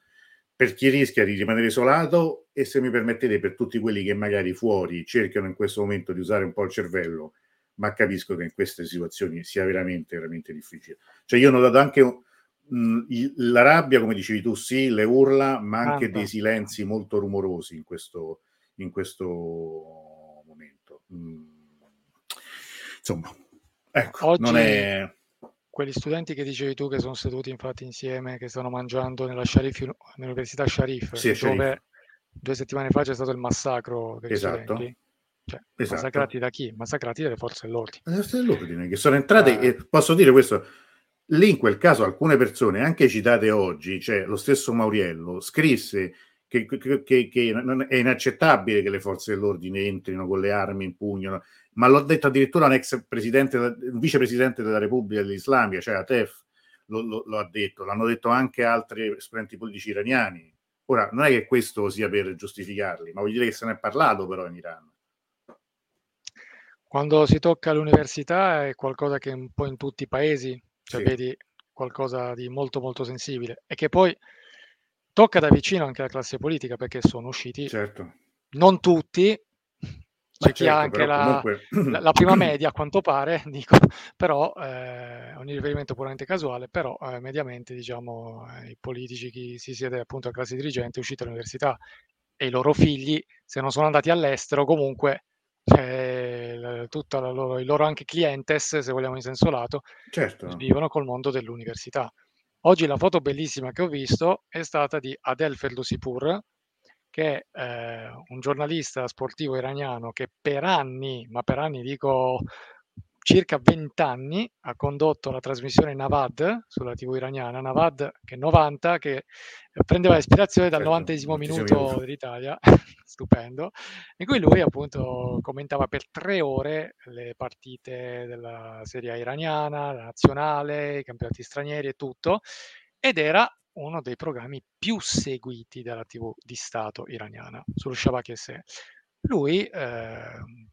Per chi rischia di rimanere isolato e se mi permettete per tutti quelli che magari fuori cercano in questo momento di usare un po' il cervello ma capisco che in queste situazioni sia veramente, veramente difficile. Cioè io ho notato anche mh, la rabbia, come dicevi tu, sì, le urla, ma anche Tanta. dei silenzi molto rumorosi in questo, in questo momento. Mh. Insomma, ecco, Oggi... non è quegli studenti che dicevi tu che sono seduti infatti insieme, che stanno mangiando nella Sharif, nell'università Sharif, sì, dove Sharif. due settimane fa c'è stato il massacro degli esatto. studenti. Cioè, esatto. massacrati da chi? Massacrati dalle forze dell'ordine. Le forze dell'ordine che sono entrate, eh. e posso dire questo, lì in quel caso alcune persone, anche citate oggi, cioè lo stesso Mauriello, scrisse che, che, che, è inaccettabile che le forze dell'ordine entrino con le armi in pugno, ma l'ha detto addirittura un ex presidente, un vicepresidente della Repubblica dell'Islamia, cioè Atef, lo, lo, lo ha detto, l'hanno detto anche altri esponenti politici iraniani. Ora, non è che questo sia per giustificarli, ma vuol dire che se ne è parlato però in Iran. Quando si tocca l'università è qualcosa che un po' in tutti i paesi, cioè sì. vedi qualcosa di molto molto sensibile e che poi tocca da vicino anche la classe politica perché sono usciti certo. non tutti, c'è chi certo, ha anche la, comunque... la, (clears throat) la, prima media a quanto pare, (laughs) dico, però eh, un riferimento puramente casuale, però eh, mediamente diciamo eh, i politici, chi si siede appunto a classe dirigente è uscito dall'università e i loro figli se non sono andati all'estero comunque eh, tutta la loro, i loro anche clientes, se vogliamo in senso lato, certo. vivono col mondo dell'università. Oggi la foto bellissima che ho visto è stata di Adel Feldosipur, che è eh, un giornalista sportivo iraniano che per anni, ma per anni dico circa 20 anni ha condotto la trasmissione Navad sulla TV iraniana, Navad che è 90, che prendeva ispirazione dal certo, 90 minuto dell'Italia, (laughs) stupendo, in cui lui appunto commentava per tre ore le partite della Serie iraniana, la nazionale, i campionati stranieri e tutto, ed era uno dei programmi più seguiti dalla TV di Stato iraniana, sullo Shabak Se. Lui eh,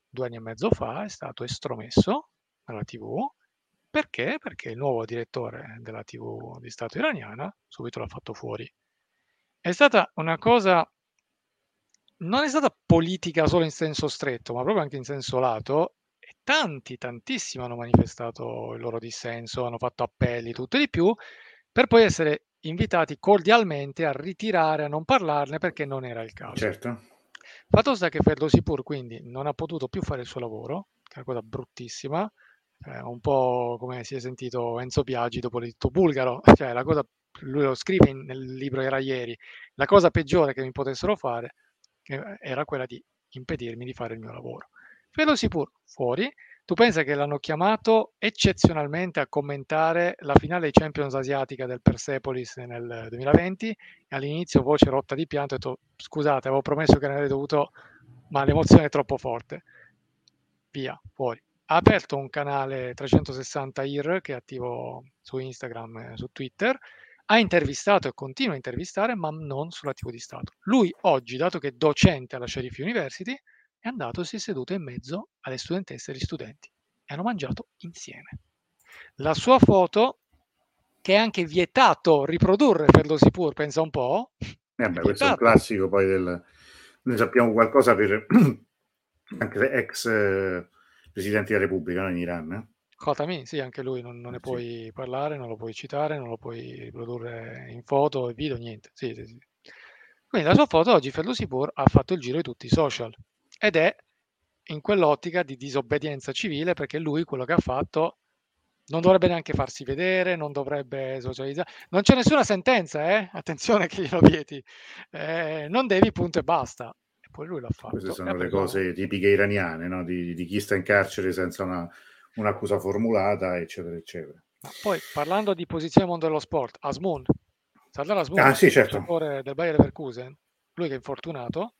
due anni e mezzo fa è stato estromesso alla TV. Perché? Perché il nuovo direttore della TV di Stato iraniana subito l'ha fatto fuori. È stata una cosa, non è stata politica solo in senso stretto, ma proprio anche in senso lato, e tanti, tantissimi hanno manifestato il loro dissenso, hanno fatto appelli, tutto e di più, per poi essere invitati cordialmente a ritirare, a non parlarne perché non era il caso. Certo. Fatto sta che Ferdosipur quindi non ha potuto più fare il suo lavoro, che è una cosa bruttissima, eh, un po' come si è sentito Enzo Biagi dopo l'editto bulgaro, (laughs) cioè la cosa, lui lo scrive in, nel libro era ieri, la cosa peggiore che mi potessero fare era quella di impedirmi di fare il mio lavoro. Ferdosipur fuori, tu pensa che l'hanno chiamato eccezionalmente a commentare la finale Champions asiatica del Persepolis nel 2020 e all'inizio voce rotta di pianto ho detto scusate avevo promesso che ne avrei dovuto ma l'emozione è troppo forte via fuori ha aperto un canale 360 IR che è attivo su Instagram e su Twitter ha intervistato e continua a intervistare ma non sulla TV di Stato lui oggi dato che è docente alla Sheriff University è andato e si è seduto in mezzo alle studentesse e agli studenti e hanno mangiato insieme. La sua foto, che è anche vietato riprodurre per lo Sipur, pensa un po'. Eh beh, questo è un classico poi del... Noi sappiamo qualcosa per (clears throat) anche ex eh, presidenti della Repubblica no? in Iran. Eh? Khatami, sì, anche lui non, non ne sì. puoi parlare, non lo puoi citare, non lo puoi riprodurre in foto e video, niente. Sì, sì, sì. Quindi la sua foto oggi Ferlusipur ha fatto il giro di tutti i social ed è in quell'ottica di disobbedienza civile perché lui quello che ha fatto non dovrebbe neanche farsi vedere, non dovrebbe socializzare, non c'è nessuna sentenza, eh? attenzione che glielo vieti, eh, non devi punto e basta. Poi lui l'ha fatto. Queste sono le cose tipiche iraniane, no? di, di, chi sta in carcere senza una, un'accusa formulata, eccetera, eccetera. Ma poi parlando di posizione mondo dello sport, Asmun, Sardar Asmun, ah, sì, certo. del Bayer Leverkusen, lui che è infortunato,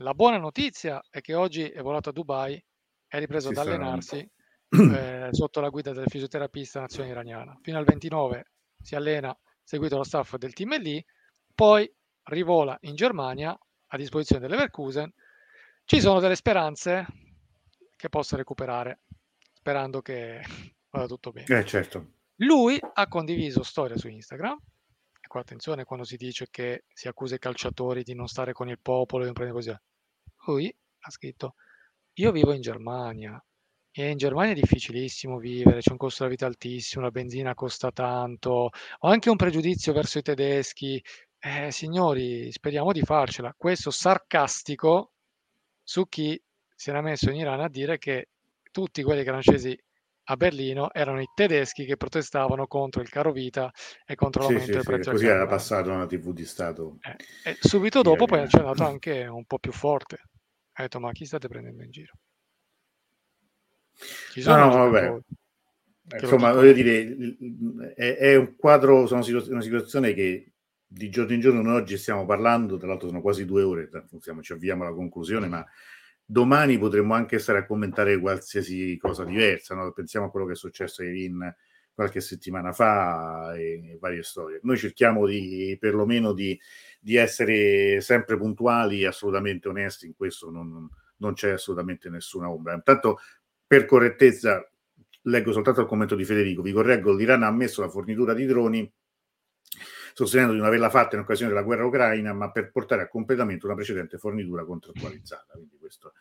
la buona notizia è che oggi è volato a Dubai, è ripreso ad allenarsi eh, sotto la guida del fisioterapista nazionale iraniana. Fino al 29 si allena seguito lo staff del team lì, poi rivola in Germania a disposizione dell'Everkusen. Ci sono delle speranze che possa recuperare, sperando che (laughs) vada tutto bene. Eh, certo. Lui ha condiviso storia su Instagram Ecco, attenzione quando si dice che si accusa i calciatori di non stare con il popolo, di non prendere così. Lui ha scritto, io vivo in Germania e in Germania è difficilissimo vivere, c'è un costo della vita altissimo, la benzina costa tanto, ho anche un pregiudizio verso i tedeschi. Eh, signori, speriamo di farcela. Questo sarcastico su chi si era messo in Iran a dire che tutti quelli che erano scesi a Berlino erano i tedeschi che protestavano contro il caro vita e contro l'aumento sì, del prezzo sì, così era passato una tv di Stato. Eh, e subito dopo poi c'è andato anche un po' più forte. Ha detto, ma chi state prendendo in giro? Ci sono no, no, vabbè. Insomma, voglio dire, è, è, un quadro, sono una situazione che di giorno in giorno noi oggi stiamo parlando, tra l'altro sono quasi due ore, siamo, ci avviamo alla conclusione, ma domani potremmo anche stare a commentare qualsiasi cosa diversa. No? Pensiamo a quello che è successo Irin qualche settimana fa e, e varie storie. Noi cerchiamo di perlomeno di, di, essere sempre puntuali assolutamente onesti, in questo non, non c'è assolutamente nessuna ombra. Intanto, per correttezza, leggo soltanto il commento di Federico, vi correggo, l'Iran ha ammesso la fornitura di droni sostenendo di non averla fatta in occasione della guerra ucraina, ma per portare a completamento una precedente fornitura contrattualizzata. Quindi questo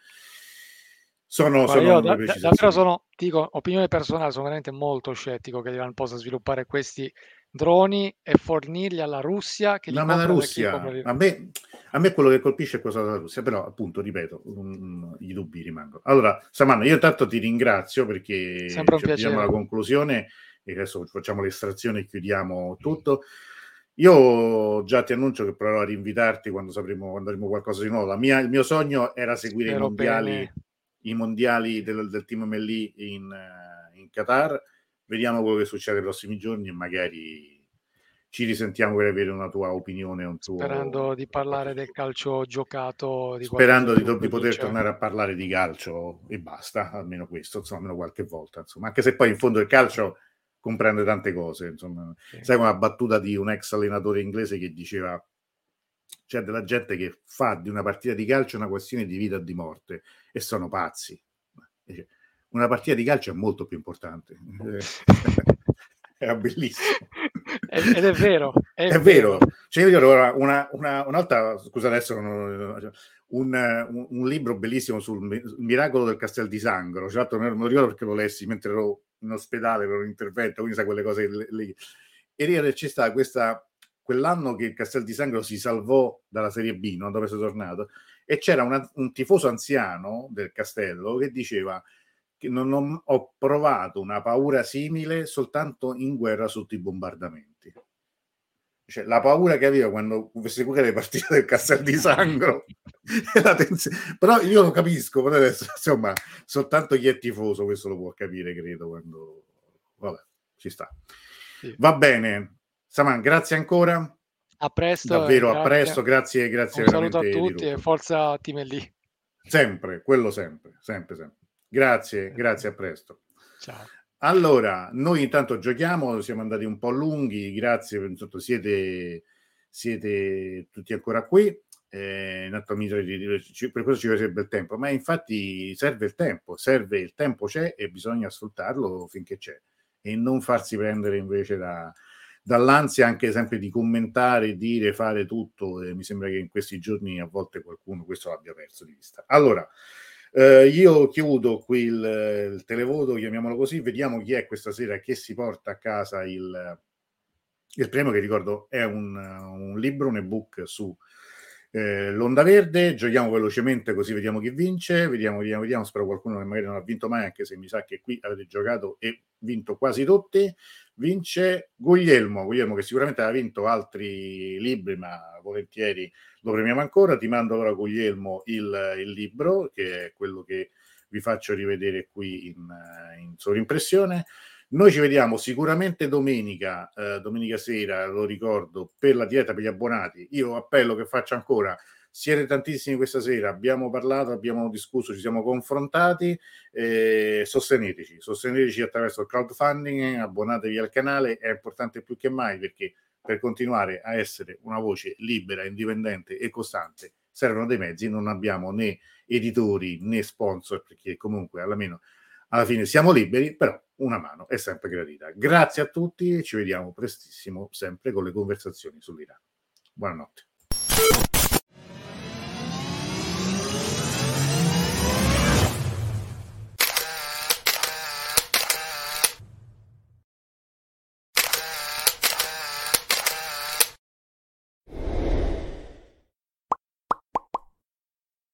sono, sono io da, davvero sono, dico, opinione personale, sono veramente molto scettico che l'Iran possa sviluppare questi droni e fornirli alla Russia che no, ma la Russia a me, a me quello che colpisce è cosa della Russia però appunto ripeto um, i dubbi rimangono. Allora Samanno io intanto ti ringrazio perché ci abbiamo la conclusione e adesso facciamo l'estrazione e chiudiamo tutto io già ti annuncio che proverò a rinvitarti quando sapremo quando avremo qualcosa di nuovo mia, il mio sogno era seguire i mondiali, i mondiali del, del team MLI in, in Qatar vediamo quello che succede nei prossimi giorni e magari ci risentiamo per avere una tua opinione. Un tuo... Sperando di parlare del calcio giocato. Di Sperando di, di poter c'è. tornare a parlare di calcio e basta, almeno questo, insomma, almeno qualche volta. Insomma. Anche se poi in fondo il calcio comprende tante cose. Insomma. Sì. Sai una battuta di un ex allenatore inglese che diceva c'è della gente che fa di una partita di calcio una questione di vita o di morte e sono pazzi. Una partita di calcio è molto più importante. (laughs) Era bellissimo. Ed è vero. È, è vero. vero. Cioè, io ricordo una, una, un'altra, scusa adesso, un, un, un, libro bellissimo sul miracolo del Castel di Sangro. Cioè, non me lo ricordo perché lo lessi mentre ero in ospedale per un intervento, quindi sai quelle cose lì. E c'è stata questa, quell'anno che il Castel di Sangro si salvò dalla Serie B, no? dove sei tornato, e c'era una, un tifoso anziano del castello che diceva che non ho, ho provato una paura simile soltanto in guerra sotto i bombardamenti. Cioè, la paura che aveva quando seguiva le partite del Castel di Sangro. (laughs) Però io lo capisco però adesso, insomma soltanto chi è tifoso questo lo può capire credo quando vabbè ci sta. Sì. va bene. Saman grazie ancora. A presto davvero a presto grazie grazie un saluto a tutti e forza Timelli sempre quello sempre sempre sempre. Grazie, grazie, a presto. Ciao. Allora, noi intanto giochiamo, siamo andati un po' lunghi, grazie, siete, siete tutti ancora qui. Eh, per questo ci sarebbe il tempo, ma infatti serve il tempo, serve il tempo c'è e bisogna sfruttarlo finché c'è e non farsi prendere invece da, dall'ansia anche sempre di commentare, dire, fare tutto. Eh, mi sembra che in questi giorni a volte qualcuno questo l'abbia perso di vista. Allora, eh, io chiudo qui il, il, televoto, chiamiamolo così, vediamo chi è questa sera che si porta a casa il, il premio, che ricordo è un, un libro, un ebook su eh, l'Onda Verde. Giochiamo velocemente così vediamo chi vince. Vediamo, vediamo, vediamo. Spero qualcuno che magari non ha vinto mai, anche se mi sa che qui avete giocato e vinto quasi tutti. Vince Guglielmo, Guglielmo che sicuramente ha vinto altri libri, ma volentieri lo premiamo ancora. Ti mando ora, Guglielmo, il, il libro, che è quello che vi faccio rivedere qui in, in sovrimpressione. Noi ci vediamo sicuramente domenica, eh, domenica sera, lo ricordo, per la dieta per gli abbonati. Io appello che faccio ancora, siete tantissimi questa sera, abbiamo parlato, abbiamo discusso, ci siamo confrontati, eh, sosteneteci, sosteneteci attraverso il crowdfunding, abbonatevi al canale, è importante più che mai perché per continuare a essere una voce libera, indipendente e costante servono dei mezzi, non abbiamo né editori né sponsor, perché comunque almeno alla fine siamo liberi, però una mano è sempre gradita. Grazie a tutti e ci vediamo prestissimo, sempre con le conversazioni sull'Iran. Buonanotte.